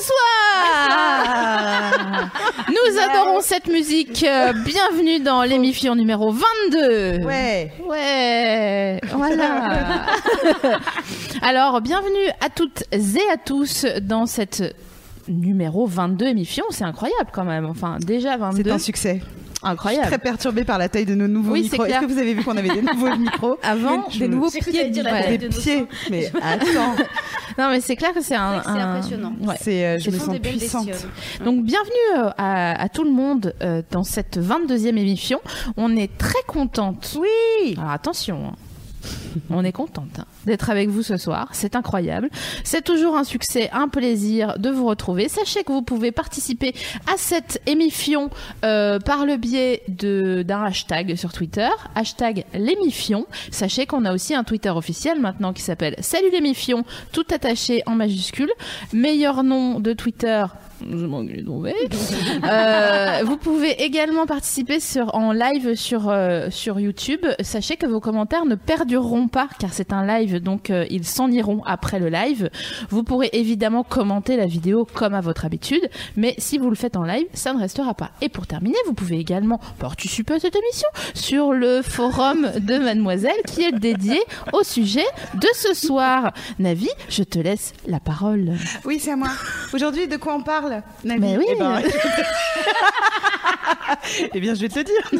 Bonsoir Nous adorons cette musique. Euh, Bienvenue dans l'émission numéro 22. Ouais. Ouais, voilà. Alors, bienvenue à toutes et à tous dans cette numéro 22 émission. C'est incroyable quand même. Enfin, déjà 22. C'est un succès. Incroyable. Très perturbé par la taille de nos nouveaux Oui, c'est micros. Est-ce clair. que vous avez vu qu'on avait des nouveaux micros Avant, Je des nouveaux J'ai pieds. dire la taille Des de pieds. Mais attends, Non, mais c'est clair que c'est un. C'est impressionnant. Ouais. c'est, euh, je me sens puissante. bestioles. Donc bienvenue euh, à, à tout le monde euh, dans cette 22e émission. On est très contente. Oui. Alors attention, hein. on est contente hein, d'être avec vous ce soir. C'est incroyable. C'est toujours un succès, un plaisir de vous retrouver. Sachez que vous pouvez participer à cette émission euh, par le biais d'un hashtag sur Twitter, hashtag l'émission. Sachez qu'on a aussi un Twitter officiel maintenant qui s'appelle Salut l'émission, tout attaché en majuscule. Meilleur nom de Twitter. Je m'en. Euh, vous pouvez également participer en live sur, euh, sur YouTube. Sachez que vos commentaires ne perdureront pas car c'est un live, donc euh, ils s'en iront après le live. Vous pourrez évidemment commenter la vidéo comme à votre habitude, mais si vous le faites en live, ça ne restera pas. Et pour terminer, vous pouvez également participer à cette émission sur le forum de Mademoiselle qui est dédié au sujet de ce soir. Navi, je te laisse la parole. Oui, c'est à moi. Aujourd'hui, de quoi on parle? Navi Mais oui. Eh ben, eh bien, je vais te le dire.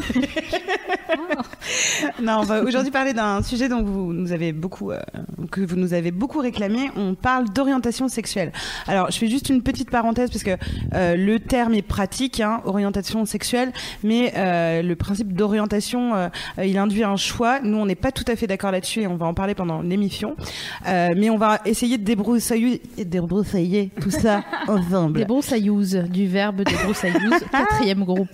non, on va aujourd'hui parler d'un sujet dont vous nous avez beaucoup, euh, que vous nous avez beaucoup réclamé. On parle d'orientation sexuelle. Alors, je fais juste une petite parenthèse parce que euh, le terme est pratique, hein, orientation sexuelle, mais euh, le principe d'orientation, il induit un choix. Nous, on n'est pas tout à fait d'accord là-dessus et on va en parler pendant l'émission. Euh, mais on va essayer de débroussailler, débroussailler tout ça ensemble. Broussaillouses, du verbe des broussaillouses, quatrième groupe.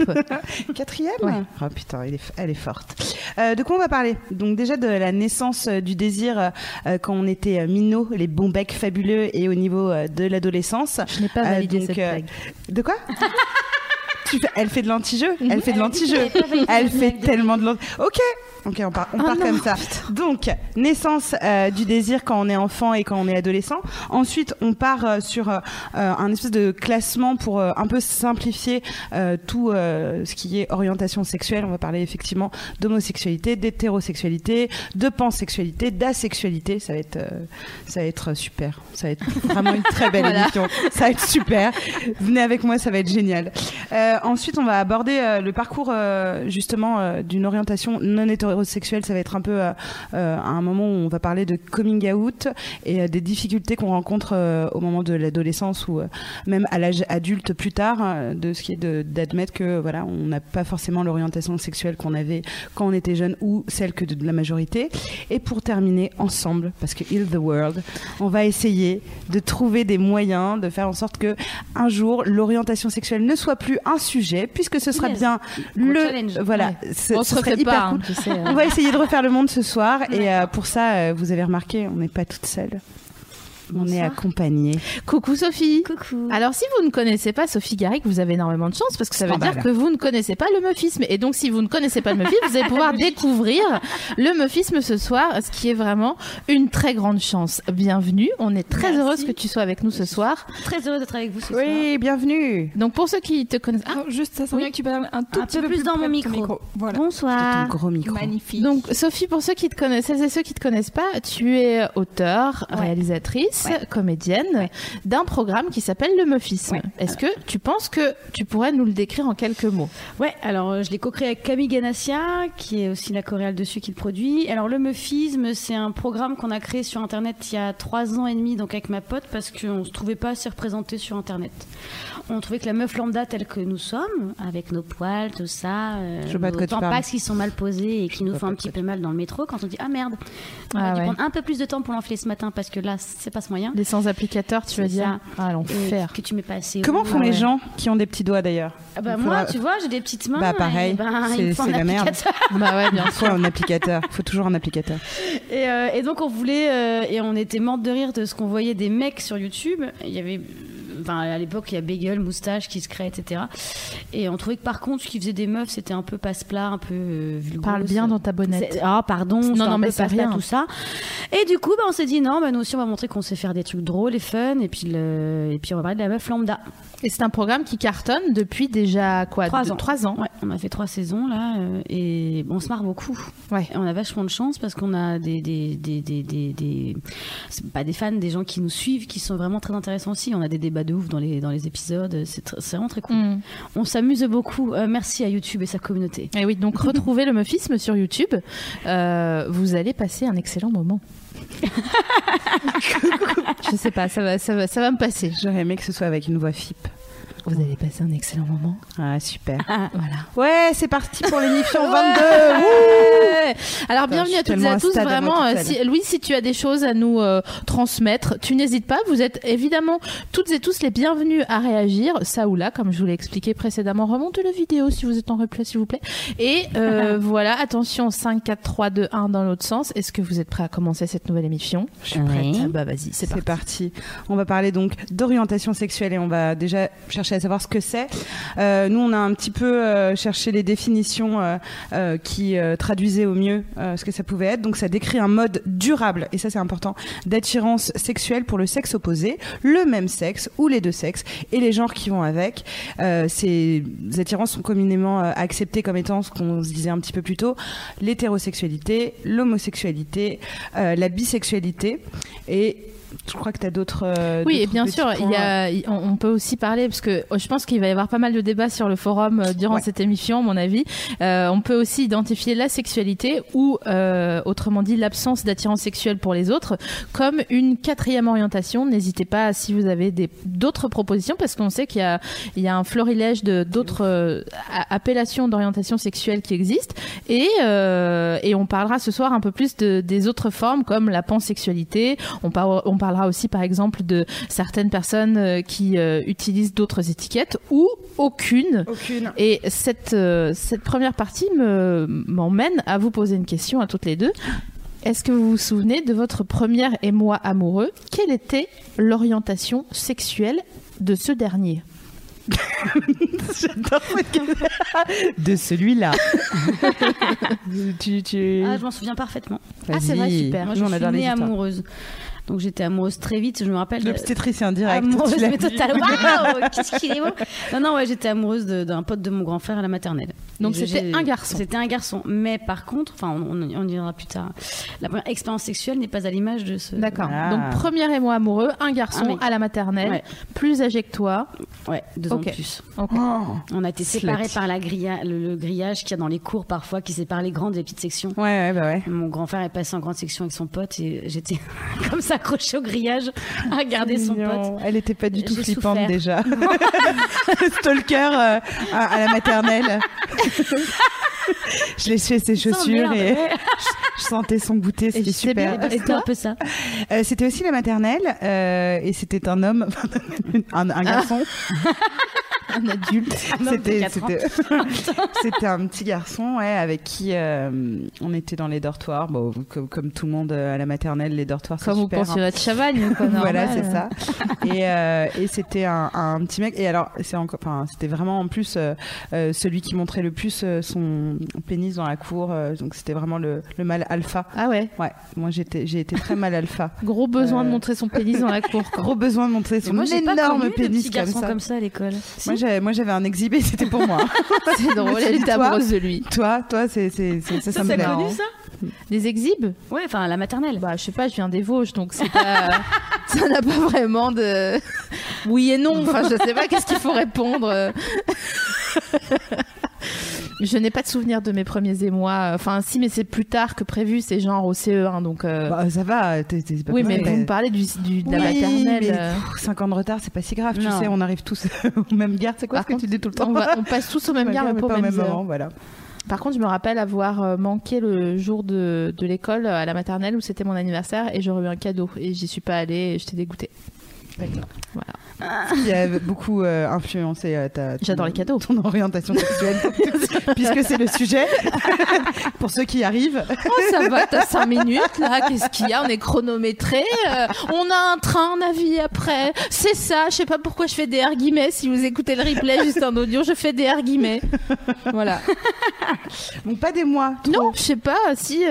Quatrième Ouais. Oh putain, elle est, elle est forte. Euh, de quoi on va parler? Donc déjà de la naissance euh, du désir euh, quand on était minot, les bons becs fabuleux et au niveau de l'adolescence. Je n'ai pas validé donc, cette blague. De quoi? Tu fais- Elle fait de l'anti-jeu? Elle fait de l'anti-jeu Elle fait de tellement de l'anti Ok Ok, on part, on Ah part comme ça. Donc, naissance euh, du désir quand on est enfant et quand on est adolescent. Ensuite, on part euh, sur euh, un espèce de classement pour un peu simplifier tout ce qui est orientation sexuelle. On va parler effectivement d'homosexualité, d'hétérosexualité, de pansexualité, d'asexualité. Ça va être, ça va être super. Ça va être vraiment une très belle Voilà. émission. Ça va être super. Venez avec moi, ça va être génial. Ensuite, on va aborder le parcours justement d'une orientation non hétérosexuelle. Ça va être un peu euh, euh, à un moment où on va parler de coming out et euh, des difficultés qu'on rencontre euh, au moment de l'adolescence ou euh, même à l'âge adulte plus tard, euh, de ce qui est d'admettre que voilà, on n'a pas forcément l'orientation sexuelle qu'on avait quand on était jeune ou celle que de, la majorité. Et pour terminer ensemble, parce que Heal the World, on va essayer de trouver des moyens de faire en sorte que un jour l'orientation sexuelle ne soit plus un sujet, puisque ce sera Yes. bien le challenge. voilà. Ouais. ce- On se serait refait hyper pas, cool. hein, tu sais. On va essayer de refaire le monde ce soir. Et euh, pour ça, euh, vous avez remarqué, on n'est pas toute On est accompagné. Coucou Sophie. Coucou. Alors si vous ne connaissez pas Sophie Garrick, vous avez énormément de chance parce que ça veut Scandale. dire que vous ne connaissez pas le meufisme. Et donc si vous ne connaissez pas le meufisme, vous allez pouvoir découvrir le meufisme ce soir, ce qui est vraiment une très grande chance. Bienvenue, on est très Merci. heureuse que tu sois avec nous ce soir. Très heureuse d'être avec vous ce soir. Oui, bienvenue. Donc pour ceux qui te connaissent... Ah, Alors, juste, ça serait bien que tu parles un tout Un petit peu plus dans près mon ton micro. Voilà. Ton Bonsoir. gros micro. Magnifique. donc Sophie, pour ceux qui te connaissent, celles et ceux qui te connaissent pas, tu es auteure, Ouais. réalisatrice, actrice, comédienne, d'un programme qui s'appelle le Meufisme. Ouais. Est-ce que tu penses que tu pourrais nous le décrire en quelques mots? Ouais, alors euh, je l'ai co-créé avec Camille Ganassia, qui est aussi la coréale dessus qui le produit. Alors le Meufisme, c'est un programme qu'on a créé sur Internet il y a trois ans et demi, donc avec ma pote, parce qu'on se trouvait pas assez représenté sur Internet. On trouvait que la meuf lambda telle que nous sommes, avec nos poils, tout ça, euh, Je nos tampax qui sont mal posés et qui nous font un petit peu mal dans le métro, quand on dit ah merde, on Ah a dû ouais. prendre un peu plus de temps pour l'enfiler ce matin parce que là c'est pas ce moyen. Les sans applicateurs, tu veux dire Ah, l'enfer. que tu mets pas assez. Comment haut. font Ah les ouais. gens qui ont des petits doigts d'ailleurs Ah bah moi, faudra- tu vois, j'ai des petites mains. Bah, pareil. ben, C'est- la merde. applicateur. Bah ouais, bien faut un applicateur. Il faut toujours un applicateur. Et, euh, et donc on voulait euh, et on était morte de rire de ce qu'on voyait des mecs sur YouTube. Il y avait, enfin à l'époque il y a Bagel, moustache qui se crée, etc. Et on trouvait que par contre ce qui faisait des meufs c'était un peu passe-plat, un peu euh, vulgose. Parle bien dans ta bonnette. Ah pardon, Non, non, un mais peu passe-plat, rien. tout ça. Et du coup bah, on s'est dit non, bah, nous aussi on va montrer qu'on sait faire des trucs drôles et fun et puis le... et puis on va parler de la meuf lambda. Et c'est un programme qui cartonne depuis déjà quoi Trois ans. Trois ans. Ouais, on a fait trois saisons là euh, et on se marre beaucoup. Ouais. Et on a vachement de chance parce qu'on a des, des, des, des, des, des- c'est pas des fans, des gens qui nous suivent, qui sont vraiment très intéressants aussi. On a des débats de ouf dans les, dans les épisodes. C'est vraiment très cool. Mm. On s'amuse beaucoup. Euh, merci à YouTube et sa communauté. Et oui, donc retrouvez le Meufisme sur YouTube. Euh, vous allez passer un excellent moment. Je sais pas, ça va, ça va, ça va me passer. J'aurais aimé que ce soit avec une voix FIP. Vous allez passer un excellent moment. Ah, super. Voilà. Ouais, c'est parti pour l'émission 22. Ouais. Alors bienvenue à toutes et à tous. à Vraiment, euh, si, Louis, si tu as des choses à nous euh, transmettre, tu n'hésites pas. Vous êtes évidemment toutes et tous les bienvenus à réagir, ça ou là, comme je vous l'ai expliqué précédemment. Remontez la vidéo si vous êtes en replay, s'il vous plaît. Et euh, voilà, attention, 5, 4, 3, 2, 1 dans l'autre sens. Est-ce que vous êtes prêts à commencer cette nouvelle émission? Je suis prête. Oui. Ah Bah vas-y, c'est C'est parti. parti. On va parler donc d'orientation sexuelle et on va déjà chercher à savoir ce que c'est. Euh, nous, on a un petit peu euh, cherché les définitions euh, qui traduisaient au mieux ce que ça pouvait être. Donc, ça décrit un mode durable, et ça c'est important, d'attirance sexuelle pour le sexe opposé, le même sexe ou les deux sexes et les genres qui vont avec. Ces attirances sont communément acceptées comme étant ce qu'on se disait un petit peu plus tôt, l'hétérosexualité, l'homosexualité, la bisexualité et je crois que tu as d'autres. euh, Oui, et bien sûr, il y a, on on peut aussi parler, parce que euh, je pense qu'il va y avoir pas mal de débats sur le forum euh, durant Ouais. cette émission, à mon avis. Euh, on peut aussi identifier la sexualité, ou euh, autrement dit l'absence d'attirance sexuelle pour les autres, comme une quatrième orientation. N'hésitez pas, si vous avez d'autres propositions, parce qu'on sait qu'il y y a un florilège d'autres euh, appellations d'orientation sexuelle qui existent. Et, euh, et on parlera ce soir un peu plus de, des autres formes, comme la pansexualité. On, par- on parlera aussi, par exemple, de certaines personnes euh, qui euh, utilisent d'autres étiquettes ou aucune. Aucune. Et cette, euh, cette première partie me- m'emmène à vous poser une question à toutes les deux. Est-ce que vous vous souvenez de votre premier émoi amoureux? Quelle était l'orientation sexuelle de ce dernier? J'adore cette question. De celui-là. tu, tu... Ah, je m'en souviens parfaitement. Ah, c'est vrai, super. Moi, suis née histoires. amoureuse. Donc j'étais amoureuse très vite, je me rappelle. de- L'obstétricien direct. Amoureuse, mais dit. total. Waouh, qu'est-ce qu'il est beau. Non, non, ouais, j'étais amoureuse d'un pote de mon grand frère à la maternelle. Donc c'était un garçon. C'était un garçon. Mais par contre, enfin, on, on, on y reviendra plus tard. La première expérience sexuelle n'est pas à l'image de ce. D'accord. Ah. Donc premier émoi amoureux, un garçon Un mec. à la maternelle, Ouais. plus âgé que toi. Ouais, deux ans de plus. Ok. Oh. On a été Slut. séparés par la grilla, le, le grillage qu'il y a dans les cours parfois, qui sépare les grandes et les petites sections. Ouais, ouais, bah ouais. Mon grand frère est passé en grande section avec son pote et j'étais comme ça accrochée au grillage à regarder son pote. Elle était pas du tout flippante souffert. déjà. Stalker euh, à, à la maternelle. je l'ai fait ses chaussures et je sentais son goûter, c'était super. C'était un peu ça. Euh, c'était aussi la maternelle euh, et c'était un homme, un, un garçon. Un adulte. C'était c'était un petit garçon ouais avec qui euh, on était dans les dortoirs bon comme, comme tout le monde euh, à la maternelle les dortoirs c'est Comme vous super, hein. de Chavagne, quoi, voilà c'est ça et, euh, et c'était un, un petit mec et alors c'est encore enfin c'était vraiment en plus euh, celui qui montrait le plus euh, son pénis dans la cour euh, donc c'était vraiment le, le mâle alpha Ah ouais. ouais moi j'étais j'ai été très mal alpha Gros besoin de montrer son pénis dans la cour. quoi. gros besoin de montrer son moi, j'ai pas énorme connu de pénis petit comme garçon ça comme ça à l'école. moi j'avais moi j'avais un exhibé c'était pour moi C'est drôle, elle était amoureuse de lui. toi toi c'est c'est c'est- ça, ça me connu ça Des exhibes Ouais, enfin la maternelle. Bah, je sais pas, je viens des Vosges, donc c'est pas. ça n'a pas vraiment de oui et non. Enfin, je sais pas qu'est-ce qu'il faut répondre. Je n'ai pas de souvenir de mes premiers émois. Enfin, si, mais c'est plus tard que prévu. C'est genre au CE1, donc. euh, Bah, ça va, t'es t'es pas oui, mais vous me parlez du, du, de la maternelle. mais euh, 5 ans de retard, c'est pas si grave, tu sais, on arrive tous aux mêmes gares. C'est quoi Par ce que tu dis tout le temps on, va- on passe tous au même Même gare, gare, mais pas pas au au même même heure. moment, voilà. Par contre, je me rappelle avoir euh, manqué le jour de, de l'école à la maternelle où c'était mon anniversaire et j'aurais eu un cadeau et j'y suis pas allée et j'étais dégoûtée. Qui a beaucoup euh, influencé euh, ta, J'adore les cadeaux. ton orientation sexuelle, puisque c'est le sujet. Pour ceux qui arrivent, Oh, ça va, t'as 5 minutes là, qu'est-ce qu'il y a? On est chronométré, euh, on a un train, un avis après. C'est ça, je sais pas pourquoi je fais des R guillemets. Si vous écoutez le replay juste en audio, je fais des R guillemets. Voilà. bon, pas des mois, trop. Non, je sais pas, si.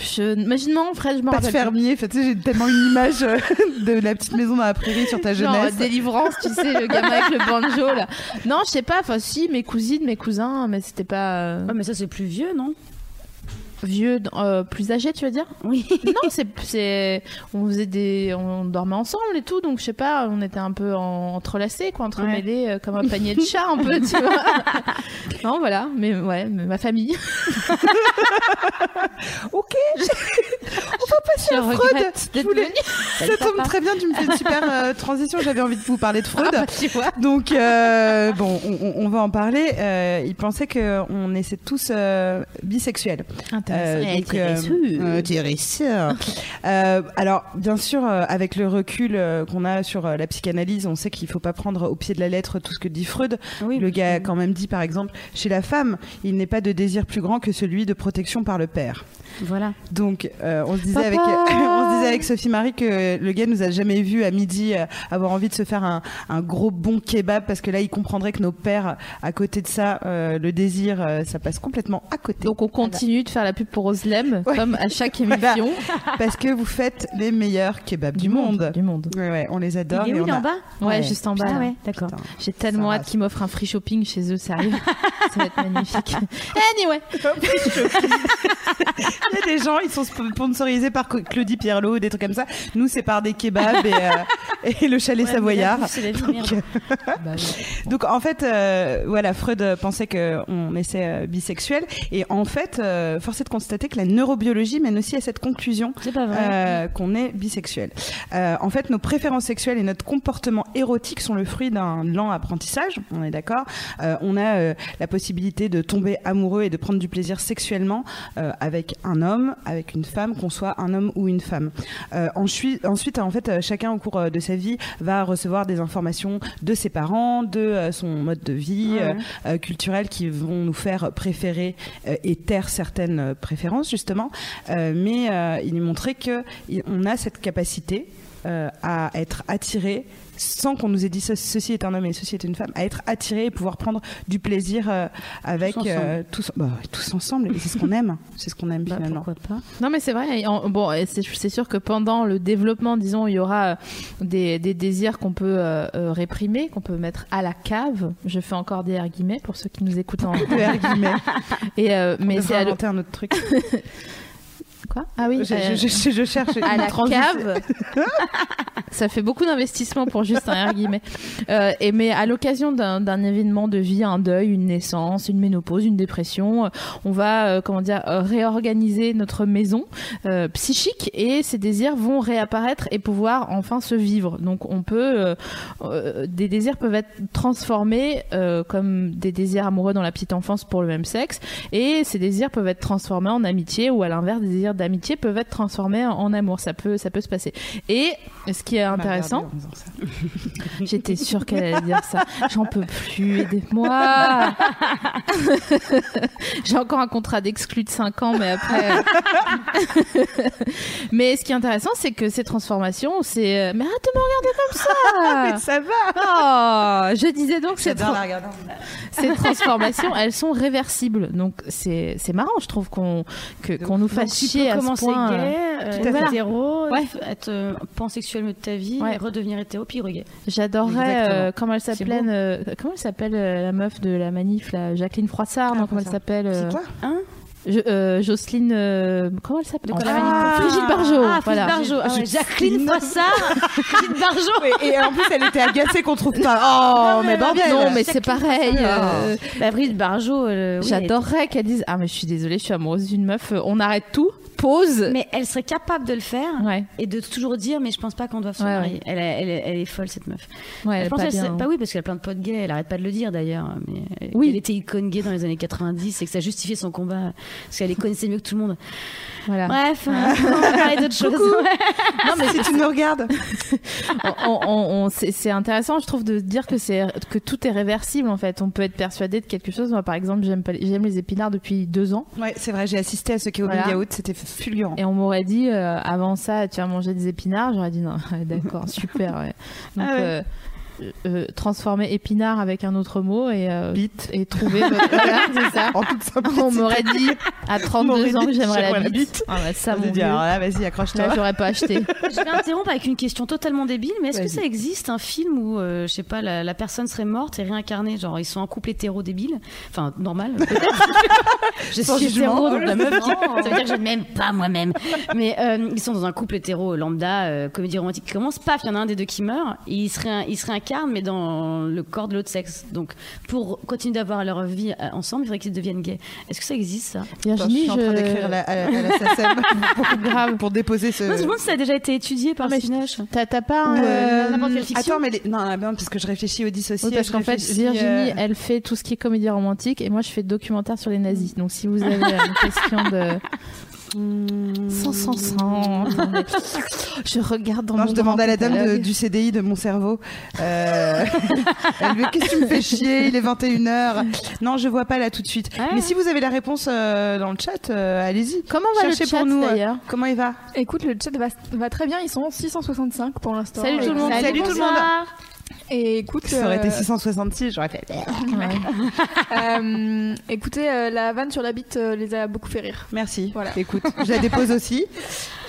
Je... Imaginement, Fred, je m'en pas de rappelle. fermier. Fait, tu sais, j'ai tellement une image euh, de la petite maison dans la prairie sur ta jeunesse. euh, délivrance, tu sais, le gamin avec le banjo là. Non, je sais pas, enfin si, mes cousines, mes cousins, mais c'était pas euh, Ouais, mais ça, c'est plus vieux, non? Vieux, euh, plus âgé, tu veux dire Oui. Non, c'est, on faisait des, on dormait ensemble et tout, donc je sais pas, on était un peu en, entrelacés, quoi, entremêlés euh, comme un panier de chat un peu, tu vois. non, voilà, mais ouais, mais ma famille. Ok. On va passer à Je Freud. regrette Je voulais-. Ça tombe très bien, tu me fais une super euh, transition. J'avais envie de vous parler de Freud. Ah, bah, tu vois. Donc, bon, on, va en parler. Il pensait qu'on était tous bisexuels. Euh, donc, euh, euh. Euh, alors, bien sûr, euh, avec le recul euh, qu'on a sur euh, la psychanalyse, on sait qu'il faut pas prendre au pied de la lettre tout ce que dit Freud. Oui, le gars a quand même dit, par exemple, chez la femme, il n'est pas de désir plus grand que celui de protection par le père. Voilà. Donc, euh, on se disait Papa avec, on se disait avec Sophie Marie que le gars nous a jamais vu à midi euh, avoir envie de se faire un, un gros bon kebab parce que là, il comprendrait que nos pères, à côté de ça, euh, le désir, euh, ça passe complètement à côté. Donc on continue de faire la pub pour Oslem, Ouais. comme à chaque émission parce que vous faites les meilleurs kebabs du, monde. Du monde. Ouais, ouais, on les adore. Il est et où, on il est a- en bas Ouais, Ouais. juste en bas. Ah d'accord. J'ai tellement hâte qu'ils m'offrent un free shopping chez eux, ça arrive. ça va être magnifique. Anyway, Il y a des gens, ils sont sponsorisés par Claudie Pierlot, des trucs comme ça. Nous, c'est par des kebabs et, euh, et le chalet Ouais, savoyard. vie, merde. Bah Donc en fait, euh, voilà, Freud pensait qu'on était euh, bisexuel et en fait, euh, force est de constater que la neurobiologie mène aussi à cette conclusion euh, qu'on est bisexuel. Euh, en fait, nos préférences sexuelles et notre comportement érotique sont le fruit d'un lent apprentissage, on est d'accord. Euh, on a la possibilité de tomber amoureux et de prendre du plaisir sexuellement avec un homme, avec une femme, qu'on soit un homme ou une femme. Ensuite, ensuite, en fait, chacun au cours de sa vie va recevoir des informations de ses parents, de son mode de vie Ouais. euh, culturel qui vont nous faire préférer et taire certaines préférences justement. Euh, mais euh, il est montré que il- on a cette capacité euh, à être attiré sans qu'on nous ait dit ce- ceci est un homme et ceci est une femme, à être attiré et pouvoir prendre du plaisir euh, avec Tous ensemble. euh, tous, bah, tous ensemble. Et c'est ce qu'on aime, c'est ce qu'on aime Bah, finalement. pourquoi pas Non mais c'est vrai. en- bon, c'est sûr que pendant le développement, disons, il y aura euh, des, des désirs qu'on peut euh, réprimer, qu'on peut mettre à la cave. Je fais encore des R guillemets pour ceux qui nous écoutent en. Guillemets. Et mais c'est à un autre truc. quoi Ah oui. je, euh, je- je- je cherche à une la transition. cave. Ça fait beaucoup d'investissement pour juste un R guillemets. Euh, et mais à l'occasion d'un événement de vie, un deuil, une naissance, une ménopause, une dépression, euh, on va euh, comment dire réorganiser notre maison euh, psychique et ces désirs vont réapparaître et pouvoir enfin se vivre. Donc on peut euh, euh, des désirs peuvent être transformés euh, comme des désirs amoureux dans la petite enfance pour le même sexe et ces désirs peuvent être transformés en amitié ou à l'inverse des désirs d'amitié peuvent être transformés en, en amour. Ça peut ça peut se passer. Et ce qui est intéressant. J'étais sûre qu'elle allait dire ça. J'en peux plus, aidez-moi. J'ai encore un contrat d'exclus de 5 ans, mais après. mais ce qui est intéressant, c'est que ces transformations, c'est. euh, Mais arrête de me regarder comme ça ça va Oh Je disais donc ces, tra- ces transformations, elles sont réversibles. Donc c'est marrant, je trouve qu'on nous fasse chier à ce point. gay, euh, euh, Tout fait. hétéro, Ouais. être euh, pansexuel de ta vie, Ouais. et redevenir hétéro, puis regay. J'adorerais, euh, comment elle s'appelle, euh, comment elle s'appelle euh, la meuf de la manif, là, Jacqueline Froissart, non, comment elle s'appelle euh, C'est quoi Hein Je- euh, Jocelyne, euh, comment elle s'appelle Ah, Brigitte Barjot. Ah, voilà. Brigitte Barjot. Ah ouais, Jacqueline Fossard, Brigitte Barjot. Et, et en plus, elle était agacée qu'on trouve pas. Oh, mais bordel. Non, mais c'est pareil. euh, Bah, Brigitte Barjot, euh, oui, J'adorerais qu'elle dise Ah, mais je suis désolée, je suis amoureuse d'une meuf. On arrête tout, pause. Mais elle serait capable de le faire Ouais, et de toujours dire, mais je pense pas qu'on doit se Ouais, marier. Elle, est- elle, est- elle est folle, cette meuf. ouais, elle je pense pas qu'elle bien. serait- Bah oui, parce qu'elle a plein de potes gays. Elle arrête pas de le dire d'ailleurs. Mais Oui. Elle était icône gay dans les années 90 et que ça justifiait son combat. Parce qu'elle les connaissait mieux que tout le monde. Voilà. Bref, on va parler d'autre chose. Non, mais si tu nous regardes. on, on- on- c'est intéressant, je trouve, de dire que c'est que tout est réversible en fait. On peut être persuadé de quelque chose. Moi, par exemple, j'aime pas les- j'aime les épinards depuis deux ans, Ouais, c'est vrai, j'ai assisté à ce Kéo Voilà. Yaourt, c'était fulgurant. et on m'aurait dit euh, avant ça, tu vas manger des épinards. J'aurais dit non, ouais, d'accord, super. ouais. Donc Ah ouais. euh, euh, transformer épinard avec un autre mot et euh, Bite. et trouver votre voilà, c'est ça. En toute simplicité. On m'aurait dit à On m'aurait 32 ans que j'aimerais la la bite. Ah bah, ça, On mon dit, alors là, vas-y, accroche-toi. Là, j'aurais pas acheté. Je vais interrompre avec une question totalement débile, mais est-ce que ça existe un film où, euh, je sais pas, la, la personne serait morte et réincarnée? Genre, ils sont un couple hétéro débile Enfin, normal, peut-être. je Sans suis jugement. hétéro, donc la meuf, ça veut dire que je ne m'aime pas moi-même. Mais euh, ils sont dans un couple hétéro lambda, euh, comédie romantique qui commence, paf, il y en a un des deux qui meurt, et ils se, réin- ils mais dans le corps de l'autre sexe. Donc, pour continuer d'avoir leur vie euh, ensemble, il faudrait qu'ils deviennent gays. Est-ce que ça existe, ça? Attends, je Virginie, suis en train je- d'écrire la- à, la- à la SACEM pour, grave. pour déposer ce. Moi, je me demande si ça a déjà été étudié par Cinoche. T'as t'as pas un, euh, euh, n'importe quelle fiction. Attends, mais les- non, ah, non, parce que je réfléchis au dissocié. Oui, parce qu'en fait, réfléchis, Virginie, euh, elle fait tout ce qui est comédie romantique et moi, je fais documentaire sur les nazis. Donc, si vous avez une question de. Sans, sans, sans. Je regarde dans Non, mon je demande à la dame de- du CDI de mon cerveau. Euh... elle me dit, Qu'est-ce que tu me fais chier Il est 21h. Non, je vois pas là tout de suite. Ouais. Mais si vous avez la réponse euh, dans le chat, euh, allez-y. Comment va Cherchez le chat pour nous, euh, d'ailleurs Comment il va Écoute, le chat va, va très bien. Ils sont 665 pour l'instant. Salut tout le monde. Salut tout le monde. Bonsoir. Et écoute, Ça aurait été euh, 666, j'aurais fait. euh, écoutez, euh, la vanne sur la bite euh, les a beaucoup fait rire. Merci. Voilà. Écoute, je la dépose aussi.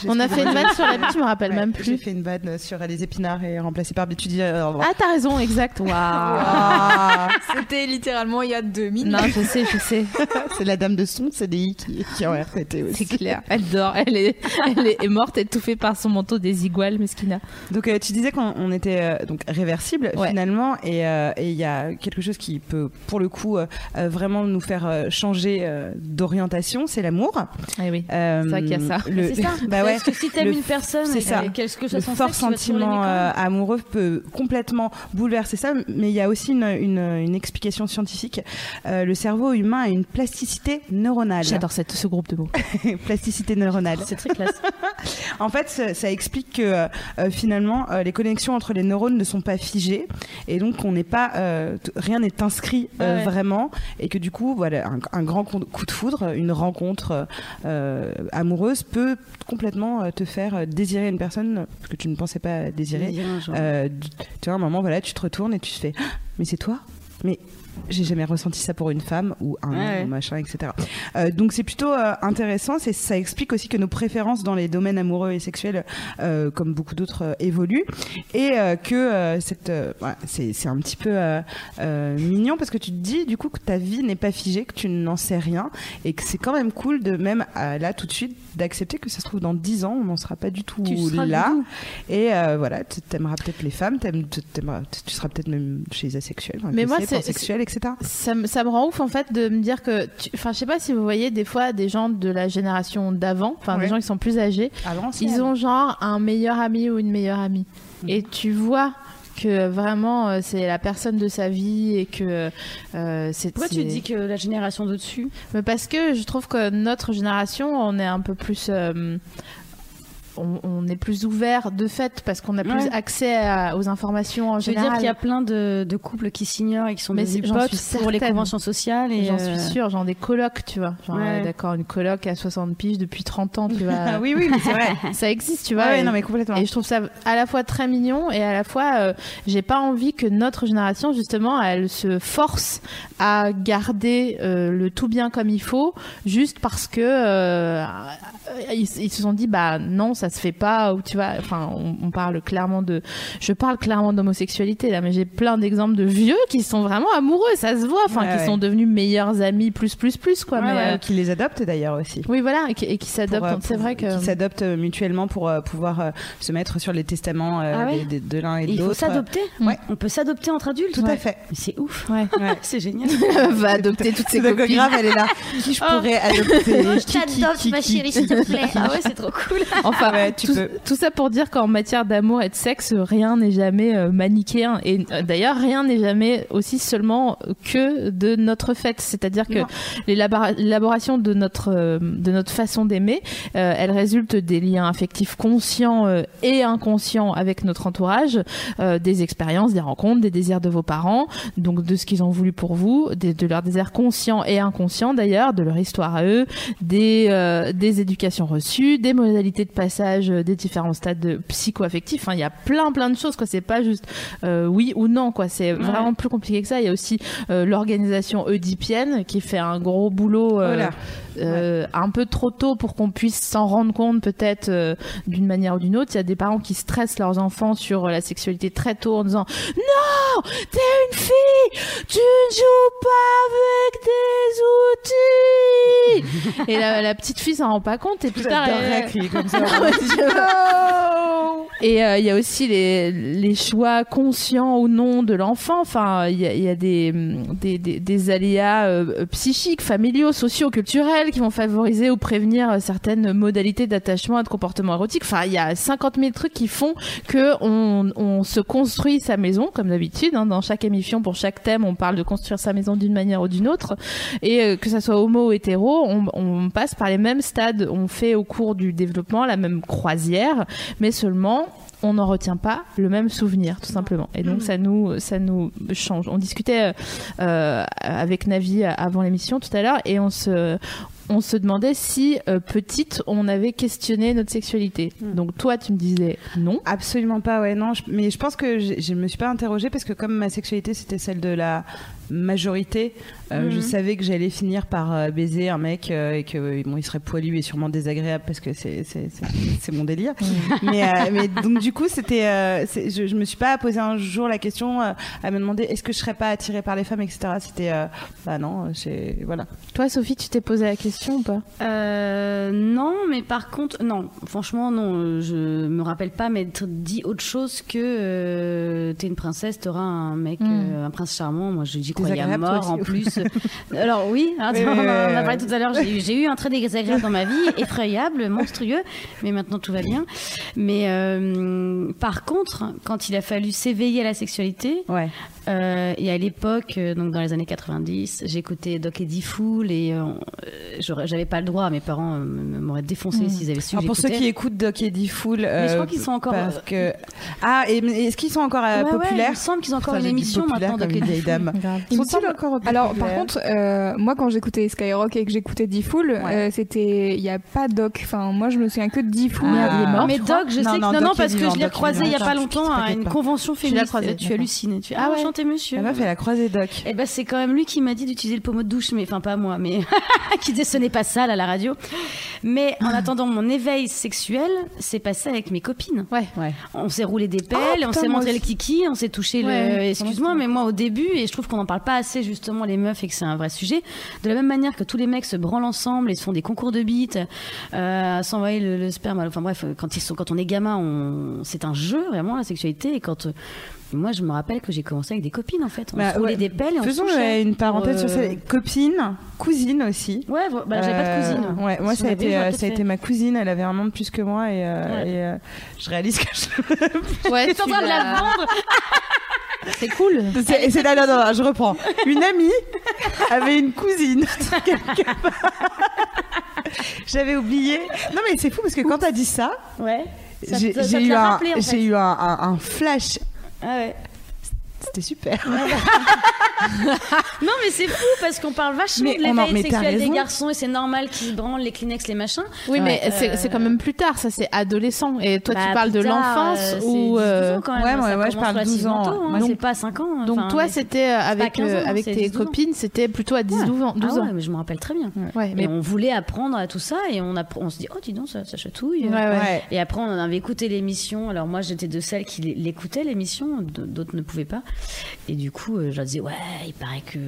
On a fait une vanne sur la bite, je me rappelle Ouais, même J'ai plus. fait une vanne sur les épinards et remplacé par tu dis euh. Ah, t'as raison, exact. Waouh. C'était littéralement il y a deux minutes. Non, je sais, je sais. c'est la dame de son CDI qui, qui est en RTT aussi. C'est clair. Elle dort. Elle est, elle est morte étouffée par son manteau des iguales, Meskina. Donc euh, tu disais qu'on on était euh, donc réversible Ouais. finalement et euh, et il y a quelque chose qui peut pour le coup euh, vraiment nous faire euh, changer euh, d'orientation, c'est l'amour. Ah oui. Euh, C'est vrai qu'il y a ça. Le, C'est ça. bah ouais. Parce que si t'aimes une personne, c'est et ça. qu'est-ce que le fort sentiment euh, amoureux peut complètement bouleverser ça, mais il y a aussi une, une, une explication scientifique. Euh, le cerveau humain a une plasticité neuronale. J'adore ce groupe de mots. plasticité neuronale. C'est très classe. En fait, ça, ça explique que euh, finalement, les connexions entre les neurones ne sont pas figées et donc on n'est pas, rien n'est inscrit Ouais, vraiment et que du coup, voilà, un, un grand coup de foudre, une rencontre amoureuse peut complètement euh, te faire euh, désirer une personne que tu ne pensais pas désirer. Euh, tu vois, à un moment, voilà, tu te retournes et tu te fais, Ah, mais c'est toi? Mais j'ai jamais ressenti ça pour une femme ou un Ouais, ou machin, etc. Euh, donc c'est plutôt euh, intéressant. C'est ça explique aussi que nos préférences dans les domaines amoureux et sexuels, euh, comme beaucoup d'autres, évoluent et que cette, c'est c'est un petit peu mignon parce que tu te dis du coup que ta vie n'est pas figée, que tu n'en sais rien et que c'est quand même cool de même là tout de suite d'accepter que ça se trouve dans 10 ans on n'en sera pas du tout là et voilà tu aimeras peut-être les femmes t'aimes- t'aimeras- tu seras peut-être même chez les asexuels Mais moi, c'est- pansexuels, etc Ça me, ça me rend ouf en fait de me dire que, enfin, je sais pas si vous voyez des fois des gens de la génération d'avant, enfin Ouais. des gens qui sont plus âgés, l'ancienne. ils ont genre un meilleur ami ou une meilleure amie, et tu vois que vraiment euh, c'est la personne de sa vie et que euh, c'est. Pourquoi tu dis que la génération d'au-dessus? Mais parce que je trouve que notre génération, on est un peu plus. euh, on, on est plus ouvert de fait parce qu'on a plus Ouais. accès à- aux informations en Je veux général. dire qu'il y a plein de, de couples qui s'ignorent et qui sont Mais devenus potes suis pour les conventions sociales. Et J'en euh, suis sûre, genre des colocs, tu vois. Genre, Ouais. euh, d'accord, une coloc à 60 piges depuis 30 ans, tu vois. Oui oui mais c'est vrai Ça existe, tu vois. et, non mais complètement et je trouve ça à la fois très mignon et à la fois, euh, j'ai pas envie que notre génération, justement, elle se force à garder euh, le tout bien comme il faut, juste parce que euh, ils, ils se sont dit, bah non, ça se fait pas. Ou tu vois, enfin, on, on parle clairement de, je parle clairement d'homosexualité là, mais j'ai plein d'exemples de vieux qui sont vraiment amoureux, ça se voit, enfin, Ouais, qui ouais. sont devenus meilleurs amis, plus, plus, plus, quoi. Ouais, mais, ouais, euh, qui les adoptent d'ailleurs aussi. oui, voilà, et qui, et qui Pour, s'adoptent. euh, c'est vrai que. Qui s'adoptent euh, mutuellement pour euh, pouvoir euh, se mettre sur les testaments euh, Ah de l'un et de il faut l'autre. s'adopter Ouais. On peut s'adopter entre adultes Tout à fait. C'est ouf. Ouais. c'est génial. va adopter toutes C'est copines. grave, elle est là. Qui je pourrais adopter? Je Qui, qui, t'adopte, qui, ma qui, chérie, qui, s'il te qui, plaît. Ah ouais, c'est trop cool. Enfin, Ouais, tu tout, peux. tout ça pour dire qu'en matière d'amour et de sexe, rien n'est jamais euh, manichéen. Et euh, d'ailleurs, rien n'est jamais aussi seulement que de notre fait. C'est-à-dire que l'élaboration de notre, euh, de notre façon d'aimer, euh, elle résulte des liens affectifs conscients euh, et inconscients avec notre entourage, euh, des expériences, des rencontres, des désirs de vos parents, donc de ce qu'ils ont voulu pour vous, des- de leurs désirs conscients et inconscients d'ailleurs, de leur histoire à eux, des, euh, des éducations reçues, des modalités de passage euh, des différents stades de psycho-affectifs. Enfin, il y a plein plein de choses. Quoi. C'est pas juste euh, oui ou non. Quoi. C'est vraiment plus compliqué que ça. Il y a aussi euh, l'organisation oedipienne qui fait un gros boulot euh, euh, un peu trop tôt pour qu'on puisse s'en rendre compte peut-être d'une manière ou d'une autre. Il y a des parents qui stressent leurs enfants sur la sexualité très tôt en disant non, t'es une fille, tu ne joues pas avec des outils. et la, la petite fille s'en rend pas compte et plus tard elle- comme ça. et euh, il y a aussi les, choix conscients ou non de l'enfant. Enfin, il y a, des, des, aléas euh, psychiques, familiaux, sociaux, culturels qui vont favoriser ou prévenir certaines modalités d'attachement et de comportement érotique. Enfin, il y a 50 000 trucs qui font que on, on se construit sa maison, comme d'habitude. hein. dans chaque émission, pour chaque thème, on parle de construire sa maison d'une manière ou d'une autre. Et euh, que ça soit homo ou hétéro, on passe par les mêmes stades. On fait au cours du développement la même croisière, mais seulement on n'en retient pas le même souvenir tout simplement. Et donc ça nous ça nous change. On discutait euh, avec Navi avant l'émission tout à l'heure et on se on se demandait si euh, petite on avait questionné notre sexualité. Donc toi tu me disais non. Absolument pas, ouais, non. je- mais je pense que je, je me suis pas interrogée parce que comme ma sexualité c'était celle de la majorité, euh, je savais que j'allais finir par euh, baiser un mec euh, et que euh, bon, il serait poilu et sûrement désagréable parce que c'est c'est c'est- c'est mon délire. mais, euh, mais donc du coup c'était, euh, je, je me suis pas posé un jour la question euh, à me demander est-ce que je serais pas attirée par les femmes, etc. C'était euh, bah non, c'est voilà. toi Sophie tu t'es posé la question ou pas? Euh, non, mais par contre, non, franchement, non, je me rappelle pas m'être dit autre chose que euh, t'es une princesse, t'auras un mec, Mm. euh, un prince charmant. Moi, je j'y croyais à Désagréable, toi mort en plus. Alors, oui, hein, on en a parlé tout à l'heure, j'ai eu- un trait désagréable dans ma vie, effrayable, monstrueux, mais maintenant tout va bien. Mais euh, par contre, quand il a fallu s'éveiller à la sexualité, Ouais. euh, et à l'époque, euh, donc dans les années 90, j'écoutais Doc Eddie Fool et euh, j'avais pas le droit. Mes parents m'auraient défoncé s'ils avaient su. Alors pour ceux qui écoutent Doc Eddie Fool, je crois qu'ils sont encore, parce que ah et est-ce qu'ils sont encore euh, Ouais, ouais, populaires il me semble qu'ils ont encore Putain, une émission maintenant, Doc Eddie vieille dame. Il me Sont-ils semble- encore Alors, par populaires contre, euh, moi, quand j'écoutais Skyrock et que j'écoutais D-Fool, Ouais. euh, c'était. Il n'y a pas Doc. Enfin, moi, je me souviens que de D-Fool. Ah. il est mort Mais. Doc, je Non, sais que non, non, non, Doc est parce que je l'ai croisé il y a pas longtemps à une convention Tu l'as féministe. croisé, Tu hallucines. Tu Ah ah, ouais. enchanté monsieur. La meuf, elle a croisé Doc. Eh ben, c'est quand même lui qui m'a dit d'utiliser le pommeau de douche, mais enfin pas moi, mais qui disait ce n'est pas sale à la radio. Mais en attendant mon éveil sexuel, c'est passé avec mes copines. ouais Ouais. On s'est roulé des pelles, Ah, on s'est montré le kiki, on s'est touché le. Excuse-moi, mais moi au début, et je trouve qu'on n'en parle pas assez justement les meufs que c'est un vrai sujet. De la même manière que tous les mecs se branlent ensemble et se font des concours de bites, euh, à s'envoyer le, le sperme. Enfin bref, quand ils sont, quand on est gamin, on... c'est un jeu vraiment la sexualité. Et quand euh, moi, je me rappelle que j'ai commencé avec des copines en fait. On Bah, se roulait ouais. des pelles et on se Faisons euh, une parenthèse sur ça. Copine, cousine aussi. Ouais, bah, j'avais pas de Euh, cousine. Ouais, moi Si ça a été, ça a été ma cousine. Elle avait un an de plus que moi et, euh, Ouais. et, euh, je réalise que je. ouais T'es en train de la vendre c'est cool C'est, c'est là, non, non, non, je reprends. Une amie avait une cousine. quelque part. J'avais oublié. Non mais c'est fou parce que quand t'as dit ça, Ouais. Ça j'ai, te- eu, l'a un, rappelé, en fait. j'ai eu un, un- un flash Ah ouais. C'était super. Non, mais c'est fou parce qu'on parle vachement Mais de l'éveil sexuel des garçons et c'est normal qu'ils branlent les Kleenex, les machins. Oui, mais Ouais. c'est quand même plus tard, ça c'est adolescent. Et toi, Bah, tu parles de l'enfance euh, ou. 10-12 euh, ans quand même. ouais, ouais, ouais, je parle 12 ans. relativement tôt, hein, Donc- c'est pas 5 ans. Donc toi, c'était euh, avec, 15 ans, euh, avec tes 12 ans. copines, c'était plutôt à 10 Ouais. 12 ans. 12 ah ans. ouais, mais je me rappelle très bien. Ouais, Mais on voulait apprendre à tout ça et on, se dit, oh, dis donc, ça, ça chatouille. Et après, on avait écouté l'émission. Alors, moi, j'étais de celles qui l'é- l'écoutaient, l'émission. D'autres ne pouvaient pas. Et du coup, euh, je leur disais, ouais, il paraît que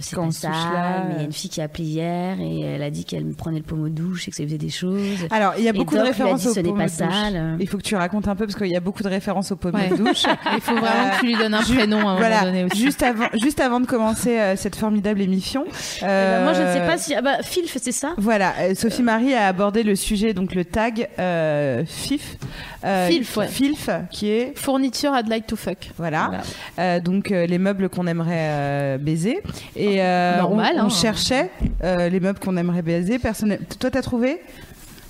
c'est pas ça. touche là, Mais il y euh. a une fille qui a appelé hier et elle a dit qu'elle me prenait le pommeau de douche et que ça faisait des choses. Alors, il y a Et beaucoup Doc de références pommes pas de douche. sale. Il faut que tu racontes un peu parce qu'il y a beaucoup de références aux pommes Ouais. de douche. il faut vraiment que tu lui donnes un Ju- prénom à un voilà, moment donné aussi. juste avant, juste avant de commencer euh, cette formidable émission. Eh ben, moi, je ne sais euh, pas si. Ah bah, Phil faisait ça. Voilà, euh, Sophie Marie a abordé le sujet, donc le tag euh, FIF. Euh, Filf, ouais. Filf, qui est. Fourniture I'd like to fuck. Voilà. Euh, donc euh, les meubles qu'on aimerait euh, baiser. Et euh, Normal, on, on hein. cherchait euh, les meubles qu'on aimerait baiser. Personne... Toi, t'as trouvé?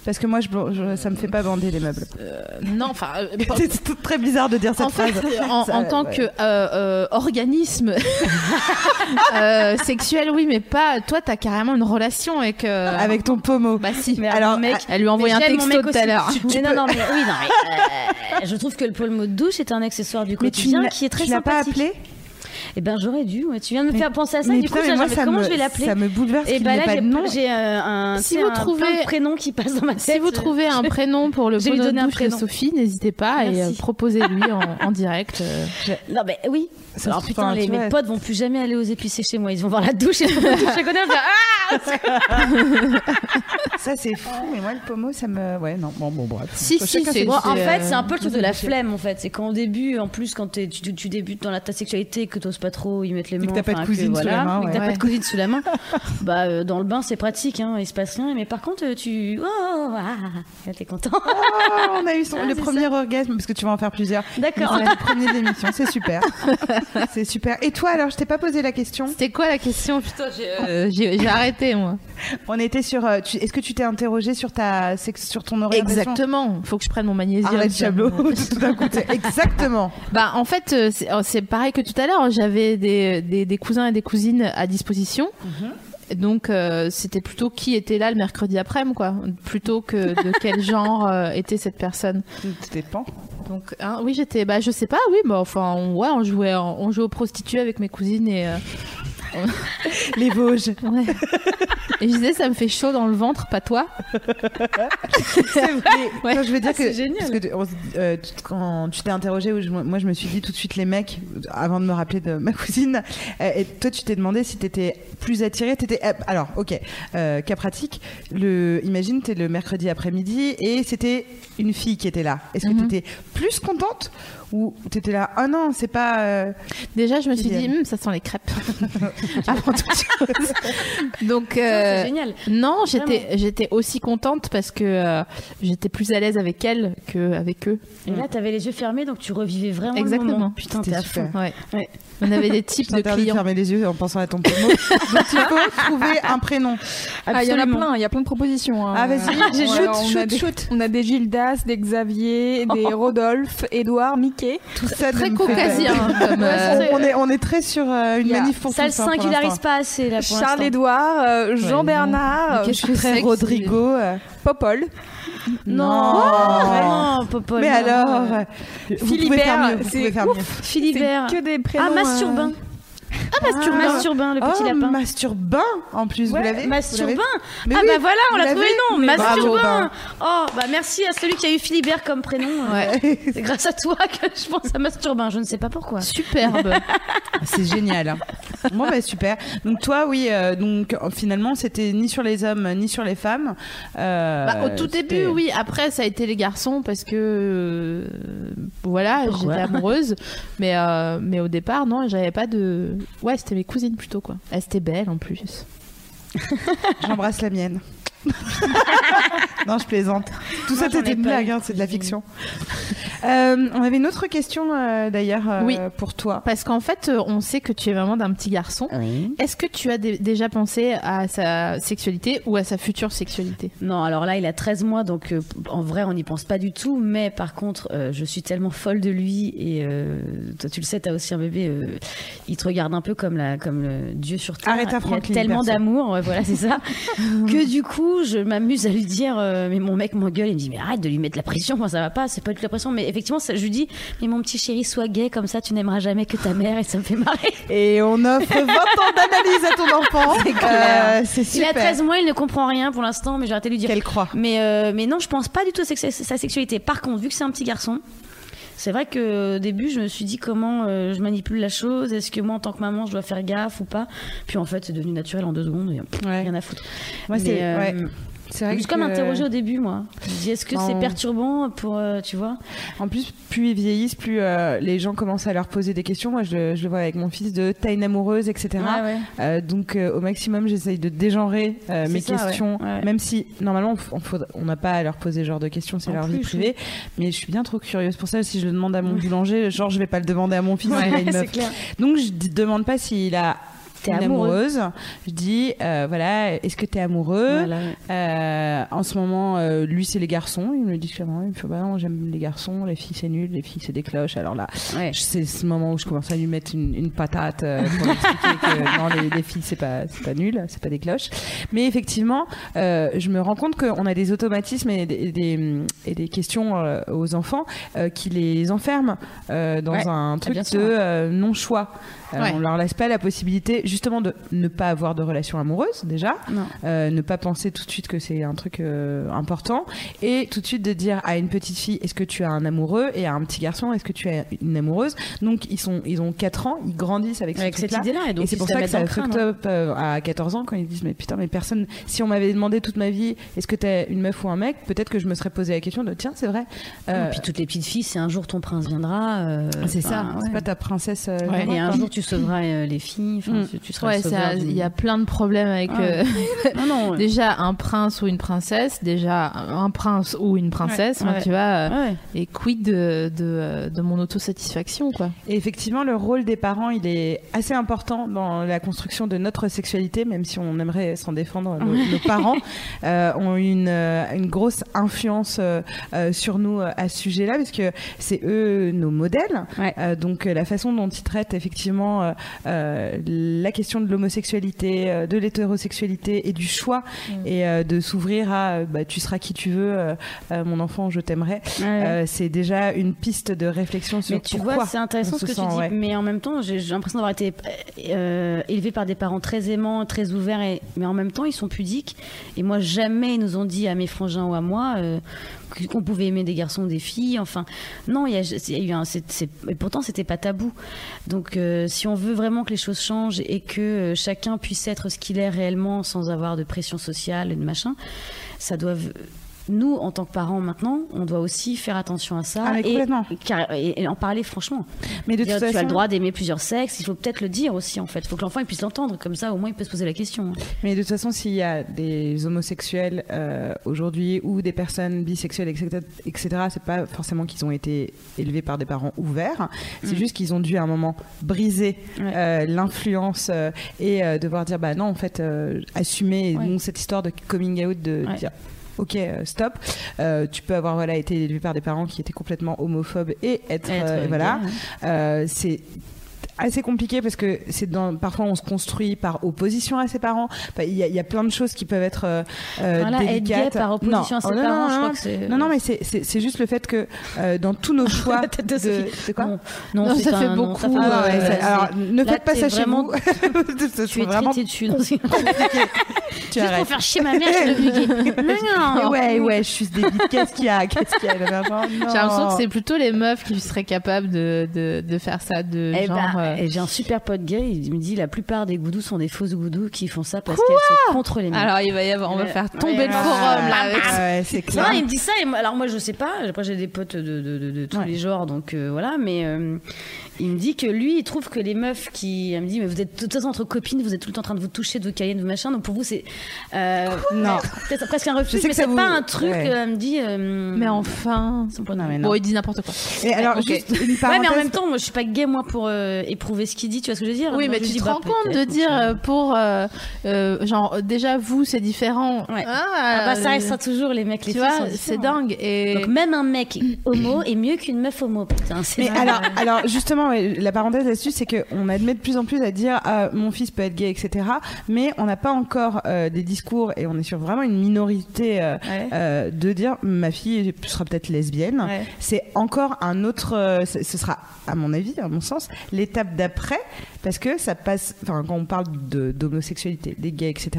Parce que moi, je, je- ça me fait pas bander les meubles. Non, enfin. euh, C'est tout très bizarre de dire cette en fait, phrase. en, Ça, en tant ouais. que euh, euh, organisme euh, sexuel, oui, mais pas. Toi, t'as carrément une relation avec. euh, Avec ton pommeau. Bah si. Mais Alors, mec, Elle lui a envoyé un texto tout à l'heure. Mais non, non, mais oui, non, mais, euh, je trouve que le pommeau de douche est un accessoire du mais tu quotidien qui est très tu l'as pas sympathique. appelé? Eh ben, j'aurais dû. ouais. Tu viens de me Mais- faire penser à ça. mais du coup, putain, mais moi, ça comment me- je vais l'appeler Ça me bouleverse Et qu'il bah n'ait là, j'ai euh, un, Si vous un- trouvez- plein de prénoms qui passent dans ma tête. Si vous trouvez un prénom pour le Je lui donner un de. Sophie, n'hésitez pas et Merci. euh, proposez-lui en, en direct. euh. Non, mais oui. Ça Alors putain, les, mes potes vont plus jamais aller aux épicés chez moi. Ils vont voir la douche et de douche. Ah Ça, c'est fou, mais moi, le pommeau, ça me. Ouais, non, bon, bon, bref. Si, si, c'est- en fait, euh, c'est un peu le truc de la flemme, en fait. C'est qu'en début, en plus, quand tu, tu débutes dans la, ta sexualité, que t'oses pas trop y mettre les Et mains. que t'as pas de cousine sous la main, et t'as pas de cousine sous la main. bah, euh, dans le bain, c'est pratique, hein, il se passe rien. Mais par contre, euh, tu. Oh, ah, là, t'es content. Oh, on a eu son- Ah, le premier orgasme, parce que tu vas en faire plusieurs. D'accord. C'est le premier de l'émission, c'est super. c'est super. Et toi, alors, je t'ai pas posé la question. C'était quoi la question? Putain, j'ai euh, j'ai- arrêté moi. On était sur. euh, Est-ce que tu t'es interrogé sur ta sur ton orientation? Exactement. Faut que je prenne mon magnésium. Tiens. Chabot, tout d'un coup. Exactement. Bah en fait c'est oh, c'est pareil que tout à l'heure. J'avais des, des, des cousins et des cousines à disposition. Donc euh, c'était plutôt qui était là le mercredi après-midi quoi, plutôt que de quel genre euh, était cette personne. T'étais pan. Donc hein, oui j'étais bah je sais pas oui bah enfin on, ouais on jouait on jouait aux prostituées avec mes cousines et euh, Les Vosges. ouais. et je disais ça me fait chaud dans le ventre pas toi. C'est vrai. Ouais. Je veux dire que, c'est génial. parce que euh, quand tu t'es interrogé, où je- moi je me suis dit tout de suite les mecs, avant de me rappeler de ma cousine, euh, et toi tu t'es demandé si t'étais plus attiré, t'étais, euh, alors ok, cas pratique, le, imagine t'es le mercredi après-midi et c'était une fille qui était là. Est-ce que Mhm. t'étais plus contente ou t'étais là, oh non, c'est pas, Déjà je me suis dit. Hum, ça sent les crêpes avant toute chose. Donc euh, génial. Non, j'étais j'étais aussi contente parce que euh, j'étais plus à l'aise avec elle qu'avec eux. Et là, t'avais les yeux fermés, donc tu revivais vraiment le Exactement. moment. Putain, t'es C'était à fond. Ouais. On avait des types de clients. fermer les yeux en pensant à ton pommeau. Donc il faut trouver un prénom. Ah, il y en a plein, il y a plein de propositions. hein. Ah vas-y, Ouais, shoot, on a shoot, des- shoot. On a des Gildas, des Xavier, des Rodolphe, Édouard, Mickey. Tout ça Très caucasien comme, euh, on, est, on est très sur euh, une Il y a- manif pour Ça le tous. hein, pour singularise l'instant. pas assez, là, pour Charles l'instant. Édouard, euh, Jean Bernard, qu'est-ce euh, que Très Rodrigo. euh, Popol, Non, vraiment, Popol. Mais non, alors, non. euh, pouvez Philibert, faire mieux. Vous c'est pouvez faire ouf. mieux. Philibert. c'est que des prénoms. Ah, Masturbin. Ah, Masturbin. Masturbin, le petit oh, lapin. Masturbin en plus, Ouais, vous l'avez Masturbin. Vous ah oui, bah voilà, on l'a trouvé le nom. Masturbin. Oh bah merci à celui qui a eu Philibert comme prénom. Ouais. C'est grâce à toi que je pense à Masturbin. Je ne sais pas pourquoi. Superbe. C'est génial. hein. Bon bah super. Donc toi oui, euh, donc euh, finalement c'était ni sur les hommes ni sur les femmes. Euh, Bah, au tout début, oui. Après, ça a été les garçons parce que euh, voilà, j'étais amoureuse. mais euh, mais au départ, non, j'avais pas de. Ouais, c'était mes cousines plutôt quoi. Elles étaient belles en plus. J'embrasse la mienne. non, je plaisante. Tout ça, Moi, c'était ai une blague, hein, c'est de la fiction. Euh, on avait une autre question euh, d'ailleurs euh, Oui. pour toi. Parce qu'en fait, on sait que tu es vraiment d'un petit garçon. Est-ce que tu as dé- déjà pensé à sa sexualité ou à sa future sexualité? Non, alors là, il a 13 mois, donc euh, en vrai, on n'y pense pas du tout. Mais par contre, euh, je suis tellement folle de lui. Et euh, toi, tu le sais, t'as aussi un bébé. euh, il te regarde un peu comme, la, comme le Dieu sur terre. Aretha il y a Franklin, tellement d'amour, ouais, voilà, c'est ça. que du coup, je m'amuse à lui dire euh, Mais mon mec m'engueule. Il me dit Mais arrête de lui mettre la pression. Moi, ça va pas, c'est pas du tout la pression. Mais effectivement, ça, je lui dis Mais mon petit chéri, sois gay, comme ça, tu n'aimeras jamais que ta mère. Et ça me fait marrer. Et on offre 20 ans d'analyse à ton enfant. C'est. Euh, c'est Il super. a 13 mois, il ne comprend rien pour l'instant, mais j'ai arrêté de lui dire. Qu'elle croit. Mais, euh, mais non, je pense pas du tout à sa sexualité. Par contre, vu que c'est un petit garçon, c'est vrai que au début, je me suis dit comment euh, je manipule la chose. Est-ce que moi, en tant que maman, je dois faire gaffe ou pas? Puis en fait, c'est devenu naturel en deux secondes. et, pff, Ouais. Rien à foutre. Moi, c'est Mais, euh, ouais. C'est que comme interrogée au début, moi. Je dis, est-ce que Non. c'est perturbant pour, euh, tu vois? En plus, plus ils vieillissent, plus euh, les gens commencent à leur poser des questions. Moi, je, le- je le vois avec mon fils de t'as une amoureuse, etc. Ouais, ouais. Euh, donc, euh, au maximum, j'essaye de dégenrer euh, mes ça, questions, Ouais. même si normalement, on n'a pas à leur poser ce genre de questions, c'est leur plus, vie privée. Mais je suis bien trop curieuse pour ça. Si je le demande à mon boulanger, genre, je vais pas le demander à mon fils. il a une c'est meuf. clair. Donc, je ne demande pas s'il a T'es amoureuse. Je dis, euh, voilà, est-ce que t'es amoureux Voilà. Euh, en ce moment, euh, lui, c'est les garçons. Il me le dit clairement. Il me fait, bah non, j'aime les garçons. Les filles, c'est nul. Les filles, c'est des cloches. Alors là, Ouais. c'est ce moment où je commence à lui mettre une, une patate euh, pour expliquer que non, les, les filles, c'est pas, pas nul. C'est pas des cloches. Mais effectivement, euh, je me rends compte qu'on a des automatismes et des, et des, et des questions euh, aux enfants euh, qui les enferment euh, dans Ouais. un truc bien de non-choix. Ouais. On leur laisse pas la possibilité justement de ne pas avoir de relation amoureuse déjà, euh, ne pas penser tout de suite que c'est un truc euh, important et tout de suite de dire à une petite fille est-ce que tu as un amoureux? Et à un petit garçon est-ce que tu as une amoureuse? Donc ils sont ils ont 4 ans ils grandissent avec, ce Avec cette truc-là. idée-là. Et, donc, c'est pour ça que ça fucked up euh, à 14 ans quand ils disent mais putain mais personne si on m'avait demandé toute ma vie est-ce que t'as une meuf ou un mec? Peut-être que je me serais posé la question de tiens c'est vrai Euh, Et puis toutes les petites filles, c'est un jour ton prince viendra. euh, c'est ça enfin, c'est ouais. pas ta princesse euh, Ouais, Et un jour, tu sauveras euh, les filles. Mm. tu, tu seras Ouais, du- il y a plein de problèmes avec Ouais. euh, Non, non. ouais. déjà un prince ou une princesse, déjà un prince ou une princesse. Ouais. Tu vois, euh, et quid de, de, de mon autosatisfaction, quoi. Et effectivement, le rôle des parents, il est assez important dans la construction de notre sexualité, même si on aimerait s'en défendre. Nos, nos parents euh, ont une, euh, une grosse influence euh, euh, sur nous euh, à ce sujet-là, parce que c'est eux nos modèles. Euh, donc euh, la façon dont ils traitent effectivement euh, euh, la question de l'homosexualité, euh, de l'hétérosexualité et du choix, et euh, de s'ouvrir à euh, bah, tu seras qui tu veux, mon enfant, je t'aimerais. Ouais. C'est déjà une piste de réflexion sur Mais tu pourquoi vois, c'est intéressant ce que tu dis. ouais. Mais en même temps, j'ai j'ai l'impression d'avoir été élevé par des parents très aimants, très ouverts, et, mais en même temps, ils sont pudiques. Et moi, jamais ils nous ont dit à mes frangins ou à moi qu'on pouvait aimer des garçons des filles. Enfin, non, il y a, eu un. et pourtant, c'était pas tabou. Donc, euh, si on veut vraiment que les choses changent et que euh, chacun puisse être ce qu'il est réellement sans avoir de pression sociale et de machin, ça doit. Nous, en tant que parents maintenant, on doit aussi faire attention à ça Ah, et, en parler franchement. Mais de Dire, toute tu façon, as le droit d'aimer plusieurs sexes, il faut peut-être le dire aussi en fait. Il faut que l'enfant puisse l'entendre, comme ça au moins il peut se poser la question. mais de toute façon, s'il y a des homosexuels euh, aujourd'hui ou des personnes bisexuelles, etc., etc., c'est pas forcément qu'ils ont été élevés par des parents ouverts. C'est juste qu'ils ont dû à un moment briser Mm. Ouais. euh, l'influence euh, et devoir dire bah non, en fait, assumer Ouais. cette histoire de coming out de Ouais. dire. Ok, euh, stop. Euh, tu peux avoir voilà été élevé par des parents qui étaient complètement homophobes et être, Être, euh, voilà. Euh, c'est assez compliqué parce que c'est dans parfois on se construit par opposition à ses parents Enfin, il y, a- il y a plein de choses qui peuvent être euh, euh, Voilà, être délicates gay par opposition à ses Oh, non, parents, non, je non, crois que c'est- non non mais c'est c'est c'est juste le fait que euh, dans tous nos choix de de quoi Non, non, Non, c'est ça fait un- non, beaucoup, ça fait euh, Ah, ouais, alors ne là, faites pas ça chez vraiment- vous Je Tu es vraiment dessus. dans une- tu Juste arrêtes. pour faire chier ma mère, je suis gay. Non, non. ouais ouais je suis débile qu'est-ce qu'il y a qu'est-ce qu'il y a. J'ai l'impression que c'est plutôt les meufs qui seraient capables de, de, de faire ça, de Eh genre. Euh, et j'ai un super pote gay, il me dit la plupart des goudous sont des fausses goudous qui font ça parce qu'elles sont contre les mecs. Alors il va y avoir, on va faire tomber Ouais, le forum là Ah, avec ça. ouais, c'est C'est clair vrai, il me dit ça. Et moi- alors moi, je sais pas. Après, j'ai des potes de, de, de, de tous Ouais. les genres, donc euh, voilà. Mais euh, il me dit que lui, il trouve que les meufs qui. Elle me dit, mais vous êtes de toute façon entre copines, vous êtes tout le temps en train de vous toucher, de vous cailler, de vous machin. Donc pour vous, c'est. euh, Non. Peut-être presque un Je refus, sais mais c'est vous- pas un truc. ouais. euh, elle me dit. euh, Mais enfin. Non, mais non. Bon, il dit n'importe quoi. Et alors, Ok. juste une Ouais, mais en même temps, moi, je suis pas gay, moi, pour euh, éprouver ce qu'il dit. Tu vois ce que je veux dire? Oui, Donc, mais tu dis, te bah, rends compte de dire euh, pour euh, euh, genre déjà vous c'est différent. Ouais. Ah, Ah bah, ça restera toujours les mecs, les tu filles vois, c'est dingue et Donc même un mec homo est mieux qu'une meuf homo, putain. c'est Mais alors justement, la parenthèse là-dessus, c'est qu'on admet de plus en plus à dire ah, mon fils peut être gay, etc. Mais on n'a pas encore euh, des discours et on est sur vraiment une minorité euh, Ouais. euh, de dire ma fille sera peut-être lesbienne. Ouais. C'est encore un autre. ce sera, à mon avis, à mon sens, l'étape d'après, parce que ça passe. Enfin, quand on parle de- d'homosexualité, des gays, etc.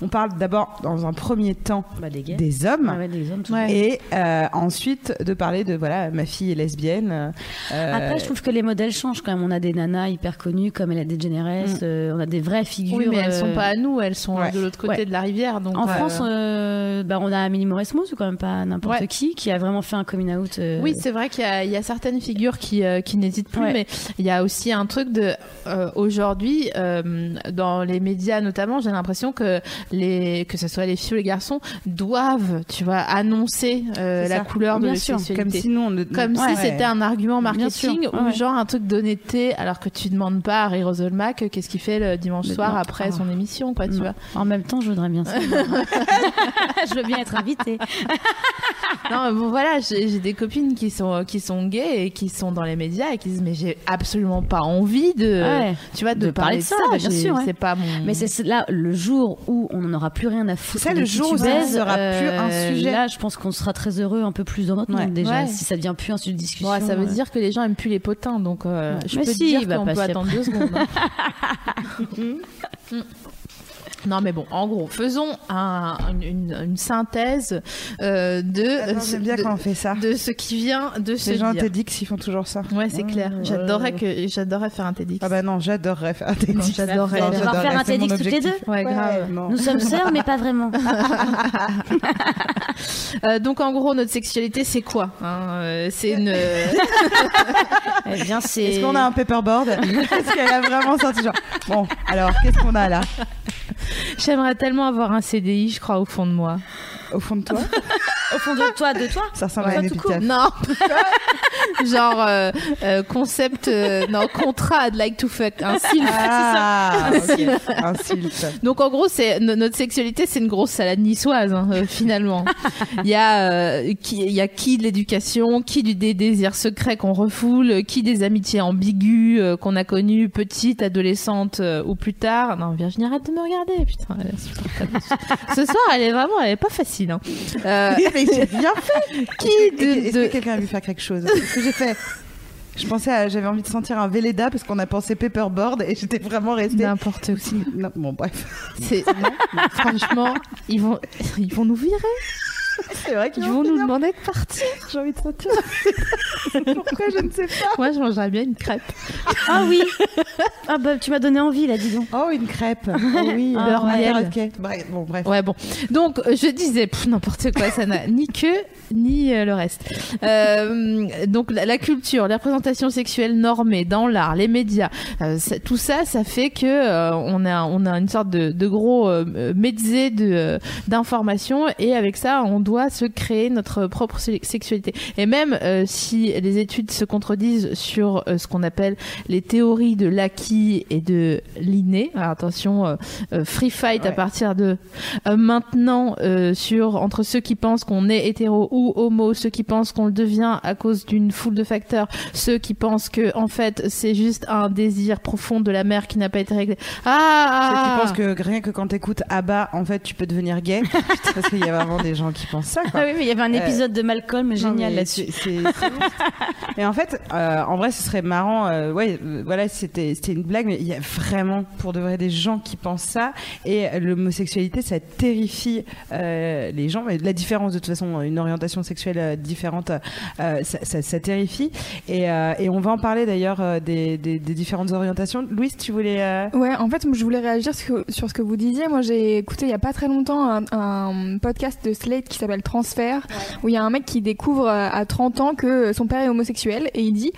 On parle d'abord, dans un premier temps, Bah, des gays. des hommes. Ah ouais, des hommes, tout Ouais. Et euh, ensuite de parler de voilà ma fille est lesbienne. euh, Après, je trouve que les modèles changent quand même. On a des nanas hyper connues comme Ella DeGeneres, Mm. euh, on a des vraies figures. oui, mais elles sont pas à nous, elles sont ouais. de l'autre côté Ouais. de la rivière. Donc En euh, France, euh, bah, on a Amélie Mauresmo, c'est quand même pas n'importe Ouais. qui, qui a vraiment fait un coming out. euh, Oui, c'est vrai qu'il y, y a certaines figures qui, euh, qui n'hésitent plus, Ouais. mais il y a aussi un truc de euh, aujourd'hui euh, dans les médias notamment, j'ai l'impression que les que ce soit les filles ou les garçons doivent, tu vois, annoncer euh, la couleur de Bien leur sûr. sexualité. comme si Comme Ouais. c'était un argument marketing ou ouais. genre un truc d'honnêteté alors que tu demandes pas à Rose Olmack euh, qu'est-ce qu'il fait le dimanche soir non. après Ah. son émission quoi tu Non. vois En même temps, je voudrais bien savoir. je veux bien être invitée. non mais bon voilà j'ai j'ai des copines qui sont qui sont gays et qui sont dans les médias et qui disent mais j'ai absolument pas envie de Ouais. Tu vois de, De parler de ça, bah, bien sûr, ouais. c'est pas mon Mais c'est là le jour où on n'en aura plus rien à foutre. C'est ça, le jour où ça sera plus un euh, sujet. Là, je pense qu'on sera très heureux un peu plus dans notre monde déjà. Si ça devient plus un sujet de discussion. Ça veut euh. dire que les gens aiment plus les potins, donc euh, je peux dire il va qu'on peut attendre deux secondes. Non mais bon, en gros, faisons un- une, synthèse euh, de, Attends, J'aime bien de, quand on fait ça. de ce qui vient de se Les gens dire. TEDx ils font toujours ça. Ouais, c'est clair. J'adorerais que j'adorerais faire un TEDx. Ah bah non, j'adorerais faire un TEDx. Non, j'adorerais. Va faire j'adorerais, un TEDx toutes les objectif. Ouais, grave. non. Nous sommes sœurs, mais pas vraiment. Euh, donc en gros, notre sexualité, c'est quoi hein Euh, C'est une. Eh bien, c'est. Est-ce qu'on a un paperboard? Est-ce qu'elle a vraiment sorti genre Bon, alors qu'est-ce qu'on a là? J'aimerais tellement avoir un CDI, je crois, au fond de moi. Au fond de toi au fond de toi, de toi Ça ressemble à un épitaphe. Non, genre euh, euh, concept, euh, non contrat, I'd like to fuck, un sylph. Ah, ok. Un sylph. Donc en gros, c'est no- notre sexualité, c'est une grosse salade niçoise hein, finalement. Il y a qui, il y a qui de l'éducation, qui du des désirs secrets qu'on refoule, qui des amitiés ambiguës qu'on a connues petite, adolescente ou plus tard. Non, Virginie, arrête de me regarder, putain. elle est insupportable. Ce soir, elle est vraiment, elle est pas facile. Hein. Euh, Mais j'ai bien fait qui de, Est-ce de- que quelqu'un a vu faire quelque chose Qu'est-ce que j'ai fait je pensais, à- j'avais envie de sentir un Véleda parce qu'on a pensé paperboard et j'étais vraiment restée. n'importe aussi. Non, bon, bref. C'est franchement, ils vont, ils vont nous virer. C'est vrai Ils vont nous demander de partir. J'ai envie de sentir. Pourquoi je ne sais pas. Moi, je mangerais bien une crêpe. Ah oui Ah bah, tu m'as donné envie, là, dis donc. Oh, une crêpe. Oh oui, Ah, beurre miel. Ok. Bref, bon, bref. Ouais, bon. Donc, je disais, n'importe quoi, ça n'a ni queue ni euh, le reste. Euh, donc, la, la culture, la représentation sexuelle normée dans l'art, les médias, euh, ça- tout ça, ça fait que euh, on a on a une sorte de, de gros euh, euh, d'informations et avec ça, on doit se créer notre propre se- sexualité. Et même euh, si les études se contredisent sur euh, ce qu'on appelle les théories de l'acquis et de l'inné, attention, euh, euh, free fight à partir de euh, maintenant euh, sur entre ceux qui pensent qu'on est hétéro ou homo, ceux qui pensent qu'on le devient à cause d'une foule de facteurs, ceux qui pensent que en fait c'est juste un désir profond de la mère qui n'a pas été réglé. Ah, Ceux qui ah, pensent que rien que quand t'écoutes Abba, en fait, tu peux devenir gay. Parce qu'il y a vraiment des gens qui pensent ça, quoi. Ah oui, mais il y avait un Euh, épisode de Malcolm génial mais là-dessus. Et en fait, euh, en vrai, ce serait marrant. euh, ouais, voilà, c'était c'était une blague, mais il y a vraiment, pour de vrai, des gens qui pensent ça. Et l'homosexualité, ça terrifie euh, les gens. Mais la différence, de toute façon, une orientation sexuelle euh, différente, euh, ça, ça- ça terrifie. Et, euh, et on va en parler d'ailleurs euh, des, des- des différentes orientations. Louise, tu voulais. euh, Ouais, en fait, je voulais réagir sur, sur ce que vous disiez. Moi, j'ai écouté il y a pas très longtemps un, un podcast de Slate qui s'appelle Transfert, où il y a un mec qui découvre euh, à 30 ans que son père est homosexuel. et il dit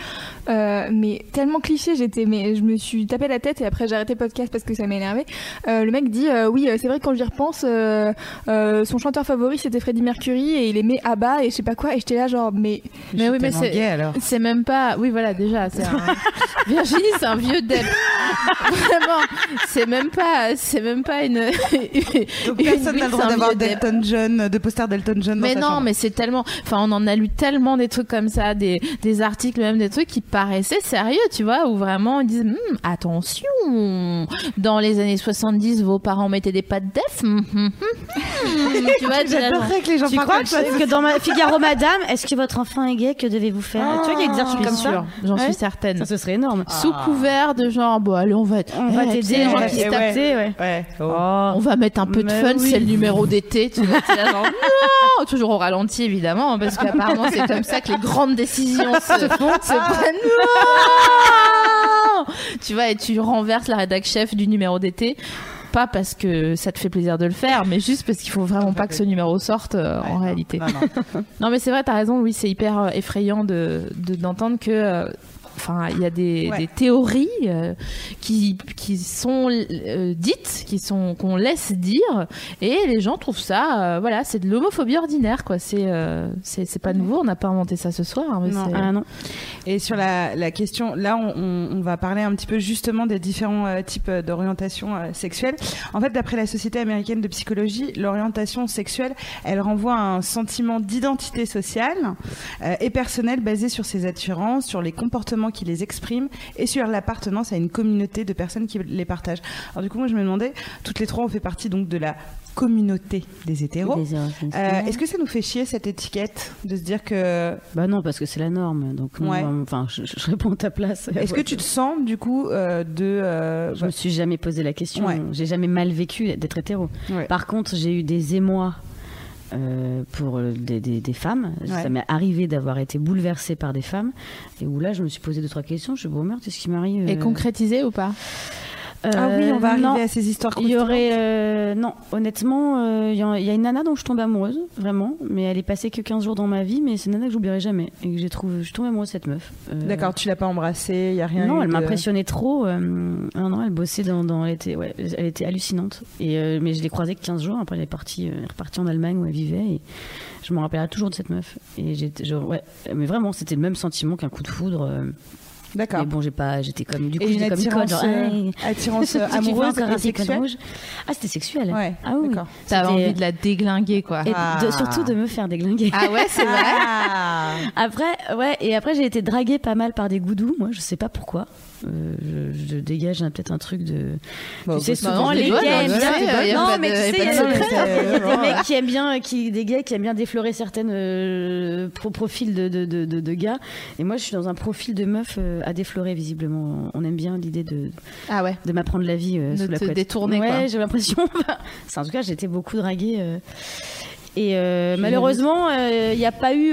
euh, mais tellement cliché j'étais mais je me suis tapé la tête et après j'ai arrêté le podcast parce que ça m'énervait. Euh, le mec dit euh, oui c'est vrai que quand j'y repense euh, euh, son chanteur favori c'était Freddie Mercury et il aimait ABBA et je sais pas quoi et j'étais là genre mais Mais oui, mais c'est c'est même pas. Oui, voilà, déjà, c'est un... Virginie, c'est un vieux dep. Vraiment, c'est même pas, c'est même pas une. Donc une personne n'a le droit d'avoir d'Elton John, de poster d'Elton John dans Mais sa non, chambre. mais c'est tellement. Enfin, on en a lu tellement des trucs comme ça, des, des articles, même des trucs qui paraissaient sérieux, tu vois, où vraiment ils disent Hum, attention, dans les années 70, vos parents mettaient des pattes def. hum, hum, hum, hum. tu vois, J'adorerais que les gens Tu parlent crois que, que dans ma Figaro Madame, est-ce que votre enfant est gay Que devez-vous faire Tu vois, il y a des articles comme ça. j'en Ouais. suis certaine. Ça, ce serait énorme. Sous couvert de genre, bon, allez, on va, On va Eh, t'aider, on gens va qui se ouais. tapent t'aider, ouais. Ouais. Oh. On va mettre un peu de Mais fun, oui. c'est le numéro d'été. Tu vois, là genre, non Toujours au ralenti, évidemment, parce qu'apparemment, c'est comme ça que les grandes décisions se font. Se prennent. Non tu vois, et tu renverses la rédac chef du numéro d'été. Pas parce que ça te fait plaisir de le faire, mais juste parce qu'il faut vraiment pas que ce numéro sorte euh, en réalité. non, non. Non, mais c'est vrai, t'as raison, oui, c'est hyper euh, effrayant de de- d'entendre que. euh, Enfin, il y a des, Ouais. des théories euh, qui, qui sont euh, dites, qui sont qu'on laisse dire, et les gens trouvent ça, euh, voilà, c'est de l'homophobie ordinaire, quoi. C'est euh, c'est c'est pas nouveau, on n'a pas inventé ça ce soir. hein, mais Non. c'est- Ah non. Et sur la, la question, là, on, on- on va parler un petit peu justement des différents euh, types d'orientation euh, sexuelle. En fait, d'après la Société américaine de psychologie, l'orientation sexuelle, elle renvoie à un sentiment d'identité sociale euh, et personnelle basé sur ses attirances, sur les comportements qui les expriment et sur l'appartenance à une communauté de personnes qui les partagent. Alors du coup, moi, je me demandais, toutes les trois, on fait partie donc de la communauté des hétéros. Euh, Est-ce que ça nous fait chier cette étiquette de se dire que Bah non, parce que c'est la norme. Donc, non, Ouais. enfin, je, je réponds à ta place. Est-ce que tu te sens du coup euh, de euh, Je me suis jamais posé la question. Ouais. J'ai jamais mal vécu d'être hétéro. Par contre, j'ai eu des émois euh, pour des, des- des femmes. Ouais. Ça m'est arrivé d'avoir été bouleversée par des femmes. Et où là, je me suis posé deux, trois questions. Je me suis dit, bon, merde, qu'est-ce qui m'arrive Et euh, concrétisé ou pas? Ah oui, on va Euh, arriver non. à ces histoires Il y aurait. euh, non, honnêtement, euh, il y, a- il y a une nana dont je tombe amoureuse, vraiment. Mais elle est passée que 15 jours dans ma vie. Mais c'est une nana que j'oublierai jamais. Et que j'ai trouvé. Je suis tombée amoureuse de cette meuf. Euh, D'accord, tu l'as pas embrassée, il y a rien non, elle de- m'impressionnait trop. euh, non, non, elle bossait dans, dans- elle était, ouais, elle était hallucinante. Et euh, mais je l'ai croisée que 15 jours. Après, elle est partie, euh, elle est repartie en Allemagne où elle vivait. Et je me rappellerai toujours de cette meuf. Et j'étais, ouais, mais vraiment, c'était le même sentiment qu'un coup de foudre. Euh, D'accord. mais bon, j'ai pas, j'étais comme, du coup, j'étais comme une conne, attirance, genre, euh, attirance fais amoureuse encore un et sexuelle rouge. Ah, c'était sexuel. Ouais, Ah oui. d'accord. T'avais envie de la déglinguer, quoi. Et de- Ah. surtout de me faire déglinguer. Ah ouais, c'est vrai. Ah. Après, ouais, et après j'ai été draguée pas mal par des goudous. Moi, je sais pas pourquoi. Euh, je, je dégage un- peut-être un truc de. Bon, tu sais, souvent les bonnes, aiment hein, bien. non, mais tu sais, a des- mecs qui aiment bien, qui, des qui aiment bien déflorer certaines euh, pro- profils de, de, de, de- gars. Et moi, je suis dans un profil de meuf euh, à déflorer visiblement. On aime bien l'idée de, Ah ouais. de m'apprendre la vie euh, sous la te couette. détourner, Ouais, j'ai l'impression. En tout cas, j'ai été beaucoup draguée. euh, et euh, malheureusement, il n'y a pas eu.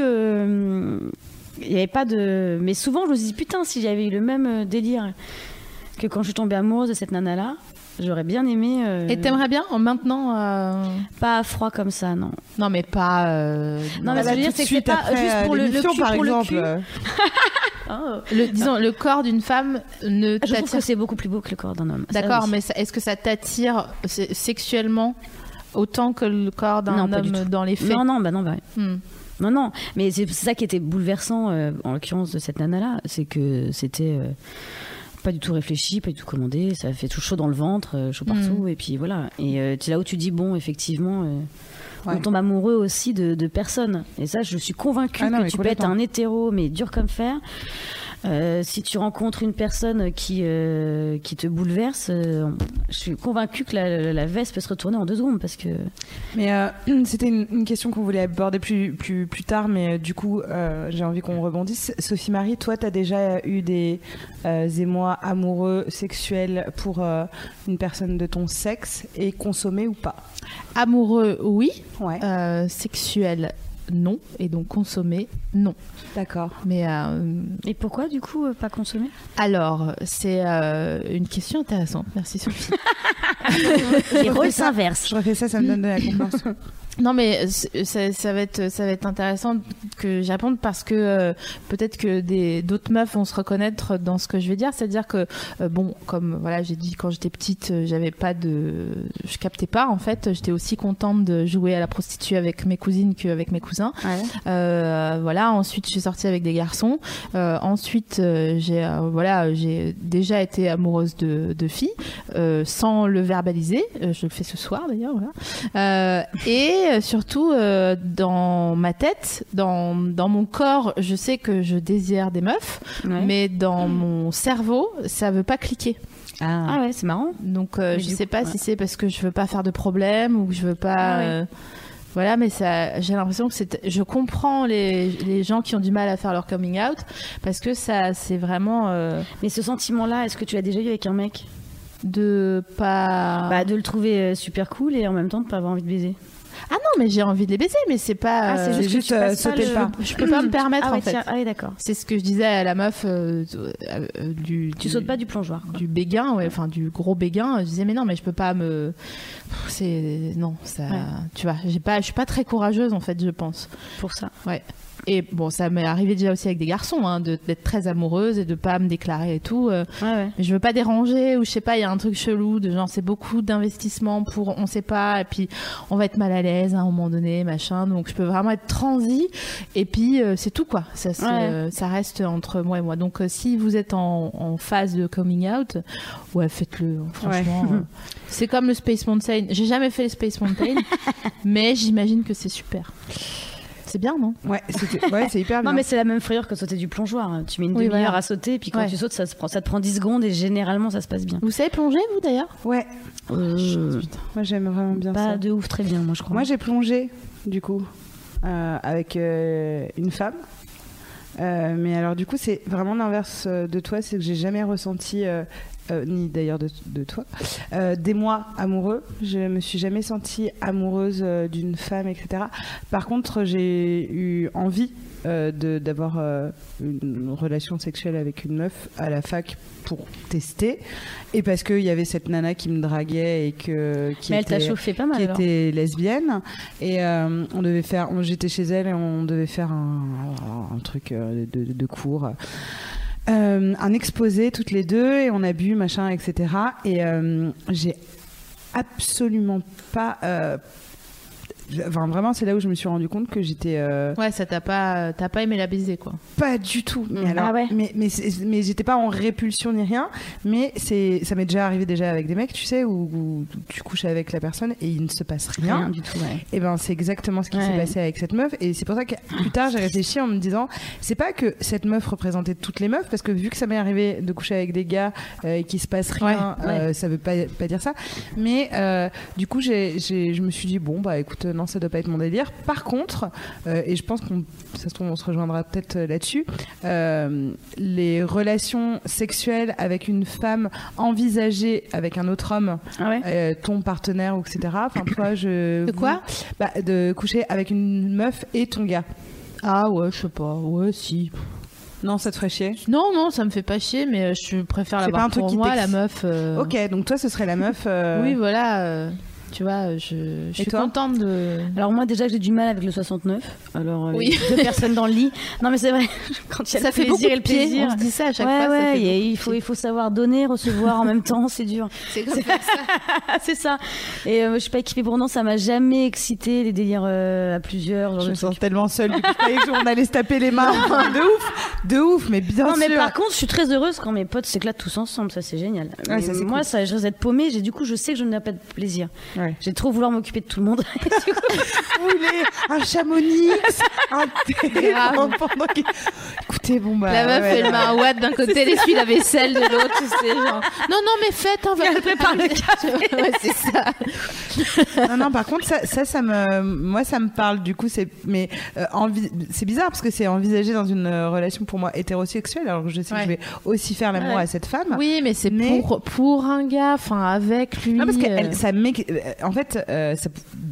Il n'y avait pas de. Mais souvent, je me dit, putain, si j'avais eu le même euh, délire que quand je suis tombée amoureuse de cette nana-là, j'aurais bien aimé. euh, Et t'aimerais bien en maintenant euh, Pas froid comme ça, non. Non, mais pas. euh, Non, mais ce que je veux dire, c'est que c'est pas juste pour le, le cul, par pour le exemple. cul. euh, le, disons, le corps d'une femme ne Je trouve t'attire. que c'est beaucoup plus beau que le corps d'un homme. D'accord, mais est-ce que ça t'attire se- sexuellement autant que le corps d'un homme dans les faits? Non, non, bah non, bah. Hmm. Non, non, mais c'est ça qui était bouleversant, euh, en l'occurrence de cette nana-là, c'est que c'était euh, pas du tout réfléchi, pas du tout commandé, ça fait tout chaud dans le ventre, euh, chaud partout, Mm. et puis voilà. Et c'est là où tu dis, bon, effectivement, Ouais. on tombe amoureux aussi de, de personnes. Et ça, je suis convaincue Ah non, que tu peux être un hétéro, mais dur comme fer. Euh, si tu rencontres une personne qui, euh, qui te bouleverse, euh, je suis convaincue que la, la- la veste peut se retourner en deux secondes parce que Mais euh, c'était une, une question qu'on voulait aborder plus, plus, plus tard, mais du coup, euh, j'ai envie qu'on rebondisse. Sophie Marie, toi, tu as déjà eu des euh, émois amoureux, sexuels pour euh, une personne de ton sexe et consommé ou pas? Amoureux, oui. Ouais, Euh, sexuel, non. Et donc consommé, non. d'accord. Mais euh, Et pourquoi, du coup, euh, pas consommer? Alors, c'est euh, une question intéressante. Merci Sophie. Les rôles s'inversent. Je refais ça, ça me donne de la confiance. Non mais c'est- ça, ça va être ça va être intéressant que j'apprenne parce que euh, peut-être que des d'autres meufs vont se reconnaître dans ce que je vais dire, c'est-à-dire que euh, bon comme voilà j'ai dit quand j'étais petite euh, j'avais pas de je captais pas en fait. J'étais aussi contente de jouer à la prostituée avec mes cousines qu'avec mes cousins. Euh, voilà ensuite je suis sortie avec des garçons. Euh, ensuite euh, j'ai euh, voilà j'ai déjà été amoureuse de, de filles euh, sans le verbaliser. Euh, je le fais ce soir d'ailleurs voilà. Euh, et euh, surtout euh, dans ma tête, dans, dans mon corps, je sais que je désire des meufs, Ouais. mais dans mon cerveau, ça veut pas cliquer. Ah ouais, c'est marrant. Donc euh, je sais coup, pas ouais. si c'est parce que je veux pas faire de problème ou que je veux pas. Ah ouais. euh, voilà, mais ça, j'ai l'impression que c'est. Je comprends les, les gens qui ont du mal à faire leur coming out parce que ça, c'est vraiment euh, Mais ce sentiment-là, est-ce que tu l'as déjà eu avec un mec? de pas. Bah, de le trouver super cool et en même temps de pas avoir envie de baiser. Ah non, mais j'ai envie de les baiser, mais c'est pas. Ah, c'est euh, juste, juste, que tu euh, sauter le le pas. je peux pas me permettre ah ouais, en fait. tiens, ah oui, d'accord. C'est ce que je disais à la meuf euh, euh, euh, du, Tu du- sautes pas du plongeoir. quoi. du béguin, ouais, enfin du gros béguin. Je disais mais non, mais je peux pas me. C'est non, ça. Ouais. Tu vois, j'ai pas, je suis pas très courageuse en fait, je pense. Pour ça. Ouais. Et bon, ça m'est arrivé déjà aussi avec des garçons, hein, d'être très amoureuse et de pas me déclarer et tout. euh, Ouais, ouais. mais je veux pas déranger ou je sais pas, il y a un truc chelou de genre c'est beaucoup d'investissement pour on sait pas et puis on va être mal à l'aise à un moment donné, machin. Donc je peux vraiment être transi et puis euh, c'est tout quoi. Ça, Ouais. euh, ça reste entre moi et moi. Donc euh, si vous êtes en, en phase de coming out, ouais faites-le. hein, Franchement, euh, c'est comme le Space Mountain. J'ai jamais fait le Space Mountain, mais j'imagine que c'est super. C'est bien, non Ouais, c'est hyper bien. Non, mais c'est la même frayeur que sauter du plongeoir. Tu mets une Oui, demi-heure voilà. à sauter, et puis quand Ouais. tu sautes, ça, se prend, ça te prend 10 secondes et généralement ça se passe bien. Vous savez plonger, vous d'ailleurs Ouais, Euh, moi j'aime vraiment bien pas ça. de ouf, très bien, moi je crois. Moi j'ai plongé du coup euh, avec euh, une femme. Euh, mais alors du coup c'est vraiment l'inverse de toi, c'est que j'ai jamais ressenti, euh, euh, ni d'ailleurs de, de toi, euh, des mois amoureux. Je me suis jamais sentie amoureuse euh, d'une femme, etc. Par contre j'ai eu envie euh, de- d'avoir une relation sexuelle avec une meuf à la fac pour tester. Et parce qu'il y avait cette nana qui me draguait et que qui Mais elle t'a était- chauffé pas mal qui était lesbienne. Et on devait faire j'étais chez elle et on devait faire un, un truc de, de cours euh, un exposé toutes les deux et on a bu machin etc et euh, j'ai absolument pas euh, Enfin, vraiment, c'est là où je me suis rendu compte que j'étais euh, Ouais, ça t'a pas, t'as pas aimé la baiser quoi. pas du tout. Mais Mm. alors, Ah ouais. mais mais, j'étais pas en répulsion ni rien. Mais c'est ça m'est déjà arrivé déjà avec des mecs, tu sais, où, où tu couches avec la personne et il ne se passe rien. Rien du tout, ouais. Et ben c'est exactement ce qui Ouais. s'est passé avec cette meuf. Et c'est pour ça que plus tard j'ai réfléchi en me disant, c'est pas que cette meuf représentait toutes les meufs, parce que vu que ça m'est arrivé de coucher avec des gars euh, et qu'il se passe rien, Ouais, euh, ça veut pas pas dire ça. Mais euh, du coup j'ai j'ai- je me suis dit bon bah écoute non ça doit pas être mon délire. Par contre euh, et je pense qu'on ça se trouve on se rejoindra peut-être euh, là-dessus. euh, les relations sexuelles avec une femme envisagées avec un autre homme, Ah ouais euh, ton partenaire etc. Enfin toi je De quoi? bah, de coucher avec une meuf et ton gars. Ah ouais, je sais pas. Ouais, si. Non, ça te ferait chier? Non, non, ça me fait pas chier, mais je préfère l'avoir pour qui moi, la meuf. euh, Ok, donc toi, ce serait la meuf. euh, Oui, voilà. euh, tu vois, je, je suis contente de. Alors moi déjà j'ai du mal avec le 69. Alors euh, Oui. deux personnes dans le lit. Non mais c'est vrai. Quand il y a Ça le fait beaucoup plaisir et de le pieds. plaisir. On se dit ça à chaque ouais, fois. ça ouais, fait il y a- beaucoup de il faut il faut savoir donner, recevoir en même temps, c'est dur. C'est comme ça. c'est ça. Et euh, je suis pas équipée pour non, ça m'a jamais excité les délires euh, à plusieurs. genre Je me sens tellement seule. du coup, Je qu'on allait se taper les mains. de ouf, de ouf, mais bien Non mais sûr. par contre, je suis très heureuse quand mes potes s'éclatent tous ensemble, ça c'est génial. Ouais, Mais ça, c'est moi, cool. ça, je risque d'être paumée. J'ai du coup, je sais que je n'ai pas de plaisir. Ouais. J'ai trop vouloir m'occuper de tout le monde. Voulez un chamonix, un thé pendant qu'il- Écoutez, bon bah. La meuf, ouais, elle ouais. met un watt d'un côté, elle essuie la vaisselle de l'autre, tu sais, genre. Non, non, mais faites, hein, Elle prépare le café. ouais, c'est ça. Non, non, par contre, ça, ça, ça me, moi, ça me parle. Du coup, c'est, mais euh, envi- c'est bizarre parce que c'est envisagé dans une euh, relation pour moi hétérosexuelle. Alors que je sais que je vais aussi faire l'amour à cette femme. Oui, mais c'est Mais- pour, pour un gars, enfin, avec lui. Non, parce que euh, elle- ça en fait, euh,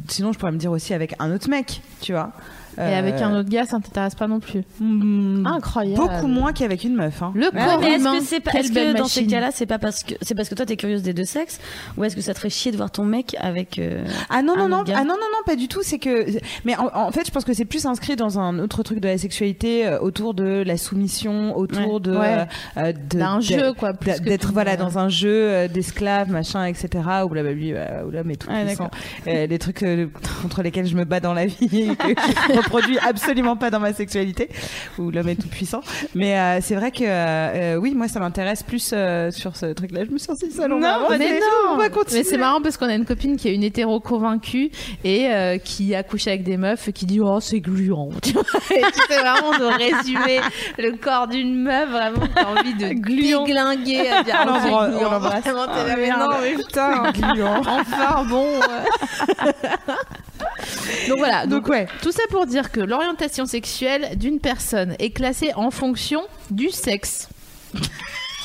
sinon je pourrais me dire aussi avec un autre mec, tu vois. Et avec un autre gars, ça t'intéresse pas non plus. hmm, Incroyable. beaucoup moins qu'avec une meuf. hein. Le corps mais est-ce que c'est pas, est-ce que dans ces cas-là, c'est pas parce que c'est parce que toi t'es curieuse des deux sexes, ou est-ce que ça te ferait chier de voir ton mec avec euh, Ah non non un non ah non non non pas du tout c'est que mais en, en fait je pense que c'est plus inscrit dans un autre truc de la sexualité euh, autour de la soumission autour Ouais. de Ouais. euh, de- D'un jeu, quoi, plus d'être tout, voilà dans un jeu euh, d'esclaves machin etc où blablabla où l'homme est tout Ouais, puissant Euh, des trucs euh, contre lesquels je me bats dans la vie reproduis absolument pas dans ma sexualité où l'homme est tout puissant mais euh, c'est vrai que euh, euh, oui moi ça m'intéresse plus euh, sur ce truc là je me sens si seule on Non, mais non. on va continuer Mais c'est marrant parce qu'on a une copine qui est une hétéro convaincue et qui a couché avec des meufs et qui dit oh c'est gluant. Tu sais vraiment de résumer le corps d'une meuf vraiment t'as envie de déglinguer à dire On oh, l'embrasse- gluant. on l'embrasse. Vraiment, t'es Ah, merde. non mais putain Gluant. enfin bon. Donc voilà. donc ouais Tout ça pour dire que l'orientation sexuelle d'une personne est classée en fonction du sexe.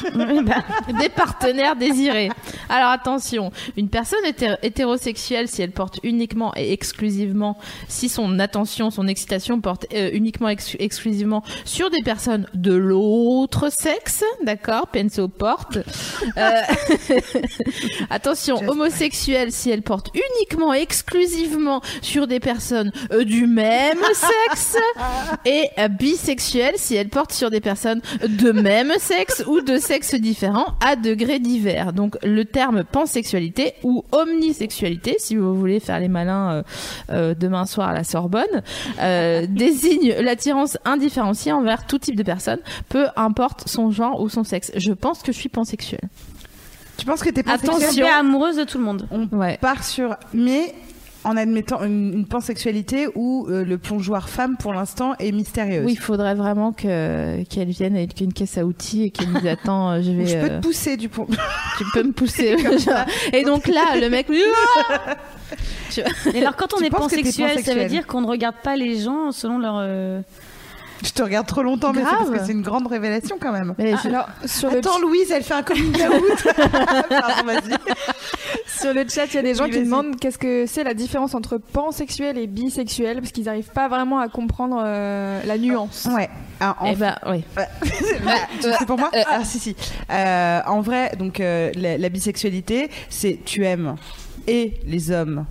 des partenaires désirés. Alors attention, une personne hété- hétérosexuelle, si elle porte uniquement et exclusivement, si son attention, son excitation porte euh, uniquement ex- exclusivement sur des personnes de l'autre sexe, d'accord, penso porte. Euh, attention, homosexuelle, si elle porte uniquement, exclusivement sur des personnes euh, du même sexe, et euh, bisexuelle, si elle porte sur des personnes de même sexe ou de sexe différent à degrés divers. Donc le terme pansexualité ou omnisexualité, si vous voulez faire les malins euh, euh, demain soir à la Sorbonne, euh, désigne l'attirance indifférenciée envers tout type de personne, peu importe son genre ou son sexe. Je pense que je suis pansexuelle. tu penses que t'es pas Attention. amoureuse de tout le monde. on Ouais. part sur mais en admettant une, une pansexualité où euh, le plongeoir femme pour l'instant est mystérieuse. Oui, il faudrait vraiment que qu'elle vienne avec une caisse à outils et qu'elle nous attend. euh, Je vais. je peux euh, te pousser du pont. tu peux me pousser. et donc là, le mec. Et alors quand on Tu est pansexuel, ça veut dire qu'on ne regarde pas les gens selon leur. euh, je te regarde trop longtemps, mais c'est parce que c'est une grande révélation quand même. Mais je- Alors, sur le, Attends, Louise, elle fait un coming out. Pardon, vas-y. Sur le chat, il y a des gens Oui, qui demandent qu'est-ce que c'est la différence entre pansexuel et bisexuel, parce qu'ils n'arrivent pas vraiment à comprendre euh, la nuance. Ouais. Ah, en Eh ben, oui. Bah, c'est pour moi Ah si si. Euh, en vrai, donc euh, la, la bisexualité, c'est tu aimes et les hommes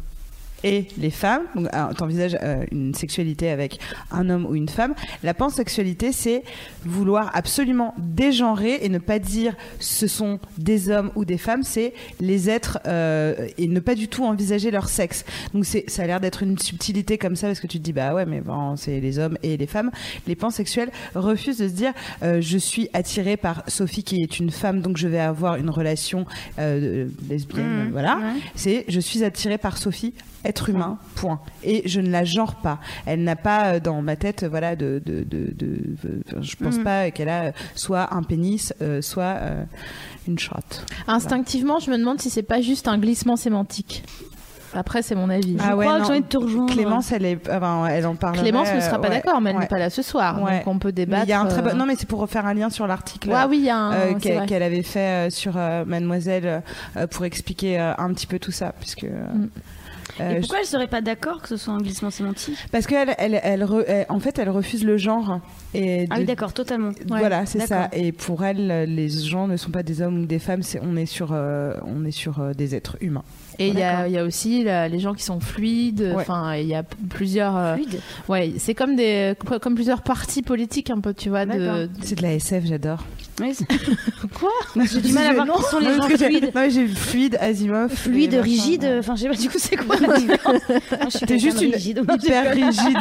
et les femmes. Donc alors, t'envisages euh, une sexualité avec un homme ou une femme. La pansexualité, c'est vouloir absolument dégenrer et ne pas dire ce sont des hommes ou des femmes, c'est les êtres euh, et ne pas du tout envisager leur sexe. Donc c'est ça a l'air d'être une subtilité comme ça parce que tu te dis bah ouais mais bon c'est les hommes et les femmes. Les pansexuels refusent de se dire euh, je suis attiré par Sophie qui est une femme donc je vais avoir une relation euh, lesbienne Mhm. voilà. Ouais. C'est je suis attiré par Sophie être humain point et je ne la genre pas. Elle n'a pas euh, dans ma tête euh, voilà de de de, de- de- je pense Mhm. pas qu'elle a euh, soit un pénis euh, soit euh, une chatte. Instinctivement, je me demande si c'est pas juste un glissement sémantique. Après, c'est mon avis. Ah je ouais, crois non. que j'ai envie de te rejoindre. Clémence elle est enfin, elle en parle Clémence ne sera pas d'accord, mais elle n'est pas là ce soir. Ouais. Donc on peut débattre. il y a un très bon... Non, mais c'est pour refaire un lien sur l'article Ouais, oui, euh, qu'elle avait fait sur euh, Mademoiselle euh, pour expliquer un petit peu tout ça. Puisque, Mm. Euh, Et pourquoi elle serait pas d'accord que ce soit un glissement sémantique? Parce qu'elle, elle, elle, re- elle- en fait, elle refuse le genre. Et Ah oui, d'accord, totalement. Voilà, c'est ça. Et pour elle, les gens ne sont pas des hommes ou des femmes. C'est, on est sur, euh, on est sur euh, des êtres humains. Et il y, a- y aussi les gens qui sont fluides. Ouais. Enfin, il y a plusieurs. euh, Fluide. ouais, c'est comme des, comme plusieurs partis politiques un peu, tu vois. De. C'est de la SF, j'adore. Oui, Quoi J'ai du mal à voir qui sont les gens j'ai- fluides. Non, mais j'ai fluide, Asimov. Fluide, rigide, enfin je sais pas du coup c'est quoi la différence Moi, je suis T'es juste une rigide. hyper rigide.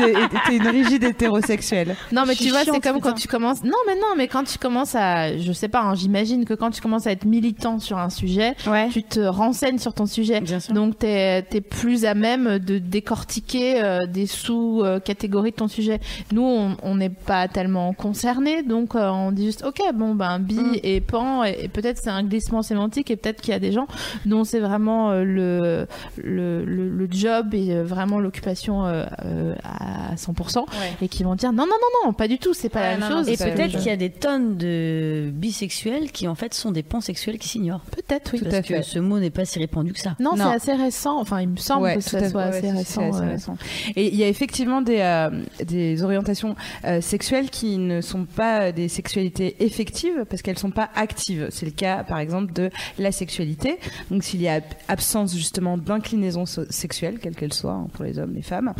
T'es une rigide hétérosexuelle. Non, mais tu vois, c'est comme quand tu commences. Non, mais non, mais quand tu commences à. Je sais pas, hein, j'imagine que quand tu commences à être militant sur un sujet, tu te renseignes sur ton sujet. Bien sûr. Donc, tu es, plus à même de décortiquer euh, des sous-catégories de ton sujet. Nous, on on n'est pas tellement concernés, donc euh, on dit juste, ok, bon, ben, bi Mm. et pan et, et peut-être c'est un glissement sémantique et peut-être qu'il y a des gens dont c'est vraiment euh, le, le, le le job et euh, vraiment l'occupation euh, euh, à 100% et qui vont dire non non non non pas du tout c'est pas Ouais, la même non, non, chose Et peut-être qu'il y a des tonnes de bisexuels qui en fait sont des pansexuels qui s'ignorent. peut-être oui Tout à Parce que ce mot n'est pas si répandu que ça. non, Non. c'est assez récent enfin il me semble Ouais, que ça soit Ouais, assez récent, c'est assez ouais. récent. Et il y a effectivement des, euh, des orientations euh, sexuelles qui ne sont pas euh, des sexualités effectives parce qu'elles sont pas actives. C'est le cas, par exemple, de la sexualité. Donc, s'il y a absence justement d'inclinaison so- sexuelle, quelle qu'elle soit, hein, pour les hommes, les femmes.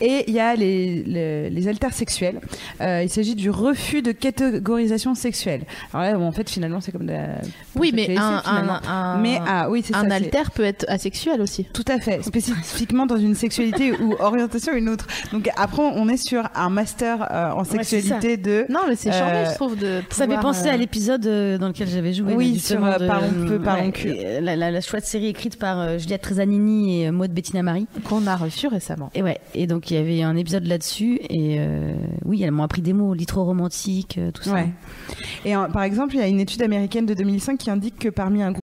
Et il y a les, les. Euh, il s'agit du refus de catégorisation sexuelle. Alors là, bon, en fait, finalement, c'est comme de la oui mais un, laisser, finalement. un, un- Mais ah oui, c'est ça. un c'est- alter peut être asexuel aussi tout à fait, spécifiquement dans une sexualité ou orientation une autre. Donc après, on est sur un master euh, en sexualité de. non mais c'est Euh, je trouve de Ça fait penser euh, à l'épisode euh, dans lequel j'avais joué. Oui, sur, euh, de- Parlons peu, Parlons ouais, cul. euh, La, la, la chouette série écrite par euh, Juliette Trezanini et euh, Maud Bettina Marie. qu'on a reçu récemment Et ouais, et donc il y avait un épisode là-dessus. Et euh, oui, elles m'ont appris des mots, litro-romantique, euh, tout ça. Ouais. Et euh, par exemple, il y a une étude américaine de 2005 qui indique que parmi un groupe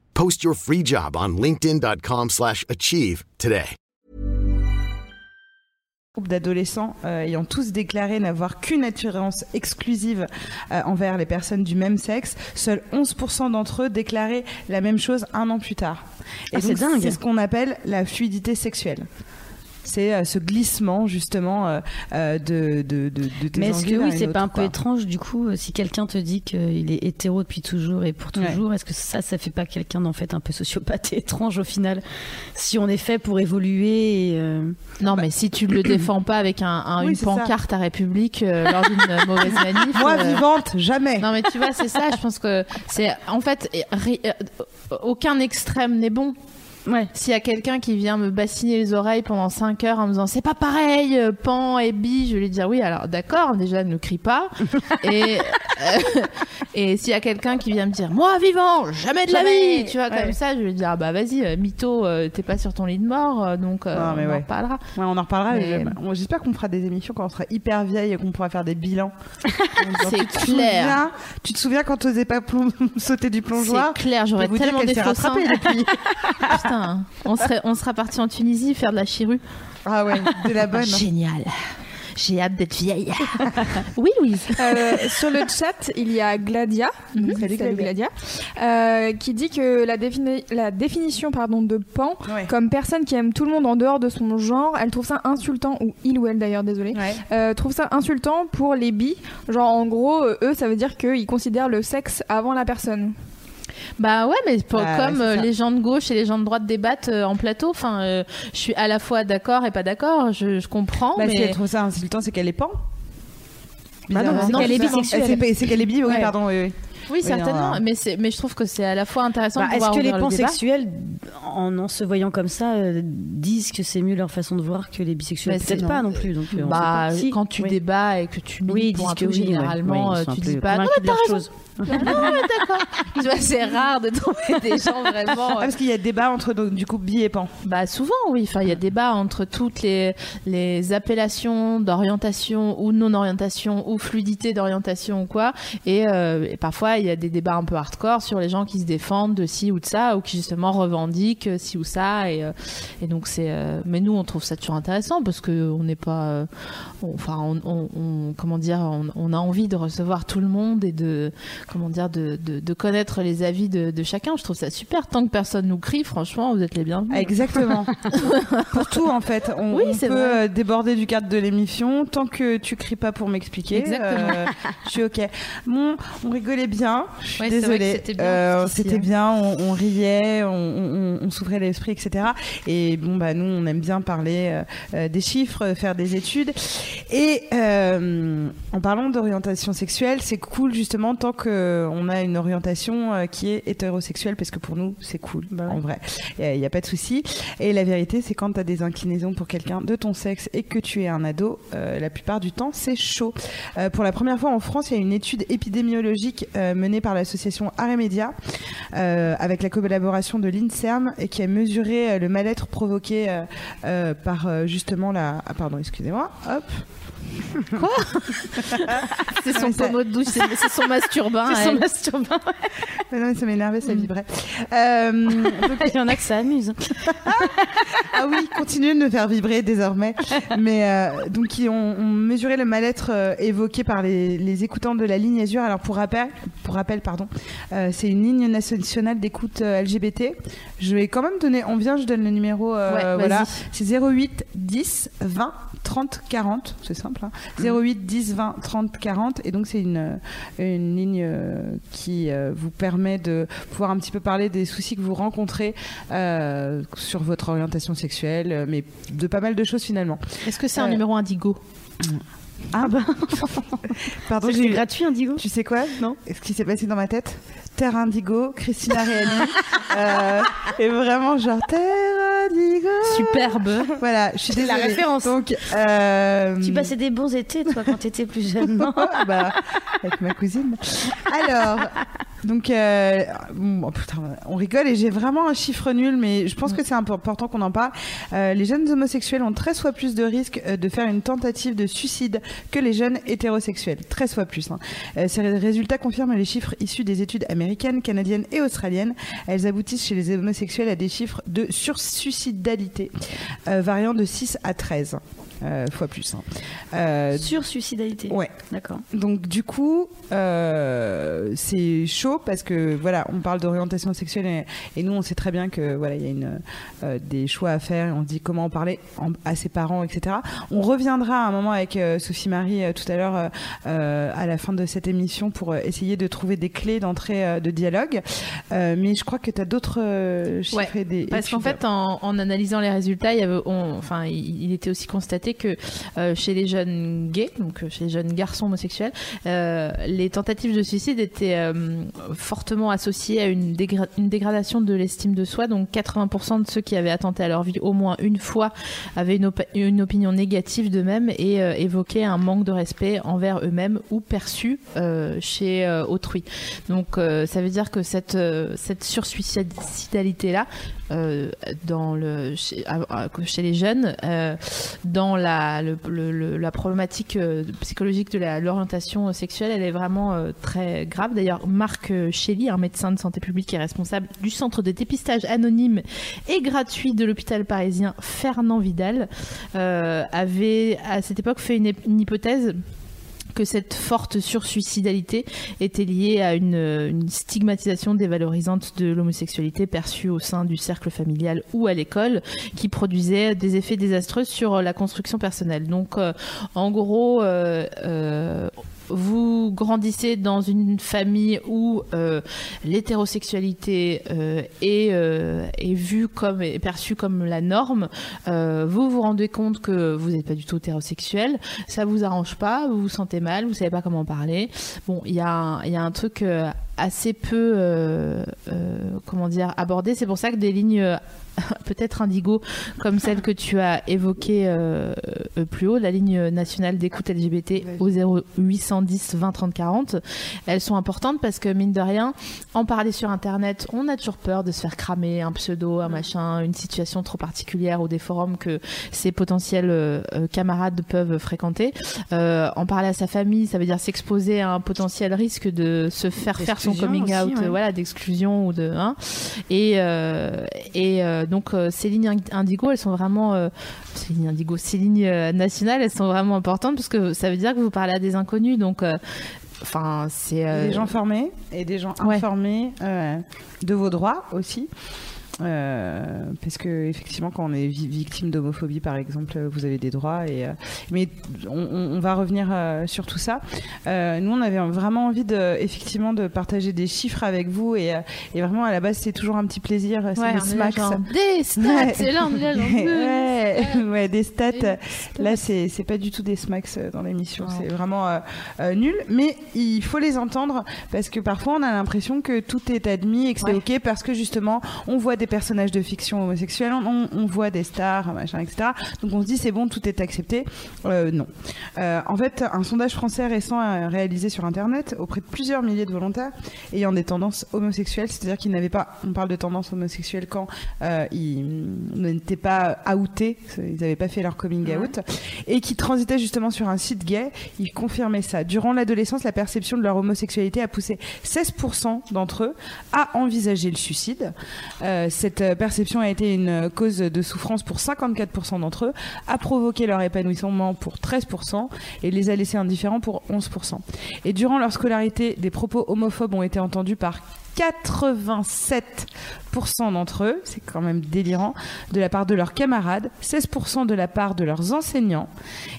Post your free job on linkedin.com/achieve slash achieve today. d'adolescents euh, ayant tous déclaré n'avoir qu'une attirance exclusive euh, envers les personnes du même sexe, seuls 11% d'entre eux déclaraient la même chose un an plus tard. Et Ah, c'est dingue. C'est ce qu'on appelle la fluidité sexuelle. C'est euh, ce glissement justement euh, euh, de, de, de, de tes Mais est-ce que oui, c'est pas un peu quoi. étrange du coup si quelqu'un te dit qu'il est hétéro depuis toujours et pour Ouais. toujours Est-ce que ça, ça fait pas quelqu'un d'en fait un peu sociopathe et étrange au final Si on est fait pour évoluer et, euh, Non, mais si tu le défends pas avec un, un- Oui, une ça. pancarte à République euh, lors d'une mauvaise manif. Moi euh, vivante, jamais. Non, mais tu vois, c'est ça. Je pense que c'est en fait aucun extrême n'est bon. Ouais. S'il y a quelqu'un qui vient me bassiner les oreilles pendant 5 heures en me disant c'est pas pareil, euh, pan et bi, je vais lui dire oui, alors d'accord, déjà ne crie pas. et euh, et s'il y a quelqu'un qui vient me dire moi vivant, jamais de la vie, tu vois, Ouais. comme ça, je vais lui dire ah bah vas-y, euh, mytho, euh, t'es pas sur ton lit de mort, donc Non, mais on en reparlera. Ouais, on en reparlera. Mais- J'espère qu'on fera des émissions quand on sera hyper vieille et qu'on pourra faire des bilans. C'est clair. souviens- Tu te souviens quand t'osais pas plom- sauter du plongeoir? C'est clair, j'aurais tellement des faux seins. Putain, on serait, on sera parti en Tunisie faire de la chirue. Ah ouais, de la bonne. Génial. J'ai hâte d'être vieille. oui, Louise. Euh, sur le chat, il y a Gladia, Salut, salut Gladia. Gladia, euh, qui dit que la, défini- la définition pardon, de pan Ouais. comme personne qui aime tout le monde en dehors de son genre, elle trouve ça insultant, ou il ou elle d'ailleurs, désolé, Ouais. euh, trouve ça insultant pour les bi. Genre en gros, eux, ça veut dire qu'ils considèrent le sexe avant la personne. Bah ouais, mais Bah, comme euh, les gens de gauche et les gens de droite débattent euh, en plateau, enfin, euh, je suis à la fois d'accord et pas d'accord. Je, je comprends, Bah, mais Si elle trouve ça insultant, c'est qu'elle est pan. Bah non, Bizarrement. c'est qu'elle est bisexuelle. C'est qu'elle est bi, oui, Ouais. pardon. Oui, oui. oui, certainement. Mais je trouve que c'est à la fois intéressant bah, est-ce que les ouvrir le pansexuels, en, en se voyant comme ça, euh, disent que c'est mieux leur façon de voir que les bisexuels? Bah, Peut-être pas non plus. Donc, on Bah, sait pas. Si, quand tu oui. débats et que tu Oui, pour un que oui, généralement, Ouais, sont tu dis pas. Non, mais t'as raison. Non, d'accord. C'est rare de trouver des gens vraiment. Ah, parce qu'il y a débat entre donc, du coup bi et pan. Bah souvent oui, enfin il y a débat entre toutes les les appellations d'orientation ou non orientation ou fluidité d'orientation ou quoi et, euh, et parfois il y a des débats un peu hardcore sur les gens qui se défendent de ci ou de ça ou qui justement revendiquent ci ou ça et euh, et donc c'est euh, mais nous on trouve ça toujours intéressant parce que on n'est pas euh, on- enfin on, on- on- comment dire on, on a envie de recevoir tout le monde et de comment dire de, de, de connaître les avis de, de chacun je trouve ça super tant que personne nous crie franchement vous êtes les bienvenus Exactement. pour tout, en fait. On, Oui, on peut vrai. euh, déborder du cadre de l'émission tant que tu cries pas pour m'expliquer. Exactement. euh, je suis OK. Bon, on rigolait bien. Je suis Ouais, désolée. c'était bien Euh, hein. bien. On, on riait, on, on, s'ouvrait l'esprit, etc. Et bon, bah nous, on aime bien parler euh, des chiffres, faire des études. Et en parlant d'orientation sexuelle, c'est cool justement tant que on a une orientation euh, qui est hétérosexuelle, parce que pour nous, c'est cool. En vrai, il n'y a, pas de souci. Et la vérité, c'est quand tu as des inclinaisons pour quelqu'un de ton sexe et que tu es un ado, euh, la plupart du temps, c'est chaud. Euh, pour la première fois en France, il y a une étude épidémiologique euh, menée par l'association Aremedia euh, avec la collaboration de l'INSERM et qui a mesuré euh, le mal-être provoqué euh, euh, par euh, justement la. Ah, pardon, excusez-moi. Hop. C'est son ça- pommeau de douche, c'est son masturbin. C'est son masturbin. Non, mais ça m'énervait, ça vibrait. Euh, donc, Il y en a que ça amuse. Ah oui, continuez de me faire vibrer désormais. Mais euh, donc ils ont, mesuré le mal-être euh, évoqué par les, les écoutants de la ligne Azur. Alors pour rappel, pour rappel pardon, c'est une ligne nationale d'écoute LGBT. Je vais quand même donner, on vient, je donne le numéro. euh, Ouais, voilà, c'est 08 10 20 30 40. C'est simple. Hein. 08 10 20 30 40. Et donc c'est une une ligne euh, qui euh, vous permet de pouvoir un petit peu parler des soucis que vous rencontrez euh, sur votre orientation sexuelle, euh, mais de pas mal de choses finalement. Est-ce que c'est un Euh, numéro indigo? Ah bah Pardon, C'est j'ai eu- gratuit, Indigo Tu sais quoi Non. Ce qui s'est passé dans ma tête Terre Indigo, Christina Reali. euh, et vraiment genre Terre Indigo. Superbe. Voilà, je suis C'est la désolée. référence. Donc, euh, Tu passais des bons étés, toi, quand t'étais plus jeune, non bah, avec ma cousine. Alors, donc, euh, bon, oh, putain, on rigole et j'ai vraiment un chiffre nul, mais je pense que c'est impo- important qu'on en parle. Les jeunes homosexuels ont 13 fois plus de risques de faire une tentative de suicide que les jeunes hétérosexuels. 13 fois plus. hein. Euh, ces ré- résultats confirment les chiffres issus des études américaines, canadiennes et australiennes. Elles aboutissent chez les homosexuels à des chiffres de sursuicidalité euh, variant de 6 à 13 euh, fois plus. hein. Euh, Sur suicidalité. Ouais. D'accord. donc du coup, euh, c'est chaud parce que voilà, on parle d'orientation sexuelle et, et nous on sait très bien que voilà, il y a une, euh, des choix à faire et on se dit comment en parler en- à ses parents, etc. On reviendra à un moment avec euh, Sophie Marie euh, tout à l'heure euh, euh, à la fin de cette émission pour euh, essayer de trouver des clés d'entrée euh, de dialogue. Euh, mais je crois que tu as d'autres euh, chiffres Ouais, et des Parce qu'en fait, en, en analysant les résultats, il, y avait, on- enfin, il, il était aussi constaté que euh, chez les jeunes gays, donc euh, chez les jeunes garçons homosexuels, euh, les tentatives de suicide étaient fortement associées à une, dégra- une dégradation de l'estime de soi. Donc 80% de ceux qui avaient attenté à leur vie au moins une fois avaient une, op- une opinion négative d'eux-mêmes et évoquaient un manque de respect envers eux-mêmes ou perçu chez autrui. Donc ça veut dire que cette, cette sursuicidalité-là, euh, chez, les jeunes, euh, dans la, problématique euh, psychologique de l'orientation sexuelle, elle est vraiment très grave. D'ailleurs, Marc Chély, un médecin de santé publique est responsable du centre de dépistage anonyme et gratuit de l'hôpital parisien Fernand Vidal, avait à cette époque fait une hypothèse que cette forte sursuicidalité était liée à une, une stigmatisation dévalorisante de l'homosexualité perçue au sein du cercle familial ou à l'école, qui produisait des effets désastreux sur la construction personnelle. Donc, euh, en gros, euh, euh, vous grandissez dans une famille où euh, l'hétérosexualité euh, est, euh, est vue comme est perçue comme la norme, vous vous rendez compte que vous n'êtes pas du tout hétérosexuel, ça vous arrange pas, vous vous sentez mal, vous savez pas comment parler. Bon, il y, y a un truc assez peu, comment dire, abordé. C'est pour ça que des lignes peut-être indigo comme celle que tu as évoquée euh, euh, plus haut, la ligne nationale d'écoute LGBT au 0810 20 30 40, elles sont importantes parce que mine de rien, en parler sur internet, on a toujours peur de se faire cramer un pseudo, un machin, une situation trop particulière ou des forums que ses potentiels euh, euh, camarades peuvent fréquenter. Euh, en parler à sa famille, ça veut dire s'exposer à un potentiel risque de se faire faire son coming aussi, out, ouais. voilà, d'exclusion ou de hein. et euh, et euh, donc euh, ces lignes indigo, elles sont vraiment euh, ces lignes indigo, ces lignes euh, nationales, elles sont vraiment importantes parce que ça veut dire que vous parlez à des inconnus, donc enfin c'est des gens formés et des gens Ouais. informés de vos droits aussi. Euh, parce que effectivement, quand on est vi- victime d'homophobie, par exemple, vous avez des droits. Et euh, mais on, on- va revenir euh, sur tout ça. Euh, nous, on avait vraiment envie de, effectivement, de partager des chiffres avec vous et, euh, et vraiment à la base, c'est toujours un petit plaisir. C'est Ouais, des là, genre, des stats, Ouais. c'est là, on est là, genre, ouais, ouais, des stats. Des Là, c'est c'est pas du tout des smacks euh, dans l'émission. C'est vraiment euh, euh, nul. Mais il faut les entendre parce que parfois, on a l'impression que tout est admis et que c'est ok parce que justement, on voit des personnages de fiction homosexuels, on, on voit des stars, machin, etc. Donc on se dit c'est bon, tout est accepté. Euh, non. Euh, en fait, un sondage français récent a réalisé sur Internet auprès de plusieurs milliers de volontaires ayant des tendances homosexuelles, c'est-à-dire qu'ils n'avaient pas, on parle de tendances homosexuelles quand euh, ils n'étaient pas outés, ils n'avaient pas fait leur coming out, et qui transitaient justement sur un site gay, ils confirmaient ça. Durant l'adolescence, la perception de leur homosexualité a poussé 16% d'entre eux à envisager le suicide. Euh, cette euh, perception a été une cause de souffrance pour 54% d'entre eux, a provoqué leur épanouissement pour 13% et les a laissés indifférents pour 11%. Et durant leur scolarité, des propos homophobes ont été entendus par 87% d'entre eux, c'est quand même délirant, de la part de leurs camarades, 16% de la part de leurs enseignants,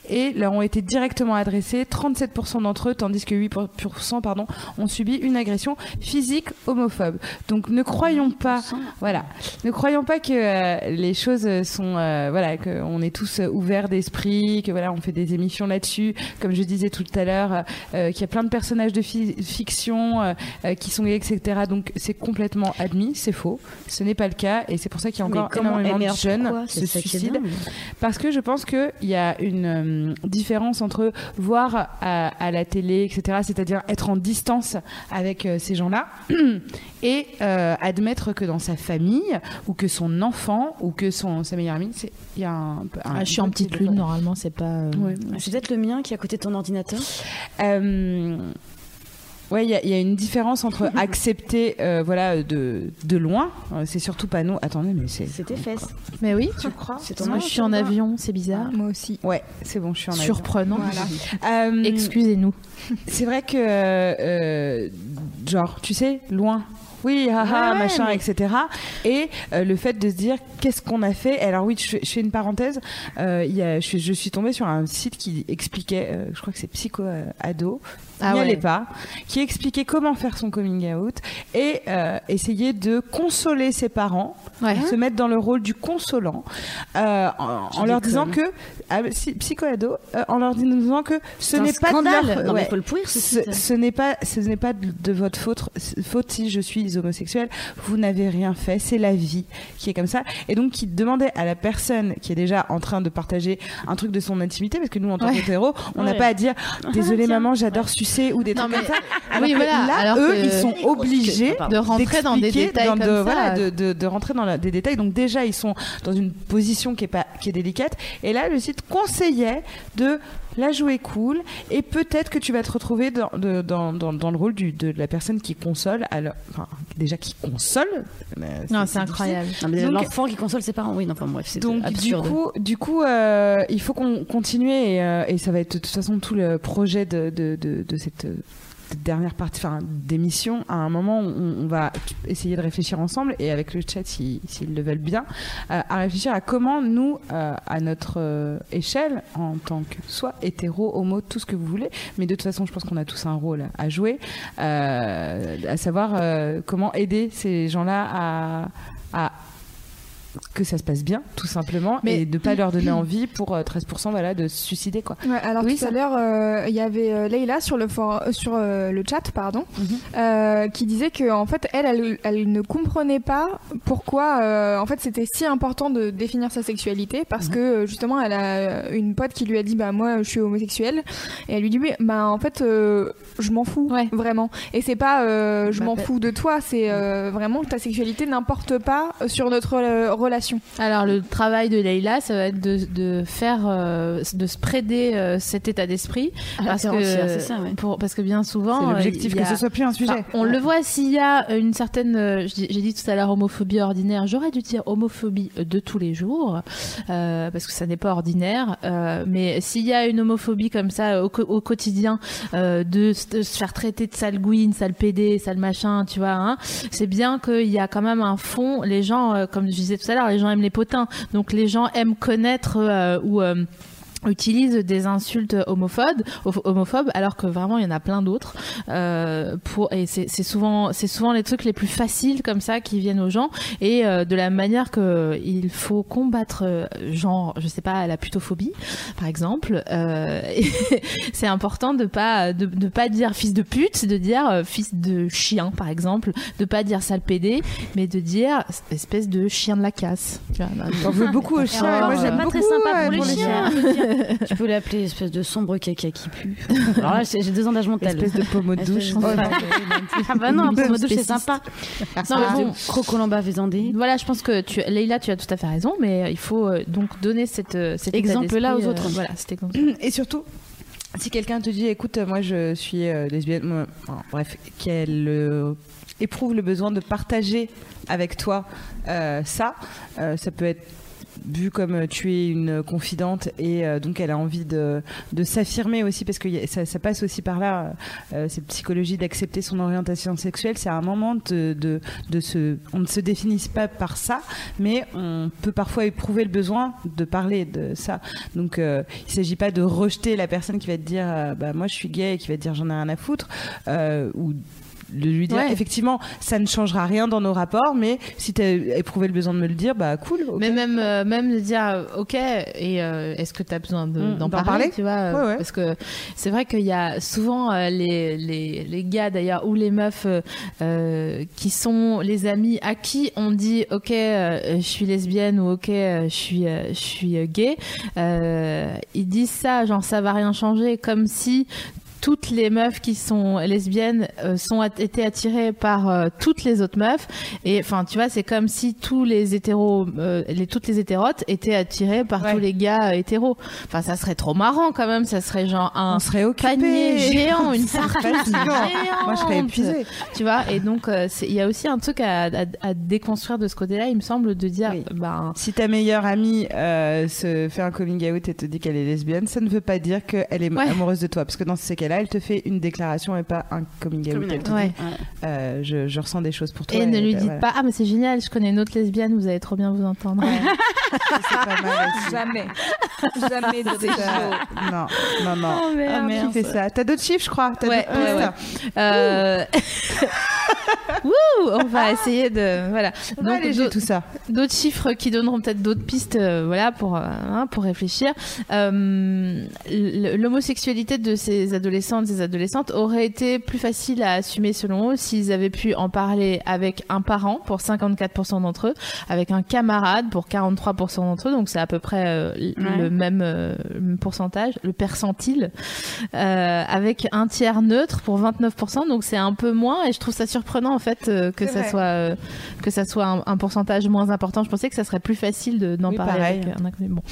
et leur ont été directement adressés 37% d'entre eux, tandis que 8% pardon, ont subi une agression physique homophobe. Donc ne croyons pas, voilà, ne croyons pas que euh, les choses sont, euh, voilà, qu'on est tous ouverts d'esprit, que voilà, on fait des émissions là-dessus, comme je disais tout à l'heure, euh, euh, qu'il y a plein de personnages de fi- fiction euh, euh, qui sont gays, etc. Donc c'est complètement admis, c'est faux, ce n'est pas le cas, et c'est pour ça qu'il y a encore énormément de jeunes qui se suicident. Parce que je pense qu'il y a une euh, différence entre voir à, à la télé, etc., c'est-à-dire être en distance avec euh, ces gens-là, et euh, admettre que dans sa famille, ou que son enfant, ou que son, sa meilleure amie, il y a un, un- Ah, je suis en petite lune, normalement, c'est pas. Ouais. C'est peut-être le mien qui est à côté de ton ordinateur? Ouais, il y, a- il y a une différence entre accepter, euh, voilà, de, de loin. euh, C'est surtout pas nous. Attendez, mais c'est. C'est tes fesses. Mais oui, Tu crois ton moi je suis en avion, c'est bizarre. Moi aussi. Ouais, c'est bon, je suis en avion. Surprenant. Euh, Excusez-nous. C'est vrai que, euh, euh, genre, tu sais, loin. Oui, haha, Ouais, ouais, machin, mais- etc. Et euh, le fait de se dire qu'est-ce qu'on a fait? Alors oui, je, fais- je fais une parenthèse. Euh, il y a, je, je suis tombée sur un site qui expliquait, euh, je crois que c'est Psycho Ado, Ah n'y ouais. allez pas, qui expliquait comment faire son coming out et euh, essayer de consoler ses parents, Ouais. se mettre dans le rôle du consolant, euh, en, en leur disant que ah, si- psychoado, euh, en leur disant que ce n'est pas de scandale. leur- Non, mais ouais. faut le pourrir, ce ce, site. ce n'est pas ce n'est pas de, de votre faute faute si je suis homosexuel vous n'avez rien fait c'est la vie qui est comme ça et donc qui demandait à la personne qui est déjà en train de partager un truc de son intimité parce que nous en tant Ouais. qu'hétéro on n'a pas à dire désolé maman j'adore sucer ou des Non, trucs mais- comme ça alors oui, voilà, là alors eux que- ils sont obligés De rentrer dans des détails dans comme de, ça. voilà, de, de- de rentrer dans la- des détails. Donc déjà, ils sont dans une position qui est pas qui est délicate. Et là, le site conseillait de la jouer cool et peut-être que tu vas te retrouver dans, de- dans, dans, dans le rôle du, de la personne qui console. Alors, enfin, déjà qui console. Non, c'est incroyable. L'enfant qui console ses parents, oui, non, enfin bref, c'est Donc absurde. du coup, du coup, euh, il faut qu'on continue et, euh, et ça va être de toute façon tout le projet de, de, de, de cette euh, dernière partie, enfin d'émission. À un moment, on, on va essayer de réfléchir ensemble et avec le chat, si- s'ils le veulent bien, euh, à réfléchir à comment nous, euh, à notre euh, échelle, en tant que soit hétéro, homo, tout ce que vous voulez, mais de toute façon, je pense qu'on a tous un rôle à jouer, à savoir comment aider ces gens-là à que ça se passe bien, tout simplement, Mais- et de pas leur donner envie pour euh, 13% voilà, de se suicider. Quoi. Ouais, alors Oui, tout à l'heure, euh, il y avait euh, Leïla sur le for- euh, sur euh, le chat, pardon, Mhm. euh, qui disait que en fait, elle, elle, elle ne comprenait pas pourquoi, euh, en fait, c'était si important de définir sa sexualité, parce Mhm. que euh, justement, elle a une pote qui lui a dit, bah moi, je suis homosexuelle, et elle lui dit, mais bah en fait, euh, je m'en fous, Ouais. vraiment. Et c'est pas, euh, je Bah, m'en bah- fous de toi, c'est euh, vraiment que ta sexualité n'importe pas sur notre euh, relation relation. Alors le travail de Leïla, ça va être de, de faire, euh, de spreader euh, cet état d'esprit, parce que ça, ouais. pour, parce que bien souvent, C'est euh, l'objectif y que a- ce soit plus un sujet. Enfin, on le voit s'il y a une certaine, euh, j'ai dit tout à l'heure homophobie ordinaire, j'aurais dû dire homophobie de tous les jours, euh, parce que ça n'est pas ordinaire, euh, mais s'il y a une homophobie comme ça au, co- au quotidien, euh, de, se faire traiter de sale gouine, sale pédé, sale machin, tu vois, hein, c'est bien qu'il y a quand même un fond, les gens, euh, comme je disais tout à l'heure, les gens aiment les potins, donc les gens aiment connaître euh, ou... euh, utilisent des insultes homophobes, homophobes alors que vraiment il y en a plein d'autres euh, pour et c'est c'est souvent c'est souvent les trucs les plus faciles comme ça qui viennent aux gens et euh, de la manière que il faut combattre euh, genre je sais pas la putophobie par exemple euh, c'est important de pas de, de pas dire fils de pute de dire euh, fils de chien par exemple de pas dire sale pédé mais de dire espèce de chien de la casse tu vois, T'en veux beaucoup aux chiens. moi, c'est j'aime pas beaucoup très sympa pour les chiens. tu peux l'appeler espèce de sombre caca qui pue. Alors là, j'ai ans d'âge mental. Espèce de pommeau de douche. De- Oh, non. Ah bah non, un peu de douche, c'est sympa. Non, mais bon. de crocolamba faisandé. Voilà, je pense que tu, Leïla, tu as tout à fait raison, mais il faut euh, donc donner cette, euh, cet Exemple-là aux autres. voilà, cet exemple. Et surtout, si quelqu'un te dit, écoute, moi je suis euh, lesbienne, enfin, bref, qu'elle euh, éprouve le besoin de partager avec toi euh, ça, euh, ça peut être vu comme euh, tu es une confidente et euh, donc elle a envie de, de s'affirmer aussi parce que ça, passe aussi par là euh, cette psychologie d'accepter son orientation sexuelle. C'est un moment de, de, de se on ne se définit pas par ça mais on peut parfois éprouver le besoin de parler de ça. Donc euh, il s'agit pas de rejeter la personne qui va te dire bah moi je suis gay et qui va te dire j'en ai rien à foutre ou de lui dire Ouais. effectivement ça ne changera rien dans nos rapports mais si tu as éprouvé le besoin de me le dire bah cool. Mais même, euh, même de dire, euh, ok, et euh, est-ce que tu as besoin de- Mm, d'en d'en parler, parler tu vois Ouais, ouais. Parce que c'est vrai qu'il y a souvent euh, les, les, les gars d'ailleurs ou les meufs qui sont les amis à qui on dit, ok, je suis lesbienne ou ok, je suis, je suis gay. Ils disent ça, genre ça va rien changer, comme si toutes les meufs qui sont lesbiennes euh, sont at- été attirées par euh, toutes les autres meufs et enfin tu vois c'est comme si tous les hétéros euh, les toutes les hétérotes étaient attirées par Ouais. tous les gars euh, hétéros enfin ça serait trop marrant quand même ça serait genre un on serait occupé panier géant une tartine géante moi je serais épuisée tu vois et donc il y a aussi un truc à, à- à déconstruire de ce côté-là il me semble de dire Oui. ben si ta meilleure amie se fait un coming out et te dit qu'elle est lesbienne, ça ne veut pas dire qu'elle est Ouais. amoureuse de toi. Parce que dans ces cas-là, elle te fait une déclaration et pas un coming out. Ouais euh, je, je ressens des choses pour toi. et ne lui bah, dites voilà. pas ah mais c'est génial je connais une autre lesbienne vous allez trop bien vous entendre pas mal. Jamais. Jamais de ça. Non, non, non. Oh, merde. Ah, merde. Qui fait ça T'as d'autres chiffres, je crois T'as Ouais, Euh... Wouh, on va essayer de voilà. On va alléger d'au- tout ça. d'autres chiffres qui donneront peut-être d'autres pistes, euh, voilà, pour euh, hein, pour réfléchir. Euh, L'homosexualité de ces adolescents, de ces adolescentes aurait été plus facile à assumer selon eux s'ils avaient pu en parler avec un parent pour 54% d'entre eux, avec un camarade pour 43% d'entre eux, donc c'est à peu près euh, Ouais. le même euh, pourcentage, le percentile, euh, avec un tiers neutre pour 29%, donc c'est un peu moins et je trouve ça surprenant en fait que ça soit que ça soit un, un pourcentage moins important. Je pensais que ça serait plus facile de- d'en Oui, parler pareil. avec un inconnu. Bon.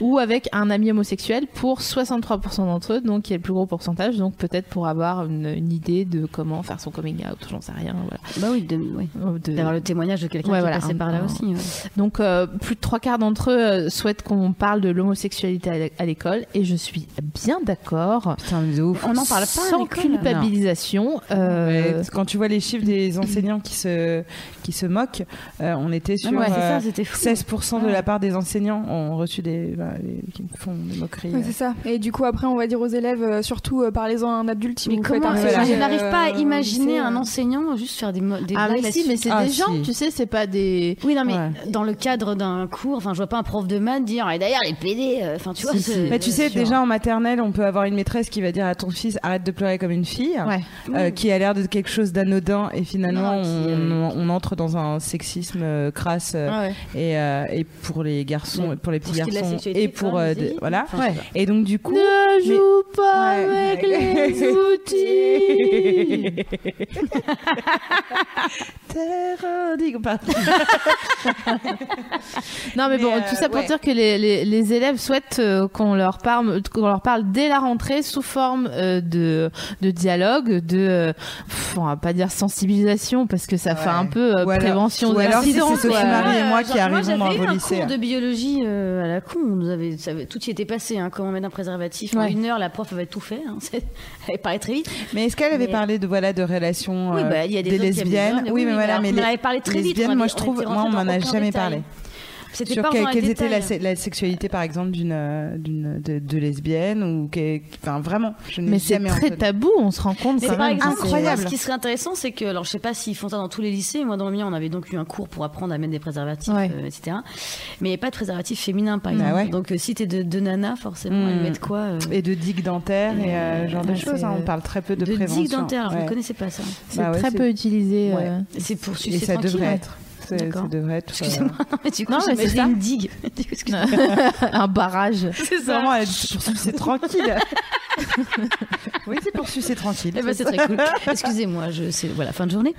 Ou avec un ami homosexuel pour 63% d'entre eux, donc qui est le plus gros pourcentage, donc peut-être pour avoir une, une idée de comment faire son coming out, j'en sais rien. Voilà. Bah oui. Euh, de- d'avoir le témoignage de quelqu'un Ouais, qui voilà, est passé un- par là un- aussi. ouais. Donc euh, plus de trois quarts d'entre eux euh, souhaitent qu'on parle de l'homosexualité à l'é- à l'école, et je suis bien d'accord. Putain, mais de ouf. On n'en parle pas à Sans l'école. culpabilisation. euh, Ouais, quand tu vois les chiffres des enseignants qui se, qui se moquent, euh, on était sur Ouais, euh, ça, c'était fou. 16% de la part des enseignants ont reçu des, bah, qui font des moqueries. Ouais, c'est ça. Et du coup, après, on va dire aux élèves, euh, surtout, euh, parlez-en à un adulte vous. Je n'arrive pas à euh, imaginer lycée, un euh. enseignant juste faire des, des Ah blagues mais si, mais c'est Ah, des gens, si. tu sais, c'est pas des. Oui, non, mais Ouais. dans le cadre d'un cours, enfin, je vois pas un prof de maths dire et d'ailleurs les PD, euh, enfin, tu vois. Si, c'est- si. Mais tu sais, sûr. déjà en maternelle, on peut avoir une maîtresse qui va dire à ton fils arrête de pleurer comme une fille, Ouais. euh, qui a l'air de quelque chose d'anodin, et finalement Non, qui, on, euh, on entre dans un sexisme euh, crasse, Ah ouais. et, euh, et pour les garçons, pour les petits garçons, et pour vas-y. voilà. Et donc du coup, Ne joue pas avec. Les outils. terre indigne. Pardon. Non, mais, Mais, bon, euh, tout ça pour ouais. dire que les, les, les élèves souhaitent euh, qu'on leur parle, qu'on leur parle dès la rentrée sous forme euh, de, de dialogue, de, euh, pff, on va pas dire sensibilisation parce que ça fait un peu euh, Ou alors- prévention ou alors si d'accident, c'est Sophie. Marie et moi genre, qui arrivons dans un lycées. cours de biologie euh, à la con. On nous avait, ça avait- tout y était passé. Hein, comment mettre un préservatif en une heure, la prof avait tout fait. Hein, elle parlait très vite. Mais est-ce qu'elle avait Mais- parlé de voilà de relations Oui, euh, bah, y a des, des des lesbiennes hommes, Oui, mais voilà, alors, mais on les avait parlé très vite. lesbiennes, on moi je trouve, moi on m'en a jamais parlé. C'était Sur pas les quelle était la, sexualité par exemple d'une euh, d'une de, de lesbienne ou que- enfin vraiment je Mais c'est très entendu. tabou, on se rend compte que c'est- incroyable. ce qui serait intéressant, c'est que, alors je sais pas s'ils font ça dans tous les lycées, moi dans le mien, on avait donc eu un cours pour apprendre à mettre des préservatifs, Ouais. euh, etc. Mais il n'y a pas de préservatif féminin, par Ah exemple. ouais. Donc euh, si t'es de, de nana, forcément, Hmm. elles mettent quoi euh, et de digues dentaires et euh, ce genre de Ouais, choses. hein, on parle très peu de, de prévention. digue dentaire, alors je Ouais. ne connaissais pas ça. C'est Bah ouais, très peu utilisé. Ouais. Et C'est pour Et sucer ça devrait être. Ça devrait être. Excusez-moi, euh, non, mais du coup, Non, mais j'imagine c'est une digue. Un barrage. C'est vraiment pour sucer tranquille. oui, c'est pour sucer tranquille. Eh ben, c'est très cool. Excusez-moi, je c'est voilà fin de journée.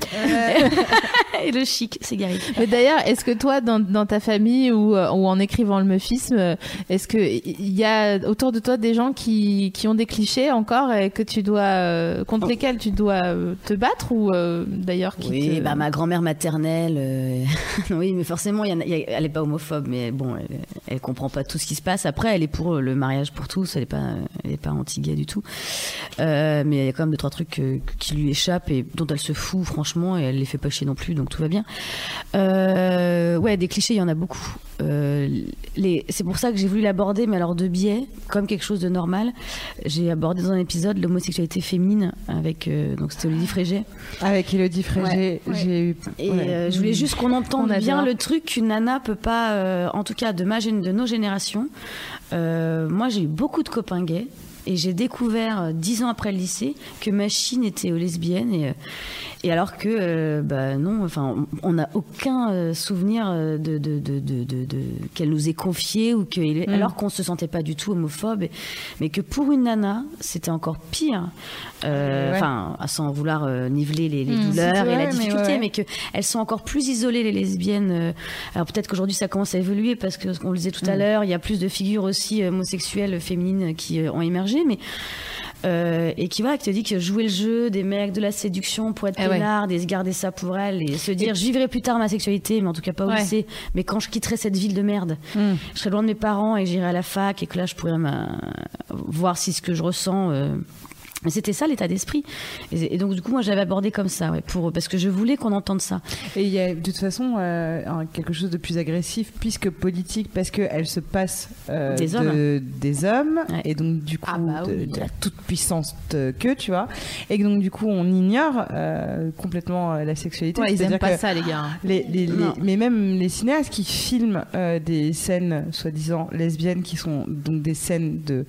Et le chic, c'est Gary. Mais d'ailleurs, est-ce que toi, dans, dans ta famille ou, euh, ou en écrivant le meufisme, euh, est-ce que il y a autour de toi des gens qui, qui ont des clichés encore et que tu dois euh, contre lesquels tu dois euh, te battre ou euh, d'ailleurs qui Oui, te... bah ma grand-mère maternelle. Euh, oui, mais forcément, elle est pas homophobe, mais bon, elle, elle comprend pas tout ce qui se passe. Après, elle est pour le mariage pour tous. Elle est pas, elle est pas anti-gay du tout. Euh, mais il y a quand même deux trois trucs euh, qui lui échappent et dont elle se fout franchement et elle les fait pas chier non plus, donc tout va bien. Euh, ouais, des clichés, il y en a beaucoup. Euh, les, c'est pour ça que j'ai voulu l'aborder, mais alors de biais, comme quelque chose de normal. J'ai abordé dans un épisode l'homosexualité féminine avec euh, donc c'était Olivier Frégé. Avec Elodie Frégé, Ouais. j'ai eu. Et ouais. euh, je voulais juste qu'on entende On bien le truc qu'une nana peut pas, euh, en tout cas de ma de nos générations. Euh, moi, j'ai eu beaucoup de copains gays. Et j'ai découvert euh, dix ans après le lycée que Machine était lesbienne et, euh, et alors que euh, bah non enfin on- n'a aucun euh, souvenir euh, de, de, de, de, de- de- qu'elle nous ait confié ou que Mm. alors qu'on se sentait pas du tout homophobe et- mais que pour une nana c'était encore pire Euh, Ouais. enfin sans vouloir euh, niveler les, les Mm. douleurs et la mais difficulté ouais, ouais. mais que elles sont encore plus isolées les lesbiennes. euh, Alors peut-être qu'aujourd'hui ça commence à évoluer parce que on le disait tout à l'heure, il y a plus de figures aussi euh, homosexuelles féminines qui euh, ont émergé, mais euh, et qui voilà, qui te dit que jouer le jeu des mecs de la séduction pour être Eh ouais. et se garder ça pour elle et se dire je vivrai plus tard ma sexualité, mais en tout cas pas au Ouais. lycée, mais quand je quitterai cette ville de merde, Mm. je serai loin de mes parents et j'irai à la fac et que là je pourrais voir si ce que je ressens. euh, mais c'était ça l'état d'esprit. Et, donc du coup moi j'avais abordé comme ça, ouais, pour parce que je voulais qu'on entende ça. Et il y a de toute façon euh, quelque chose de plus agressif puisque politique parce qu'elle se passe euh, Des de- hommes. des hommes Ouais. et donc du coup Ah bah de, oui. de la toute puissance que tu vois et donc du coup on ignore euh, complètement la sexualité. Ouais, ils aiment pas ça, les gars. les- les- les- Non. mais même les cinéastes qui filment des scènes soi-disant lesbiennes qui sont donc des scènes de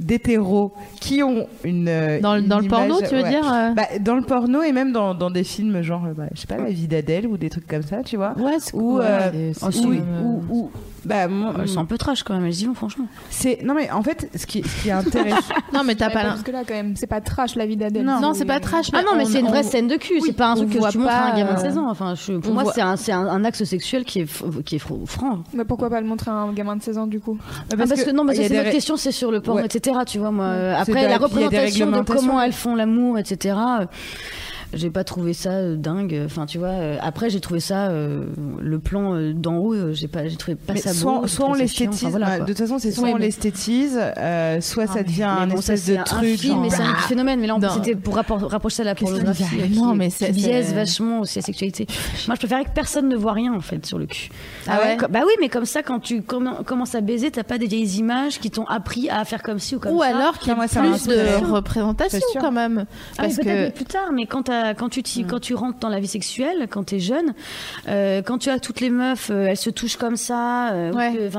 d'hétéros qui ont une euh, Dans, le- une dans le porno, tu veux ouais. dire euh Bah, dans le porno et même dans, dans des films genre euh, bah, je sais pas la vie d'Adèle ou des trucs comme ça tu vois Ouais, c'est ou, ouais, euh, euh, ou- bah moi, Elles sont un peu trash quand même, elles y vont franchement. c'est non mais en fait ce qui, ce qui est intéressant Non, mais t'as pas l'im- jusque là quand même. C'est pas trash la vie d'Adèle. Non, c'est pas trash. Ah non, mais c'est une vraie on- scène de cul, Oui, c'est pas un truc que voit tu montres à un gamin de euh, 16 ans. Enfin, je- pour on moi, voit- c'est un, c'est un, un axe sexuel qui est, f- qui est fr- franc. Mais pourquoi pas le montrer à un gamin de 16 ans du coup? Ah, parce, que, non, mais il y ça, a c'est notre question, c'est sur le porno, Ouais. etc. Tu vois, moi. euh, Après, la représentation de comment elles font l'amour, etc. J'ai pas trouvé ça euh, dingue. Enfin, tu vois. euh, Après, j'ai trouvé ça euh, le plan euh, d'en haut. J'ai pas, j'ai trouvé pas mais ça beau. soit, j'ai soit on l'esthétise enfin, voilà, quoi. de toute façon c'est soit on l'esthétise euh, soit ça devient Mais un espèce c'est de un truc film, genre, mais c'est un bah, phénomène. Mais là, c'était pour rapprocher ça à la pornographie. ça Non, mais c'est- biaise vachement aussi la sexualité. Moi, je préférais que personne ne voit rien en fait sur le cul. Ah ouais Bah oui, mais comme ça, quand tu commen- commences à baiser, t'as pas des vieilles images qui t'ont appris à faire comme ci ou comme Ou ça. alors qu'il y a plus de représentation quand même. Ah, Parce que plus tard, mais quand, quand, tu t'y- quand tu rentres dans la vie sexuelle, quand t'es jeune, euh, quand tu as toutes les meufs, euh, elles se touchent comme ça. euh, Ouais. que-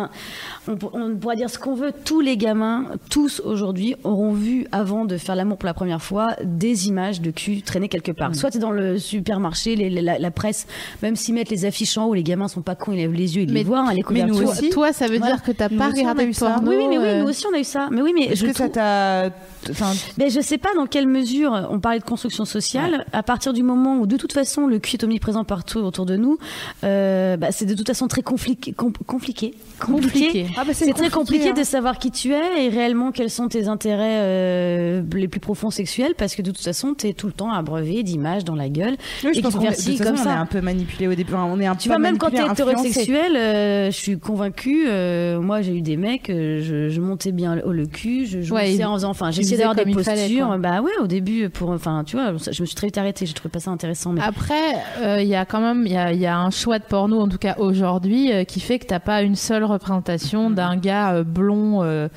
on, pour- on pourra dire ce qu'on veut. Tous les gamins, tous aujourd'hui, auront vu avant de faire l'amour pour la première fois des images de cul traîner quelque part. Soit t'es dans le supermarché, les- les- la, la presse, même s'ils mettent les affiches en haut, les gamins sont pas cons, ils lèvent les yeux, ils Mais- les voient, hein, les mais nous aussi. toi, ça veut Voilà. dire que t'as pas regardé eu le ça. porno. Oui, oui, mais oui, euh, nous aussi on a eu ça. Mais oui, mais est-ce je que ça trouve- t'a enfin mais je sais pas dans quelle mesure on parlait de construction sociale. À partir du moment où de toute façon le cul est omniprésent partout autour de nous, euh, bah, c'est de toute façon très compliqué, com- compliqué, compliqué. Ah bah, C'est très compliqué hein. de savoir qui tu es et réellement quels sont tes intérêts euh, les plus profonds sexuels parce que de toute façon t'es tout le temps abreuvé d'images dans la gueule Oui, je et pense qu'on est- comme on est un peu manipulé au début. On est un Tu peu vois, même quand manipulé, influencé. hétérosexuel, euh, je suis convaincue. moi, j'ai eu des mecs, je, je montais bien le, cul, je jouais Ouais, en faisant, enfin, tu j'essayais d'avoir des fallait, postures. bah ouais, au début, pour, enfin, tu vois, je me suis très vite arrêtée. J'ai trouvé pas ça intéressant. Mais Après, euh, il y a quand même il y a, il y a un choix de porno, en tout cas aujourd'hui, euh, qui fait que t'as pas une seule représentation d'un gars euh, blond euh,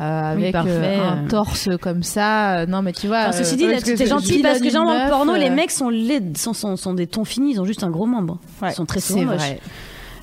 euh, Oui, avec euh, un euh. torse comme ça. Euh, Non, mais tu vois. Enfin, ceci euh, dit, je- gentil parce que en meuf, porno, les euh, mecs sont laids, sont, sont, sont des tons finis, ils ont juste un gros membre. Ouais, ils sont très souvent C'est moches. vrai.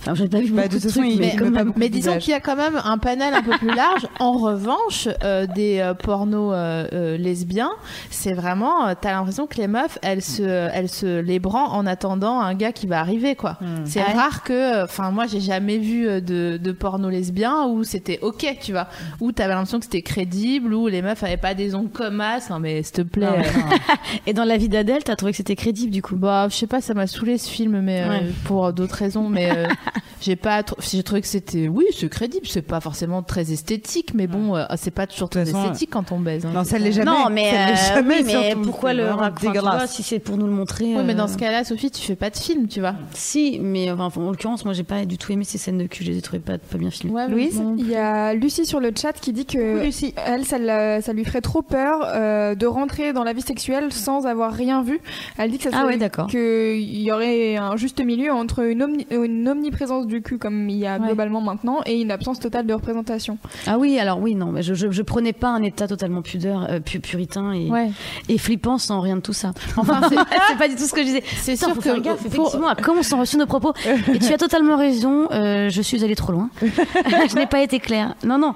Enfin, j'ai pas vu Bah, beaucoup de de toute façon, trucs, il- mais même. disons qu'il y a quand même un panel un peu plus large. En revanche, euh, des euh, pornos euh, euh, lesbiens, c'est vraiment, euh, t'as l'impression que les meufs, elles se, elles se les branlent en attendant un gars qui va arriver, quoi. C'est Ah ouais rare que, enfin, moi, j'ai jamais vu de, de porno lesbien où c'était ok, tu vois, où t'avais l'impression que c'était crédible, où les meufs avaient pas des ongles comme as. Non, mais s'il te plaît. Non, euh. Et dans la vie d'Adèle, t'as trouvé que c'était crédible du coup? Bah, je sais pas, ça m'a saoulé ce film, mais euh, Ouais. pour d'autres raisons. Mais euh, j'ai pas, j'ai trouvé que c'était, oui, c'est crédible. C'est pas forcément très esthétique, mais bon, euh, c'est pas toujours très façon, esthétique quand on baise. hein. Non, ça l'est jamais. Non, mais, euh, jamais, oui, mais pourquoi le raconter si c'est pour nous le montrer Oui, mais euh, dans ce cas-là, Sophie, tu fais pas de film, tu vois. Si, mais enfin, en l'occurrence, moi j'ai pas du tout aimé ces scènes de cul, je les ai trouvées pas, pas bien filmées. Ouais, Louise, il y a Lucie sur le chat qui dit que elle, ça, lui ferait trop peur euh, de rentrer dans la vie sexuelle sans avoir rien vu. Elle dit que ça Ah ouais, d'accord. qu'il y aurait un juste milieu entre une, omni- une omniprésence du cul comme il y a Ouais. globalement maintenant et une absence totale de représentation. Ah oui, alors oui, non, mais je, je, je prenais pas un état totalement pudeur, euh, pu- puritain et, Ouais. et flippant sans rien de tout ça. Enfin, c'est- pas du tout ce que je disais. c'est sûr faut que faire gaffe, effectivement, à comment sont reçus nos propos. Et tu as totalement raison, euh, je suis allée trop loin. je n'ai pas été claire. Non, non.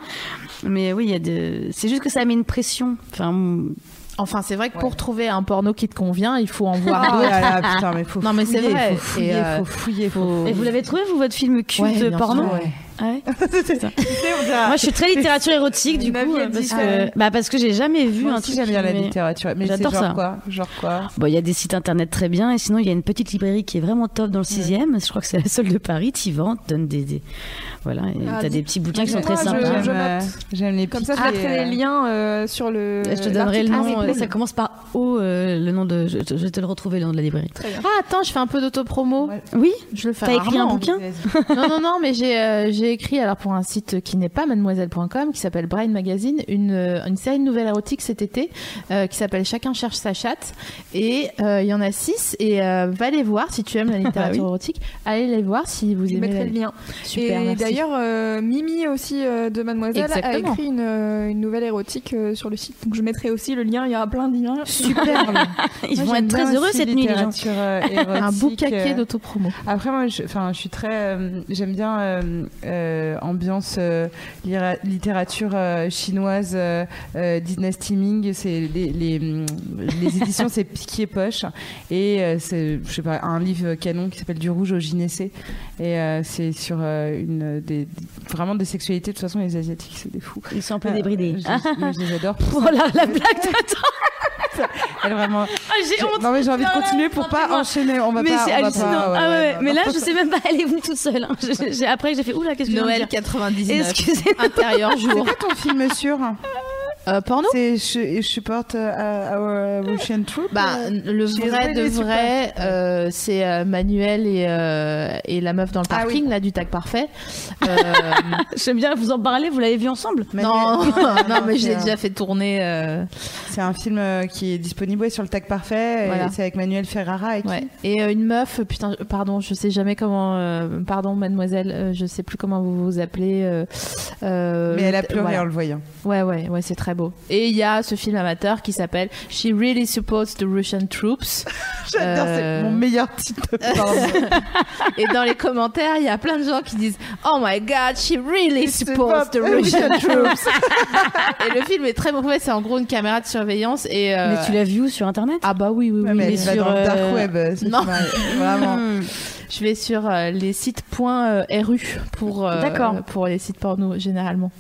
Mais oui, il y a de... c'est juste que ça met une pression. Enfin, Enfin, c'est vrai que pour trouver un porno qui te convient, il faut en voir Ah d'autres. là là, putain, mais faut Non, mais c'est fouiller, vrai. Faut fouiller, Et, euh, faut fouiller, faut. Et vous l'avez trouvé, vous, votre film culte Ouais, porno sûr, ouais. Ah ouais on dirait- Moi, je suis très littérature érotique, du coup, euh, parce que, bah, parce que j'ai jamais vu Moi un aussi, truc. j'aime bien qui la littérature. Mais c'est J'adore genre ça. quoi? Genre quoi? Bon, il y a des sites internet très bien, et sinon, il y a une petite librairie qui est vraiment top dans le 6ème. Je crois que c'est la seule de Paris. T'y te donne des, des- Voilà, et Ah, t'as dis- des petits bouquins qui sont très sympas. J'aime euh, les Comme ça, je mettrai euh, les liens euh, sur le. Je te donnerai le nom, euh, replay. ça commence par O, euh, le nom de. Je, vais te le retrouver, le nom de la librairie. Ah, attends, je fais un peu d'autopromo. Ouais. Oui Je le fais T'as écrit un bouquin non, non, non, mais j'ai euh, j'ai écrit alors pour un site qui n'est pas mademoiselle.com, qui s'appelle Brain Magazine, une, euh, une série de nouvelles érotiques cet été euh, qui s'appelle Chacun cherche sa chatte. Et euh, il y en a six. Et euh, va les voir si tu aimes la littérature oui. érotique. Allez les voir si vous Je aimez. mettrai la- le lien. Super, et d'ailleurs, Mimi aussi de Mademoiselle Exactement. a écrit une, une nouvelle érotique sur le site. Donc je mettrai aussi le lien. Il y aura plein de liens. Super. Ils Moi, vont être très heureux cette nuit, les gens. érotique, un boucaquet euh, d'autopromo. Après, moi, je, je suis très. J'aime bien ambiance euh, littérature euh, chinoise, euh, euh, Dynasty Ming. C'est les, les, les éditions, c'est Piquet Poche. Et euh, c'est, je sais pas, un livre canon qui s'appelle Du rouge au gynécée. Et euh, c'est sur euh, une des, vraiment des sexualités. De toute façon, les Asiatiques, c'est des fous. Ils sont un peu Euh, débridés. je, les adore. Oh la, la blague de Elle, vraiment. Ah, j'ai honte Non mais j'ai envie de continuer pour pas enchaîner. On va mais pas. c'est on va hallucinant. pas- ouais, ah ouais, ouais, ouais. non, mais là, je sais même pas, elle est venue toute seule. hein. Après, j'ai fait oula, qu'est-ce Noël dire 99. Excusez. Intérieur C'est jour. quoi ton film sûr Euh, porno? C'est je, je porte euh, Our Russian Troop. Bah, euh, le vrai de vrai, euh, c'est euh, Manuel et, euh, et la meuf dans le Ah parking, oui. là, du tag parfait. Euh, J'aime bien vous en parler, vous l'avez vu ensemble? Non, Manuel- non, mais je l'ai déjà fait tourner. euh, C'est un film qui est disponible ouais, sur le tag parfait. Voilà. C'est avec Manuel Ferrara et qui ouais. Et euh, une meuf, putain, pardon, je sais jamais comment. euh, pardon, mademoiselle, euh, je sais plus comment vous vous appelez. Mais elle a le- pleuré voilà. en le voyant. Ouais, ouais, ouais, c'est très beau. Et il y a ce film amateur qui s'appelle She Really Supports the Russian Troops. J'adore, Euh, c'est mon meilleur titre. Et dans les commentaires, il y a plein de gens qui disent Oh my god, she really supports the Russian troops. et le film est très mauvais, c'est en gros une caméra de surveillance. Et, euh, Mais tu l'as vu où? Sur internet? Ah bah oui, oui, oui. Mais sur, dans le dark euh, web. euh, non. Vraiment. Je vais sur euh, les sites .ru pour euh, D'accord. pour les sites porno généralement.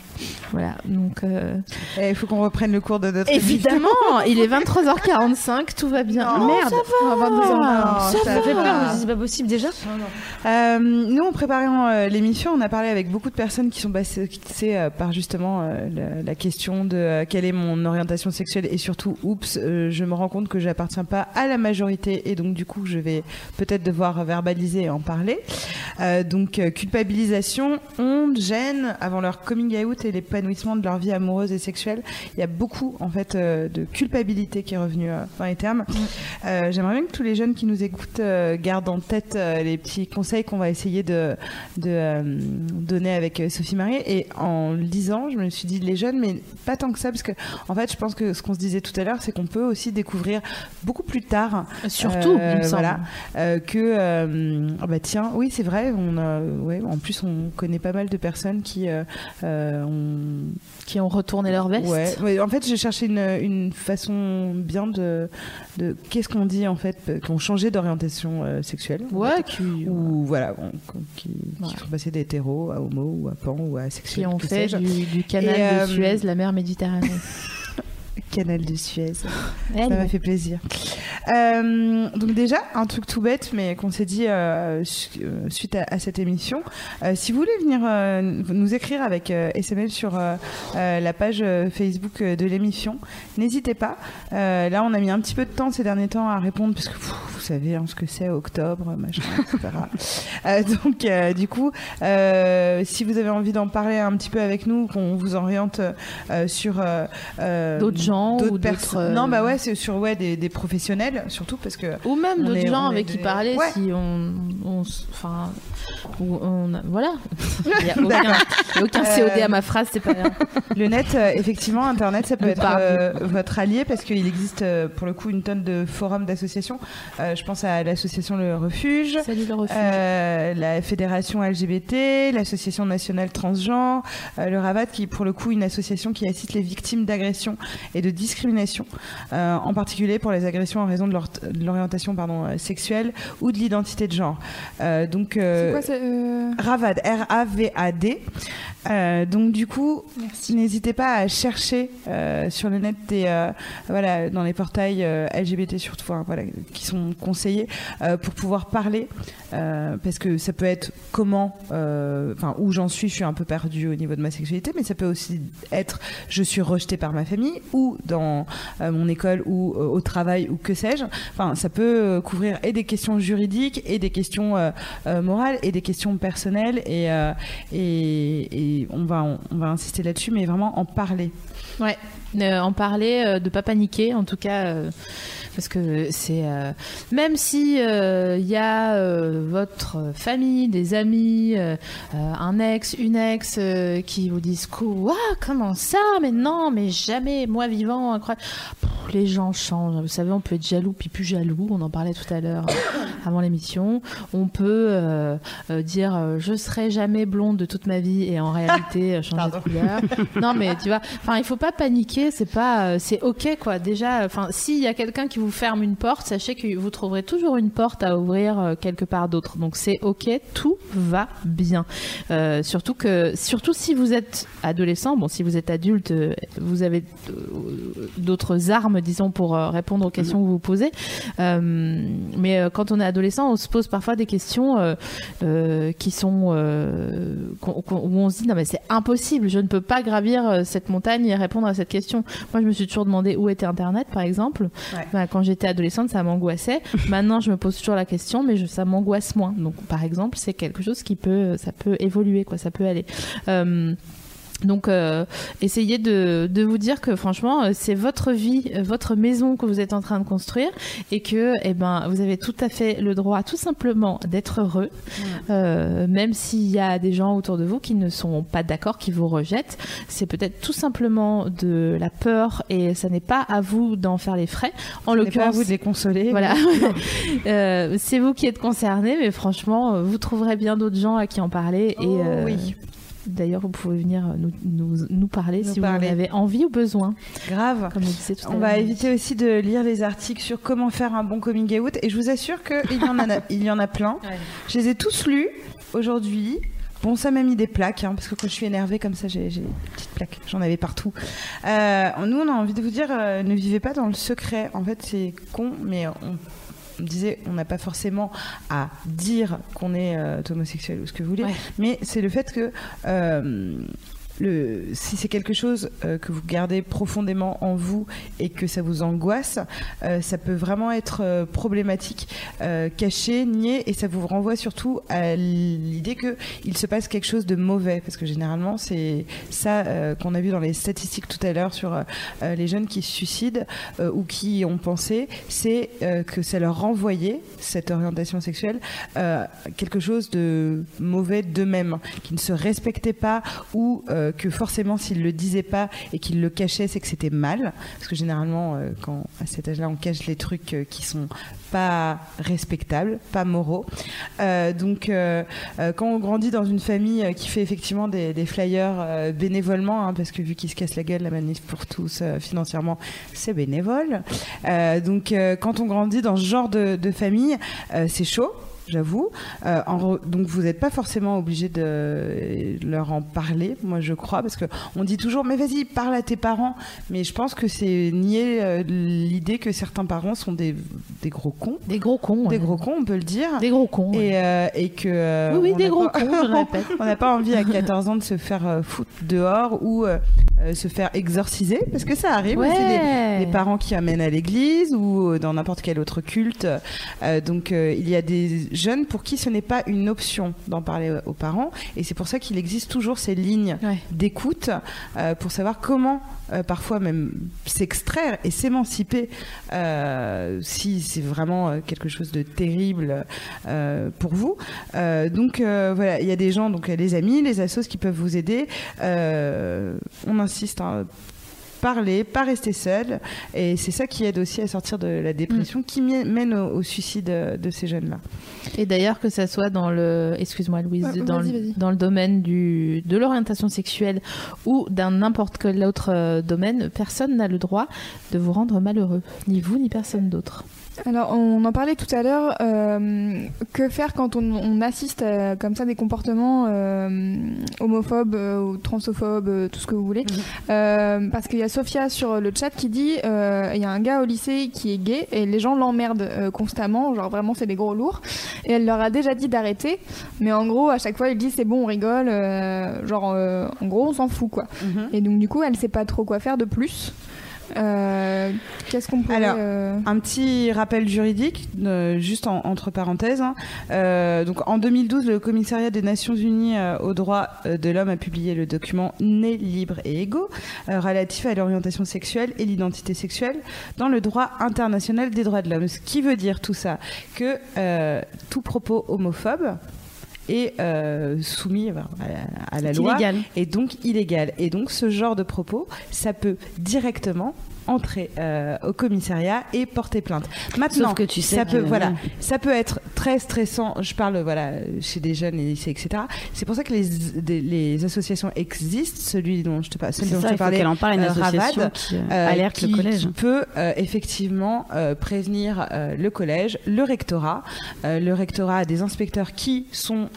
Voilà, donc euh, Eh, Il faut qu'on reprenne le cours de notre évidemment, il est 23h45, tout va bien. Non, Merde, ça va. Ah, 22h. Non, Ça ça va. fait peur, c'est pas possible déjà. Euh, nous, en préparant euh, l'émission, on a parlé avec beaucoup de personnes qui sont passées euh, par justement euh, la, la question de euh, quelle est mon orientation sexuelle et surtout, oups, euh, je me rends compte que j'appartiens pas à la majorité et donc du coup, je vais peut-être devoir verbaliser et en parler. Euh, donc, euh, culpabilisation, honte, gêne avant leur coming out et l'épanouissement de leur vie amoureuse et sexuelle. Il y a beaucoup en fait euh, de culpabilité qui est revenue dans les termes. J'aimerais bien que tous les jeunes qui nous écoutent gardent en tête les petits conseils qu'on va essayer de, de donner avec Sophie Marie. Et en le disant, je me suis dit les jeunes, mais pas tant que ça, parce que en fait, je pense que ce qu'on se disait tout à l'heure, c'est qu'on peut aussi découvrir beaucoup plus tard, Surtout, euh, il me semble. voilà, euh, que euh, ah bah tiens, oui, c'est vrai. On a, ouais, en plus, on connaît pas mal de personnes qui euh, euh, ont qui ont retourné leur veste. Ouais, en fait, j'ai cherché une, une façon bien de, de qu'est-ce qu'on dit en fait, qui ont changé d'orientation euh, sexuelle. Ouais, qui, Ou voilà, qui, sont passés d'hétéro à homo ou à pan ou à asexuel. qui ont fait du, du canal Et, euh, de Suez, la mer Méditerranée. Canal de Suez. Ça m'a fait plaisir. Euh, donc déjà, un truc tout bête, mais qu'on s'est dit euh, euh, suite à, à cette émission. Euh, si vous voulez venir nous écrire avec SMS sur la page Facebook de l'émission, n'hésitez pas. Là, on a mis un petit peu de temps ces derniers temps à répondre, parce que pff, vous savez hein, ce que c'est, octobre, machin, etc. Donc, du coup, si vous avez envie d'en parler un petit peu avec nous, qu'on vous oriente sur euh, euh, D'autres gens ou pers- d'autres, euh, Non, bah ouais, c'est sur ouais, des, des professionnels, surtout parce que. Ou même d'autres gens avec qui parler Ouais. si on, enfin, on voilà. Il y a aucun, aucun COD Euh, à ma phrase, c'est pas. Le net, euh, effectivement, Internet, ça peut être euh, votre allié parce qu'il existe euh, pour le coup une tonne de forums d'associations. Euh, je pense à l'association Le Refuge. Salut le refuge. Euh, la fédération LGBT, l'association nationale transgenre, euh, le Ravat qui est pour le coup une association qui assiste les victimes d'agressions et de discrimination, euh, en particulier pour les agressions en raison de, l'orientation pardon, euh, sexuelle ou de l'identité de genre. Euh, donc C'est quoi Ravad, R-A-V-A-D. Euh, donc du coup, n'hésitez pas à chercher euh, sur le net des, euh, voilà, dans les portails LGBT surtout, enfin, voilà, qui sont conseillés pour pouvoir parler, parce que ça peut être comment, enfin où j'en suis, je suis un peu perdue au niveau de ma sexualité, mais ça peut aussi être je suis rejetée par ma famille ou dans mon école ou au travail ou que sais-je. Enfin, ça peut couvrir et des questions juridiques et des questions morales et des questions personnelles et, et, on va insister là-dessus, mais vraiment en parler. Ouais, euh, en parler, euh, de pas paniquer, en tout cas, euh, parce que c'est euh, même si il y a euh, votre famille, des amis, euh, euh, un ex, une ex euh, qui vous disent quoi, comment ça, mais non, mais jamais, moi vivant, incroyable. Pff, les gens changent. Vous savez, on peut être jaloux puis plus jaloux. On en parlait tout à l'heure euh, avant l'émission. On peut euh, euh, dire euh, je serai jamais blonde de toute ma vie et en réalité euh, changer de couleur. non, mais tu vois, enfin, il faut pas paniquer. C'est pas, euh, c'est ok quoi. Déjà, enfin, s'il y a quelqu'un qui vous ferme une porte, sachez que vous trouverez toujours une porte à ouvrir euh, quelque part d'autre. Donc c'est ok, tout va bien. Euh, surtout que, surtout si vous êtes adolescent, bon, si vous êtes adulte, euh, vous avez d'autres armes, disons, pour répondre aux questions que vous vous posez. Euh, mais quand on est adolescent, on se pose parfois des questions euh, qui sont où on se dit non mais c'est impossible, je ne peux pas gravir cette montagne et répondre à cette question. Moi, je me suis toujours demandé où était Internet, par exemple. Ouais. Quand j'étais adolescente, ça m'angoissait. Maintenant, je me pose toujours la question, mais je, ça m'angoisse moins. Donc, par exemple, c'est quelque chose qui peut, ça peut évoluer, quoi, ça peut aller. Euh, donc, euh, essayez de, de vous dire que franchement, euh, c'est votre vie, euh, votre maison que vous êtes en train de construire et que, eh ben, vous avez tout à fait le droit, tout simplement, d'être heureux, euh, même s'il y a des gens autour de vous qui ne sont pas d'accord, qui vous rejettent. C'est peut-être tout simplement de la peur et ça n'est pas à vous d'en faire les frais. En Ce n'est pas à l'occurrence, vous de les consoler. voilà. Euh, c'est vous qui êtes concerné, mais franchement, euh, vous trouverez bien d'autres gens à qui en parler. Et, Oh, euh, oui. D'ailleurs, vous pouvez venir nous, nous, nous parler Nous si parler. vous en avez envie ou besoin. Grave. Comme on tout à On va éviter aussi de lire les articles sur comment faire un bon coming out et je vous assure qu'il y en a, il y en a plein. Je les ai tous lus aujourd'hui. Bon, ça m'a mis des plaques, hein, parce que quand je suis énervée comme ça, j'ai j'ai des petites plaques. J'en avais partout. Euh, nous, on a envie de vous dire, euh, ne vivez pas dans le secret. En fait, c'est con, mais on, on disait, on n'a pas forcément à dire qu'on est euh, homosexuel ou ce que vous voulez, Ouais. mais c'est le fait que euh, si c'est quelque chose euh, que vous gardez profondément en vous et que ça vous angoisse, euh, ça peut vraiment être euh, problématique, caché, nié, et ça vous renvoie surtout à l'idée que il se passe quelque chose de mauvais, parce que généralement c'est ça qu'on a vu dans les statistiques tout à l'heure sur les jeunes qui se suicident ou qui ont pensé, c'est que ça leur renvoyait cette orientation sexuelle quelque chose de mauvais d'eux-mêmes, qui ne se respectaient pas ou que forcément s'ils le disaient pas et qu'ils le cachaient, c'est que c'était mal. Parce que généralement, euh, quand à cet âge-là, on cache les trucs euh, qui sont pas respectables, pas moraux. Euh, donc, euh, euh, quand on grandit dans une famille euh, qui fait effectivement des, flyers euh, bénévolement, hein, parce que vu qu'ils se cassent la gueule, la manif pour tous euh, financièrement, c'est bénévole. Euh, donc, euh, quand on grandit dans ce genre de, famille, euh, c'est chaud. J'avoue. Euh, donc vous n'êtes pas forcément obligé de leur en parler, moi je crois, parce que on dit toujours mais vas-y parle à tes parents, mais je pense que c'est nier euh, l'idée que certains parents sont des, des gros cons, Des gros cons. des ouais. gros cons on peut le dire, Des gros cons. et, euh, et que Oui, oui, des gros pas- cons, je répète. on n'a pas envie à 14 ans de se faire foutre dehors ou se faire exorciser, parce que ça arrive. des- parents qui amènent à l'église ou dans n'importe quel autre culte. Donc il y a des jeunes pour qui ce n'est pas une option d'en parler aux parents et c'est pour ça qu'il existe toujours ces lignes Ouais. d'écoute euh, pour savoir comment euh, parfois même s'extraire et s'émanciper euh, si c'est vraiment euh, quelque chose de terrible euh, pour vous. Euh, donc euh, voilà, il y a des gens, donc euh, les amis, les assos qui peuvent vous aider. Euh, on insiste. hein, parler, pas rester seul, et c'est ça qui aide aussi à sortir de la dépression, qui mi- mène au, au suicide euh, de ces jeunes-là. Et d'ailleurs que ça soit dans le, excuse-moi Louise, Ouais, dans, vas-y, le, vas-y. dans le domaine du, de l'orientation sexuelle ou d'un n'importe quel autre euh, domaine, personne n'a le droit de vous rendre malheureux, ni vous ni personne d'autre. Alors, on en parlait tout à l'heure. euh, que faire quand on, on assiste à, comme ça des comportements euh, homophobes euh, ou transophobes, euh, tout ce que vous voulez Euh, Parce qu'il y a Sophia sur le chat qui dit euh, il y a un gars au lycée qui est gay et les gens l'emmerdent euh, constamment. Genre vraiment, c'est des gros lourds. Et elle leur a déjà dit d'arrêter. Mais en gros, à chaque fois, il dit c'est bon, on rigole. euh, genre, euh, en gros, on s'en fout quoi. Et donc, du coup, elle sait pas trop quoi faire de plus. Euh, Qu'est-ce qu'on pourrait. Alors, euh, Un petit rappel juridique, euh, juste en- entre parenthèses. hein. Donc, en 2012, le Commissariat des Nations Unies aux droits de l'homme a publié le document Né, libre et égaux relatif à l'orientation sexuelle et l'identité sexuelle dans le droit international des droits de l'homme. Ce qui veut dire tout ça que tout propos homophobe est euh, soumis à, à la loi illégal. et donc illégal. Et donc ce genre de propos, ça peut directement entrer euh, au commissariat et porter plainte. Maintenant, Sauf que tu sais ça que- peut, voilà, ça peut être très stressant. Je parle, voilà, chez des jeunes, les lycées, etc. C'est pour ça que les, des- les associations existent. Celui dont je te parle, celle dont ça, je te parlais, en parle une euh, association Ravad, qui euh, alerte qui, le collège. qui peut effectivement prévenir le collège, le rectorat. Le rectorat a des inspecteurs qui sont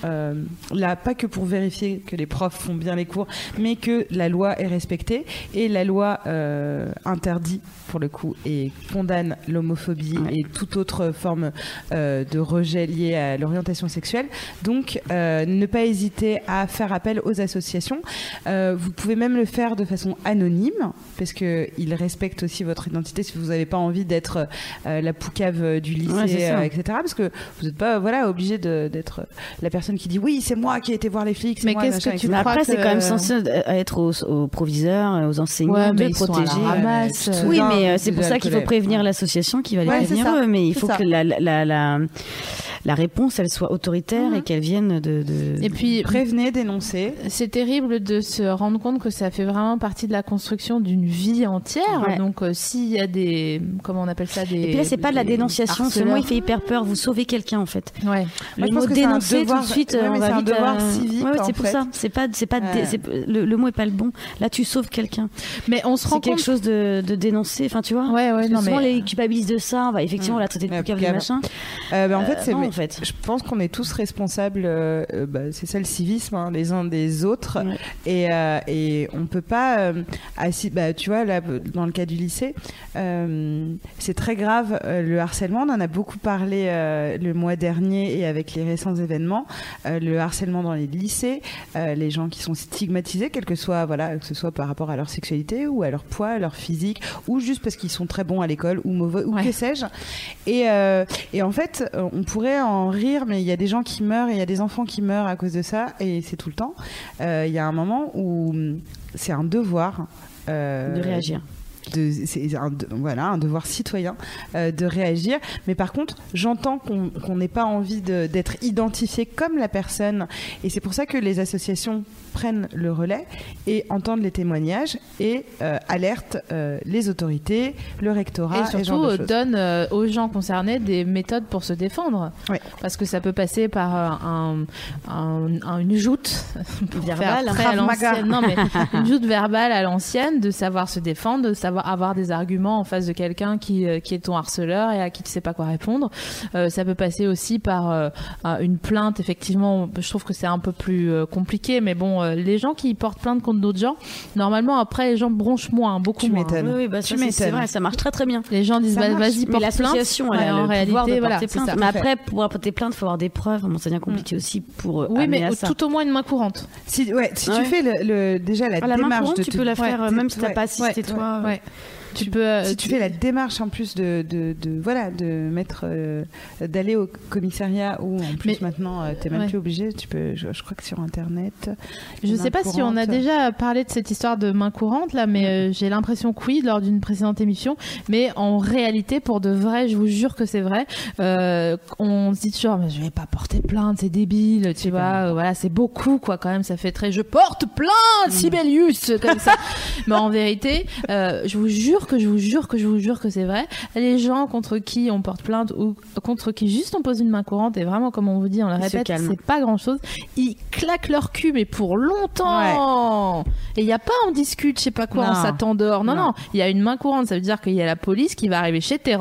là pas que pour vérifier que les profs font bien les cours, mais que la loi est respectée. Et la loi euh, interdit pour le coup et condamne l'homophobie Ouais. et toute autre forme euh, de rejet lié à l'orientation sexuelle. Donc, euh, ne pas hésiter à faire appel aux associations. Euh, vous pouvez même le faire de façon anonyme, parce qu'ils respectent aussi votre identité si vous n'avez pas envie d'être la poucave du lycée, Ouais, etc. Parce que vous n'êtes pas voilà, obligé d'être la personne qui dit oui, c'est moi qui ai été voir les flics. Mais qu'est-ce que tu crois après, c'est quand même censé être aux, aux proviseurs, aux enseignants Ouais, de protéger. Euh, Oui, mais euh, vous c'est pour ça qu'il faut prévenir l'association qui va les Ouais, prévenir eux. Mais il faut ça. que la, la, la, la réponse elle soit autoritaire Mhm. et qu'elle vienne de, de- Et puis, Prévenez, dénoncez. c'est terrible de se rendre compte que ça fait vraiment partie de la construction d'une vie entière. Ouais. Donc, euh, s'il y a des. Comment on appelle ça des, Et puis là, c'est pas de la dénonciation. Ce mot, il fait hyper peur. Vous sauvez quelqu'un, en fait. Ouais. Le mot dénoncer devoir- tout de suite, on va c'est un vite c'est pour ça. C'est pas, c'est pas, dé- Ouais. c'est- le, mot est pas le bon. Là, tu sauves quelqu'un. Mais on se rend C'est quelque compte. chose de, de dénoncer. Enfin, tu vois. Ouais, ouais, non, souvent, mais- les culpabilisent de ça. On va effectivement la traiter de Ouais, de machin. Euh, bah, en fait, Euh, c'est non, en fait. Je pense qu'on est tous responsables. euh, bah, c'est ça le civisme, hein, les uns des autres. Ouais. Et, euh, et on peut pas. euh, assi- bah, tu vois, là, dans le cas du lycée, euh, c'est très grave euh, le harcèlement. On en a beaucoup parlé euh, le mois dernier et avec les récents événements. Euh, le harcèlement dans les lycées, euh, les gens qui sont stigmatisés, quel que soit, voilà, que ce soit par rapport à leur sexualité ou à leur poids, à leur physique, ou juste parce qu'ils sont très bons à l'école ou mauvais, ou Ouais. que sais-je. Et, euh, et en fait, on pourrait en rire, mais il y a des gens qui meurent et il y a des enfants qui meurent à cause de ça, et c'est tout le temps. Euh, Il y a un moment où hum, c'est un devoir. euh, De réagir. c'est un, voilà, un devoir citoyen euh, de réagir. Mais par contre, j'entends qu'on n'ait pas envie d'être identifié comme la personne. Et c'est pour ça que les associations prennent le relais et entendent les témoignages et euh, alertent euh, les autorités, le rectorat Et surtout euh, choses. donne euh, aux gens concernés des méthodes pour se défendre. Ouais. Parce que ça peut passer par un, un- un- une joute Verbale, à l'ancienne. Non mais une joute verbale à l'ancienne, de savoir se défendre, de savoir avoir des arguments en face de quelqu'un qui, qui est ton harceleur et à qui tu sais pas quoi répondre. Euh, ça peut passer aussi par une plainte. Effectivement, je trouve que c'est un peu plus compliqué, mais bon, euh, les gens qui portent plainte contre d'autres gens, normalement après les gens bronchent moins, beaucoup Tu moins. m'étonnes. Oui, oui, bah, ça, Tu c'est- vrai, ça marche très très bien. Les gens disent bah, vas-y Mais porte plainte. elle Ouais, a en le réalité, pouvoir de voilà, plainte. ça. Mais après, pour porter plainte, il faut avoir des preuves. Bon, ça devient compliqué aussi pour euh, Oui, mais à ça. tout au moins une main courante. Si, ouais, si Ouais. tu fais le, le- déjà la Ah, la main démarche courante, de tu te- peux la faire ouais, euh, même si t'as ouais, pas assisté ouais, toi. Ouais. Tu peux. euh, si tu fais la démarche en plus de, de, de- voilà de mettre euh, d'aller au commissariat ou en plus Mais- maintenant tu t'es même Ouais. plus obligé tu peux je, je crois que sur internet Je main sais pas si on a courante. déjà parlé de cette histoire de main courante là, mais euh, j'ai l'impression que oui lors d'une précédente émission. Mais en réalité, pour de vrai, je vous jure que c'est vrai. euh, on se dit toujours, mais je vais pas porter plainte, c'est débile, tu vois. euh, voilà, c'est beaucoup quoi quand même. Ça fait très, je porte plainte, Sibelius, comme ça. mais en vérité, euh, je vous jure que je vous jure que je vous jure que c'est vrai. Les gens contre qui on porte plainte ou contre qui juste on pose une main courante et vraiment comme on vous dit, on le répète, c'est pas grand chose. Ils claquent leur cul mais pour longtemps. Et il y a pas on discute, je sais pas quoi, Non. on s'attendort. Non, Non. non, il y a une main courante. Ça veut dire qu'il y a la police qui va arriver chez tes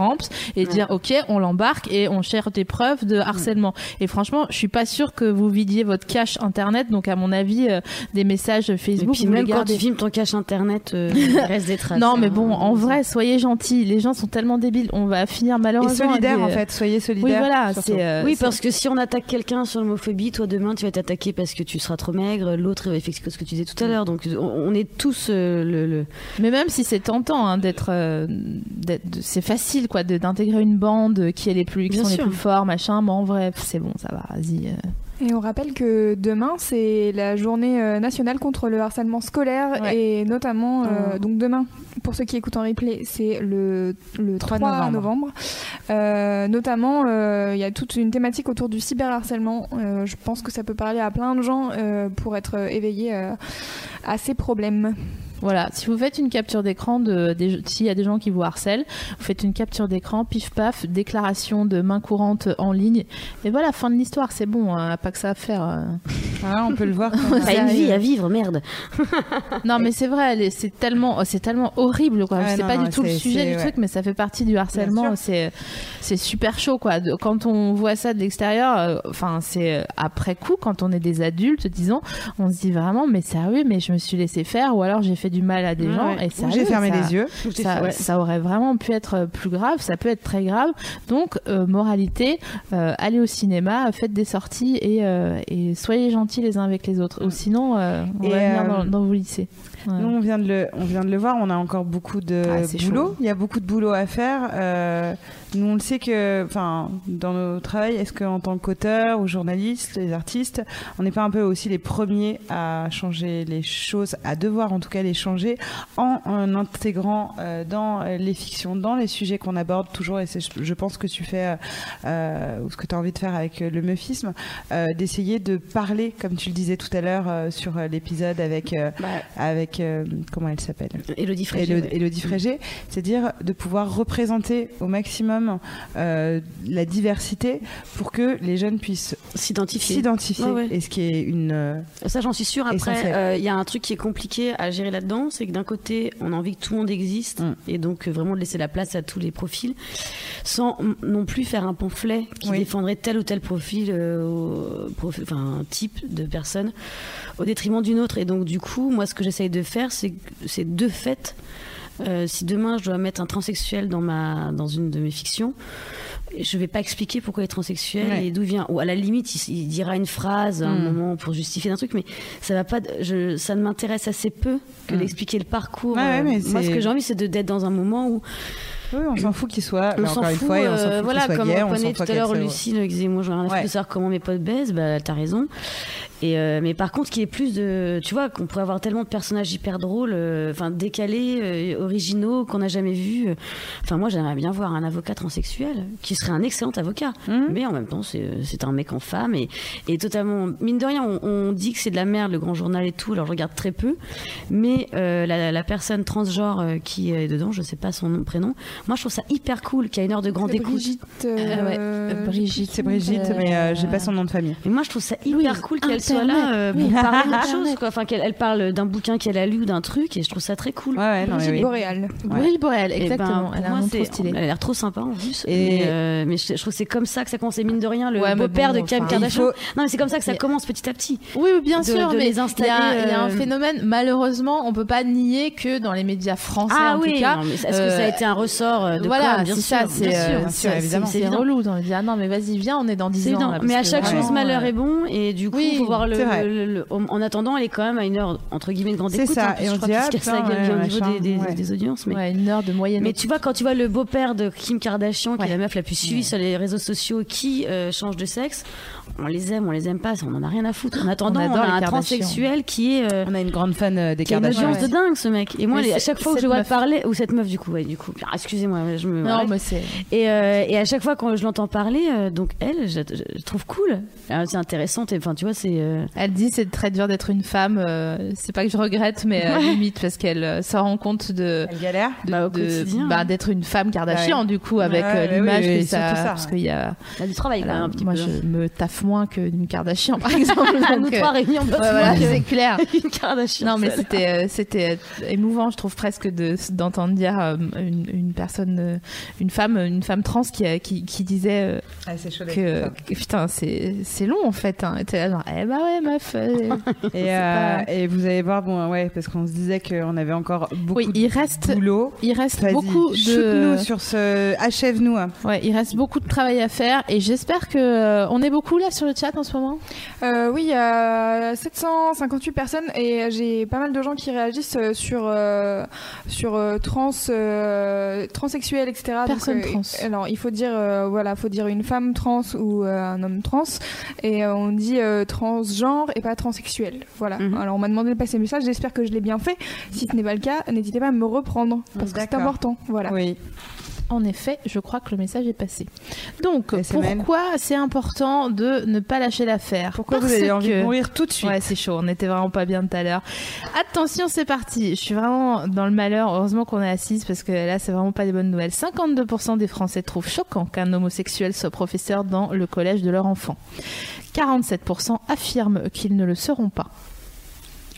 et dire ok, on l'embarque et on cherche des preuves de harcèlement. Et franchement, je suis pas sûre que vous vidiez votre cache internet. Donc à mon avis, euh, des messages Et Facebook, puis vous même quand tu filmes ton cache internet, euh, il reste des traces. Non, mais hein. bon, en vrai, soyez gentils. Les gens sont tellement débiles. On va finir et malheureusement. solidaire avec en fait soyez solidaire Oui, voilà. euh, Oui, parce que si on attaque quelqu'un sur l'homophobie, toi demain tu vas t'attaquer parce que tu seras trop maigre, l'autre il va faire ce que tu disais tout à l'heure. Donc on, est tous euh, le, le- Mais même si c'est tentant hein, d'être, euh, c'est facile quoi, d'intégrer une bande qui est les plus, qui Bien sont sûr. les plus forts, machin. Mais en vrai, c'est bon, ça va. Vas-y. Et on rappelle que demain, c'est la journée euh, nationale contre le harcèlement scolaire Ouais. et notamment, euh, Mm. donc demain, pour ceux qui écoutent en replay, c'est le, le 3, 3 novembre. novembre. Euh, notamment, euh, il y a toute une thématique autour du cyberharcèlement. Je pense que ça peut parler à plein de gens pour être éveillés à ces problèmes. Voilà, si vous faites une capture d'écran de, s'il y a des gens qui vous harcèlent, vous faites une capture d'écran, pif paf, déclaration de main courante en ligne, et voilà, fin de l'histoire, c'est bon, hein, pas que ça à faire. euh. Ah, on peut le voir comme T'as ça. une vie à vivre, merde. Non, mais c'est vrai, c'est tellement, c'est tellement horrible, quoi. Ouais, c'est pas non, du tout le sujet du ouais. truc, mais ça fait partie du harcèlement. C'est, c'est super chaud, quoi. De- quand on voit ça de l'extérieur, euh, enfin, c'est euh, après coup, quand on est des adultes, disons, on se dit vraiment, mais sérieux, mais je me suis laissé faire, ou alors j'ai fait du mal à des Ouais, gens, ouais. et j'ai fermé ça- les yeux ça, Ouais. ça aurait vraiment pu être euh, plus grave, ça peut être très grave. Donc, euh, moralité, euh, allez au cinéma, faites des sorties et, euh, et soyez gentils les uns avec les autres. Ou sinon, euh, on Et, va venir dans, dans vos lycées. Ouais. Nous, on vient, de le, on vient de le voir, on a encore beaucoup de Ah, boulot. chaud. Il y a beaucoup de boulot à faire. Euh, nous, on le sait que, enfin, dans nos travail, est-ce qu'en tant qu'auteur ou journaliste, les artistes, on n'est pas un peu aussi les premiers à changer les choses, à devoir en tout cas les changer, en, en intégrant euh, dans les fictions, dans les sujets qu'on aborde toujours, et c'est, je pense que tu fais, euh, euh, ou ce que tu as envie de faire avec euh, le meufisme, euh, d'essayer de parler, comme tu le disais tout à l'heure euh, sur l'épisode avec, euh, Bah, avec euh, comment elle s'appelle Élodie Frégé. Élo- ouais. Élodie Frégé, c'est-à-dire de pouvoir représenter au maximum euh, la diversité pour que les jeunes puissent S'identifier. s'identifier. Ouais, ouais. Et ce qui est une. euh, Ça, j'en suis sûre. Après, il y a un truc qui est compliqué à gérer là-dedans, c'est que d'un côté, on a envie que tout le monde existe Mm. et donc vraiment de laisser la place à tous les profils, sans non plus faire un pamphlet qui Oui. défendrait tel ou tel profil, euh, enfin type de personne, au détriment d'une autre. Et donc du coup, moi, ce que j'essaye de faire, c'est de fait, euh, si demain je dois mettre un transsexuel dans ma dans une de mes fictions. Je vais pas expliquer pourquoi il est transsexuel Ouais. et d'où vient. Ou à la limite, il, il dira une phrase à un Mm. moment pour justifier un truc, mais ça va pas. Je, ça ne m'intéresse assez peu que Mm. d'expliquer le parcours. Ouais, ouais, Euh, mais moi, ce que j'ai envie, c'est d'être dans un moment où oui, on s'en fout qu'il soit. on s'en fout. fois, on euh, fout voilà, soit comme gay, on fout tout à l'heure Lucille disait moi, j'ai rien à savoir comment mes potes baisent. Bah, t'as raison. Et euh, mais par contre, qu'il y ait plus de, tu vois, qu'on pourrait avoir tellement de personnages hyper drôles, euh, enfin décalés, euh, originaux, qu'on n'a jamais vus. euh. Enfin, moi, j'aimerais bien voir un avocat transsexuel qui serait un excellent avocat. Mhm. Mais en même temps, c'est c'est un mec en femme et, et totalement. Mine de rien, on, on dit que c'est de la merde, le grand journal et tout. Alors, je regarde très peu. Mais euh, la, la personne transgenre euh, qui est dedans, je sais pas son nom, prénom. Moi, je trouve ça hyper cool qu'il y a une heure de grande écoute. Brigitte. Euh, ouais, euh, euh, Brigitte. C'est Brigitte, Euh, mais euh, j'ai pas son nom de famille. Mais moi, je trouve ça hyper Oui, cool qu'elle Internet, soit là euh, pour parler d'autre chose. Quoi. Enfin, qu'elle elle parle d'un bouquin qu'elle a lu ou d'un truc, et je trouve ça très cool. Ouais, ouais, Brigitte oui. Boréal. Boréal, ben, exactement. pour elle a un trop stylé. Elle a l'air trop sympa en plus. Et- Mais, euh, mais je, je trouve que c'est comme ça que ça commence. Et mine de rien, le beau-père bon, de Kim Kardashian. Non, mais c'est comme ça que ça commence petit à petit. Oui, bien sûr, mais il y a- un euh, phénomène. Malheureusement, on peut pas nier que dans les médias français, Ah en tout cas, est-ce que euh, ça a été un ressort euh, de voilà, bien c'est sûr, c'est euh, relou. On dit ah non, mais vas-y, viens, on est dans 10 C'est ans. mais à chaque chose, malheur euh, est bon. Et du coup, faut voir le, c'est vrai. le- le- en en attendant, elle est quand même à une heure, entre guillemets, de grande C'est écoute. ça, hein, et on je crois qu'il ah, se casse la gueule ouais, au niveau machin, des, des- ouais. des audiences. Mais ouais, une heure de moyenne. Mais tu vois, quand tu vois le beau-père de Kim Kardashian, qui est la meuf la plus suivie sur les réseaux sociaux, qui euh, change de sexe, on les aime, on les aime pas, on en a rien à foutre. En attendant, on, adore a les un Kardashian. transsexuel qui est. euh, On a une grande fan euh, des qui a une audience de dingue ce mec et moi à c'est- chaque fois que je vois parler ou cette meuf du coup ouais du coup Ah, excusez-moi je me Non, mais c'est. et, à chaque fois quand je l'entends parler donc elle je, trouve cool Euh, c'est intéressante et enfin tu vois c'est euh, Elle dit c'est très dur d'être une femme. euh, c'est pas que je regrette, mais euh, limite parce qu'elle euh, se rend compte de. Elle galère de- Bah, au de- quotidien. bah, d'être une femme Kardashian Ouais. du coup avec Ouais, euh, ouais, l'image oui, oui, que ça ça. parce qu'il y a il y a du travail quand voilà, même un petit moi peu je me taffe moins que une Kardashian par exemple nous donc, euh, trois réunis on bosse ouais, voilà, c'est clair une Kardashian non mais c'était c'était émouvant je trouve presque de d'entendre dire une, une personne une femme une femme trans qui qui, qui disait Ah, d'être que, que, putain c'est c'est long en fait hein. Et t'es là genre eh bah ouais meuf euh, Et, euh, pas- et vous allez voir, bon, ouais, parce qu'on se disait qu'on avait encore beaucoup oui il reste de boulot. il reste Vas-y, beaucoup de sur ce. Achève-nous. hein. ouais il reste beaucoup de travail à faire et j'espère que euh, on est beaucoup là sur le chat en ce moment oui, il y a 758 personnes et j'ai pas mal de gens qui réagissent sur sur trans, transsexuel, etc. Personne trans. Alors il faut dire voilà, faut dire une femme trans ou un homme trans et on dit euh, transgenre et pas transsexuel. Voilà. Mhm. Alors on m'a demandé de passer le message. J'espère que je l'ai bien fait. Si ce n'est pas le cas, n'hésitez pas à me reprendre parce que c'est important. Voilà. Oui. En effet, je crois que le message est passé. Donc, SML. pourquoi c'est important de ne pas lâcher l'affaire Pourquoi vous avez envie que- de mourir tout de suite Ouais, c'est chaud. On était vraiment pas bien tout à l'heure. Attention, c'est parti. Je suis vraiment dans le malheur. Heureusement qu'on est assise parce que là, c'est vraiment pas des bonnes nouvelles. 52% des Français trouvent choquant qu'un homosexuel soit professeur dans le collège de leur enfant. 47% affirment qu'ils ne le seront pas.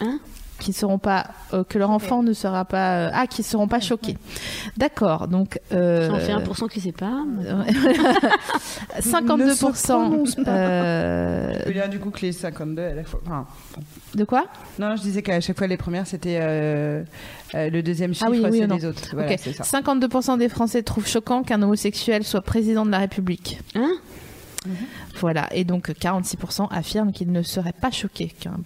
Hein? Qu'ils seront pas, euh, que leur enfant ne sera pas, euh, ah, qu'ils seront pas choqués. D'accord. Donc, euh, j'en fais 1% qui sait pas Ne se 52%. prononce pas. euh, veux dire, du coup, que les 52 à la fois. Enfin, de quoi? Non, je disais qu'à chaque fois, les premières, c'était euh, euh, le deuxième chiffre, Ah oui, oui, c'est les autres. Voilà, Ok. c'est ça. 52% des Français trouvent choquant qu'un homosexuel soit président de la République. hein? Voilà, et donc 46% affirment qu'ils ne seraient pas choqués qu'un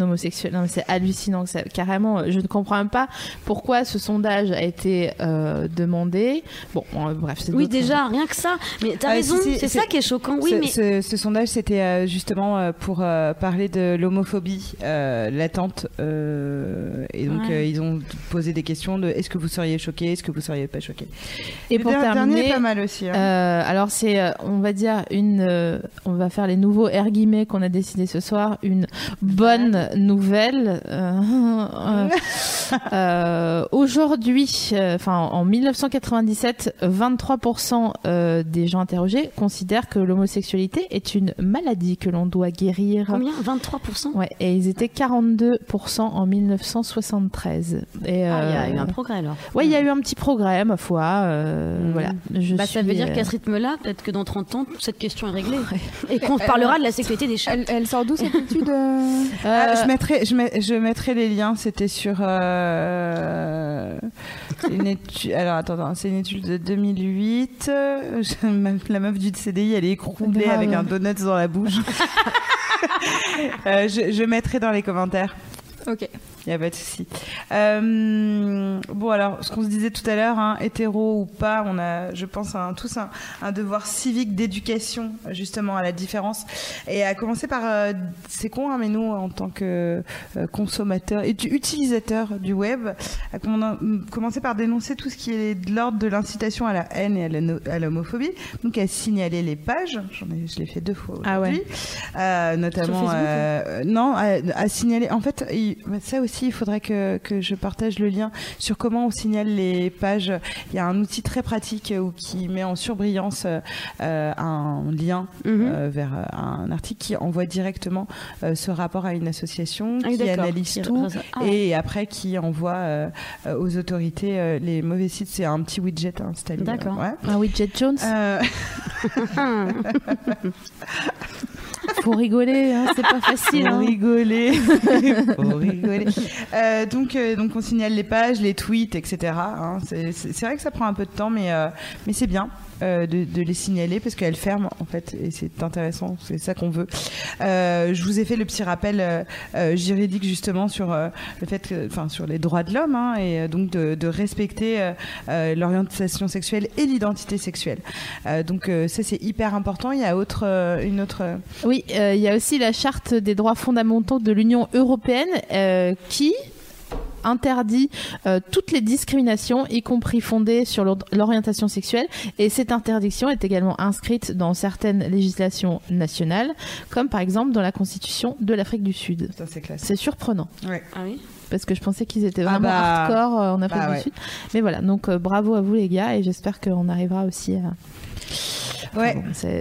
homosexuel. Non, mais c'est hallucinant, c'est carrément. Je ne comprends même pas pourquoi ce sondage a été euh, demandé. Bon, euh, bref, c'est Oui, déjà, rien que ça. Mais t'as Ah, raison, si, si, c'est ça qui est choquant. Oui, ce, mais. ce- ce sondage, c'était euh, justement euh, pour euh, parler de l'homophobie euh, latente. euh, et donc, Ouais. euh, ils ont posé des questions de est-ce que vous seriez choqué, est-ce que vous seriez pas choqué. Et Le pour dernier terminer, est pas mal aussi. hein. Euh, alors c'est, euh, on va dire une, euh, on va faire les nouveaux air guillemets qu'on a décidé ce soir, une bonne nouvelle. Euh, euh, Aujourd'hui, enfin en 1997, 23% euh, des gens interrogés considèrent que l'homosexualité est une maladie que l'on doit guérir. Combien? 23% Ouais, et ils étaient 42% en 1973. Et, Ah, il y a eu un progrès alors. Ouais, il y a eu un petit progrès, ma foi. Mhm. Voilà. Je Bah, ça veut dire qu'à ce rythme-là, peut-être que dans 30 ans, cette question est réglée. Et qu'on parlera de la sécurité des chats. Elle, elle sort d'où cette étude euh Ah, euh, je, mettrai, je, mets- je mettrai les liens, c'était sur. euh, c'est une étude, alors attends, attends, c'est une étude de 2008. euh, je- ma- la meuf du CDI, elle est écroulée avec un donut dans la bouche. Euh, je, je mettrai dans les commentaires. Ok. N'y a pas de souci. Euh, bon, alors, ce qu'on se disait tout à l'heure, hein, hétéro ou pas, on a, je pense, un, tous un, un devoir civique d'éducation, justement, à la différence. Et à commencer par, euh, c'est con, hein, mais nous, en tant que euh, consommateurs et utilisateurs du web, à comm- commencer par dénoncer tout ce qui est de l'ordre de l'incitation à la haine et à l'homophobie. Donc, à signaler les pages. J'en ai, je l'ai fait deux fois Ah ouais. aujourd'hui. Euh, notamment Facebook, euh, non à, à signaler en fait ça aussi il faudrait que, que je partage le lien sur comment on signale les pages il y a un outil très pratique où qui met en surbrillance euh, euh, un lien Mhm. euh, vers euh, un article qui envoie directement euh, ce rapport à une association Ah qui analyse Qui- tout Ah. et après qui envoie euh, euh, aux autorités euh, les mauvais sites c'est un petit widget installé D'accord. ouais. Un widget Jones. Faut rigoler, hein, c'est pas facile. Faut hein. rigoler. Faut rigoler. Euh, donc, euh, donc on signale les pages, les tweets, etc. hein. C'est c'est- c'est vrai que ça prend un peu de temps, mais, euh, mais c'est bien. Euh, de, les signaler parce qu'elles ferment en fait et c'est intéressant c'est ça qu'on veut. Euh, je vous ai fait le petit rappel euh, euh, juridique justement sur le fait enfin sur les droits de l'homme hein, et donc de, de respecter l'orientation sexuelle et l'identité sexuelle. Donc ça c'est hyper important. Il y a autre une autre Oui, il y a aussi la charte des droits fondamentaux de l'Union européenne qui interdit euh, toutes les discriminations, y compris fondées sur l'or- l'orientation sexuelle. Et cette interdiction est également inscrite dans certaines législations nationales, comme par exemple dans la Constitution de l'Afrique du Sud. ça c'est classe C'est surprenant. ouais. Ah oui? Parce que je pensais qu'ils étaient Ah vraiment bah, hardcore euh, en Afrique bah du ouais. Sud. Mais voilà, donc euh, bravo à vous les gars et j'espère qu'on arrivera aussi à. Ouais.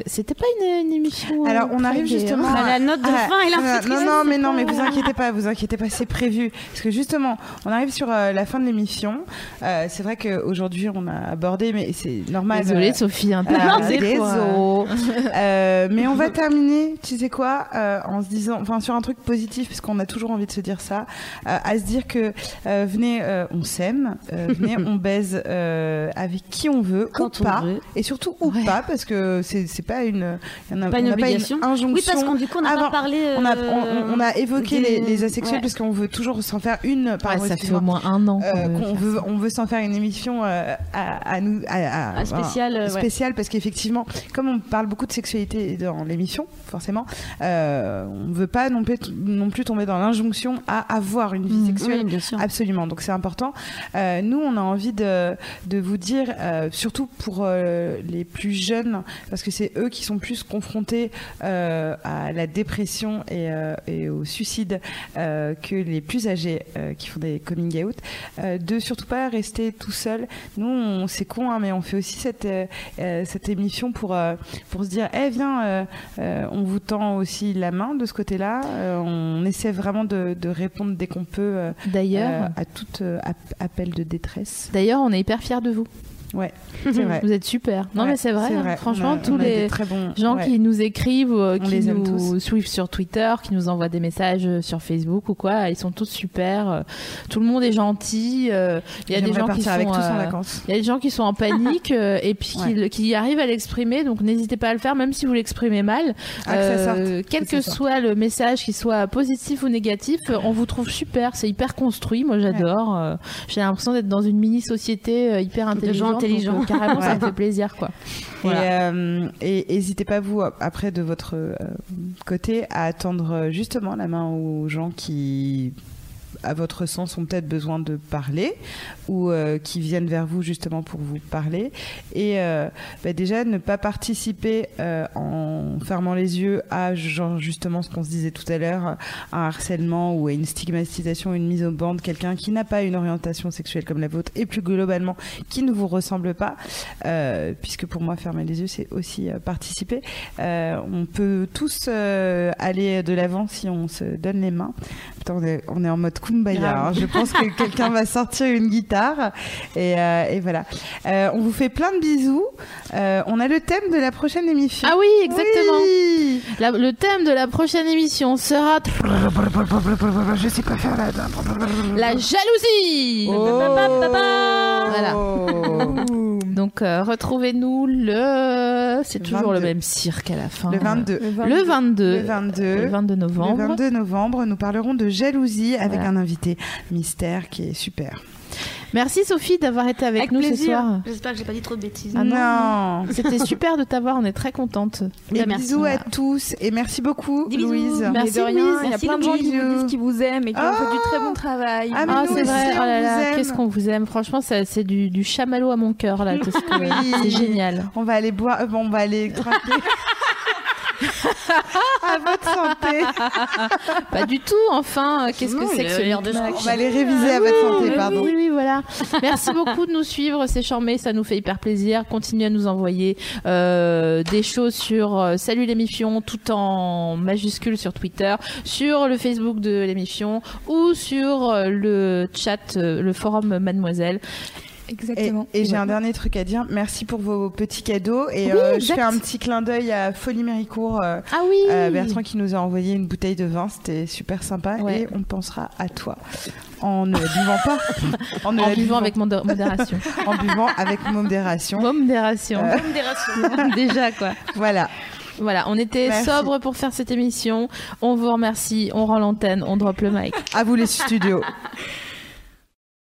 C'était pas une, une émission. euh, Alors, on arrive hein. justement On a la note de Ah, fin et non, l'info non, non, mais non, mais vous inquiétez pas, vous inquiétez pas, c'est prévu. Parce que justement, on arrive sur euh, la fin de l'émission. Euh, c'est vrai qu'aujourd'hui, on a abordé, mais c'est normal. Désolée euh, Sophie, hein, euh, quoi. Euh, mais on va terminer, tu sais quoi, euh, en se disant, enfin sur un truc positif, parce qu'on a toujours envie de se dire ça, euh, à se dire que euh, venez, euh, on s'aime, euh, venez, on baise euh, avec qui on veut, Quand ou on pas, veut. et surtout ou Ouais. pas, parce que c'est c'est pas une, il y en a- Pas une on obligation. injonction. Oui, parce qu'on du coup, on n'a avant. pas parlé. On a, euh, on, on a évoqué des- les, les asexuels ouais. parce qu'on veut toujours s'en faire une par Ouais, ça fait au moins un an. qu'on Euh, faire veut, on veut s'en faire une émission euh, à, à nous, à, à- Un spécial, voilà, euh, ouais. spécial parce qu'effectivement, comme on parle beaucoup de sexualité dans l'émission, forcément, euh, on veut pas non plus, non plus tomber dans l'injonction à avoir une vie Mhm. sexuelle. Oui, bien sûr. Absolument, donc c'est important. Euh, nous, on a envie de, de vous dire, euh, surtout pour euh, les plus jeunes, parce que c'est eux qui sont plus confrontés euh, à la dépression et, euh, et au suicide euh, que les plus âgés qui font des coming out, de surtout pas rester tout seul. Nous, c'est con, hein, mais on fait aussi cette, cette émission pour, pour se dire, eh viens, euh, euh, on vous tend aussi la main de ce côté-là. On essaie vraiment de, de répondre dès qu'on peut. D'ailleurs, à tout app- appel de détresse. d'ailleurs, on est hyper fiers de vous. Ouais, vrai. Vous êtes super. Non, Ouais, mais c'est vrai. Franchement, On a- tous les très bons- gens ouais. qui nous écrivent, euh, On qui les nous suivent sur Twitter, qui nous envoient des messages euh, sur Facebook ou quoi, ils sont tous super. euh, Tout le monde est gentil. euh, Il y a des gens qui sont avec tous en vacances. Il y a des gens qui sont en panique euh, et puis qui, qui arrivent à l'exprimer. Donc n'hésitez pas à le faire, même si vous l'exprimez mal. Ah, que ça sorte. quel Que soit le message, qu'il soit positif ou négatif, on vous trouve super. C'est hyper construit. Moi, j'adore. J'ai l'impression d'être dans une mini société hyper intelligente. Donc, intelligents. euh, carrément, ça me fait plaisir, quoi. Voilà. Et, euh, n'hésitez pas, vous, après, de votre euh, côté, à attendre euh, justement la main aux gens qui, à votre sens, ont peut-être besoin de parler ou euh, qui viennent vers vous justement pour vous parler. Et euh, bah, déjà, ne pas participer euh, en fermant les yeux à, genre, justement, ce qu'on se disait tout à l'heure, un harcèlement ou une stigmatisation, une mise au banc de quelqu'un qui n'a pas une orientation sexuelle comme la vôtre et plus globalement qui ne vous ressemble pas, puisque pour moi fermer les yeux c'est aussi participer. On peut tous aller de l'avant si on se donne les mains. On, est, on est en mode kumbaya. Hein. Je pense que quelqu'un va sortir une guitare et, euh, et voilà. Euh, on vous fait plein de bisous. Euh, on a le thème de la prochaine émission. Ah oui, exactement. Oui. La- le thème de la prochaine émission sera Je sais quoi faire là. la jalousie. Oh. Voilà. Donc euh, retrouvez-nous le c'est toujours le 22. même cirque à la fin. Le 22. Le 22. Le 22. Le 22 novembre. Le 22 novembre, nous parlerons de jalousie avec Voilà. un invité mystère qui est super. Merci Sophie d'avoir été avec, Avec nous ce soir. J'espère que j'ai pas dit trop de bêtises. Ah non. non. C'était super de t'avoir, on est très contente. Et Bah, merci. bisous à tous et merci beaucoup Des. Louise. Merci, de rien, Louise. il y a Merci, plein de gens qui vous disent qu'ils vous aiment et qui Ah. ont fait du très bon travail. Ah, Ah, nous c'est vrai, oh là là, qu'est-ce qu'on vous aime. Franchement, c'est du, du chamallow à mon cœur, là. Oui. C'est génial. On va aller boire, euh, bon, on va aller. à votre santé. Pas du tout, enfin. Qu'est-ce que c'est que ce l'air de On va aller réviser à votre santé, Oui, pardon. Oui, oui, voilà. Merci beaucoup de nous suivre, c'est charmé, ça nous fait hyper plaisir. Continuez à nous envoyer euh, des choses sur euh, Salut l'émission, tout en majuscule sur Twitter, sur le Facebook de l'émission ou sur euh, le chat, euh, le forum Mademoiselle. Exactement. et j'ai un dernier truc à dire. Merci pour vos petits cadeaux. Et euh, je fais un petit clin d'œil à Folie Méricourt. euh, Ah oui euh, Bertrand qui nous a envoyé une bouteille de vin, c'était super sympa Ouais. et on pensera à toi en ne buvant pas, en, ne En la vivant buvant- avec modé- modération. en buvant avec modération. Modération. Euh. Déjà, quoi. Voilà. Voilà, on était Merci. sobre pour faire cette émission. On vous remercie, on rend l'antenne, on drop le mic. À vous les studios.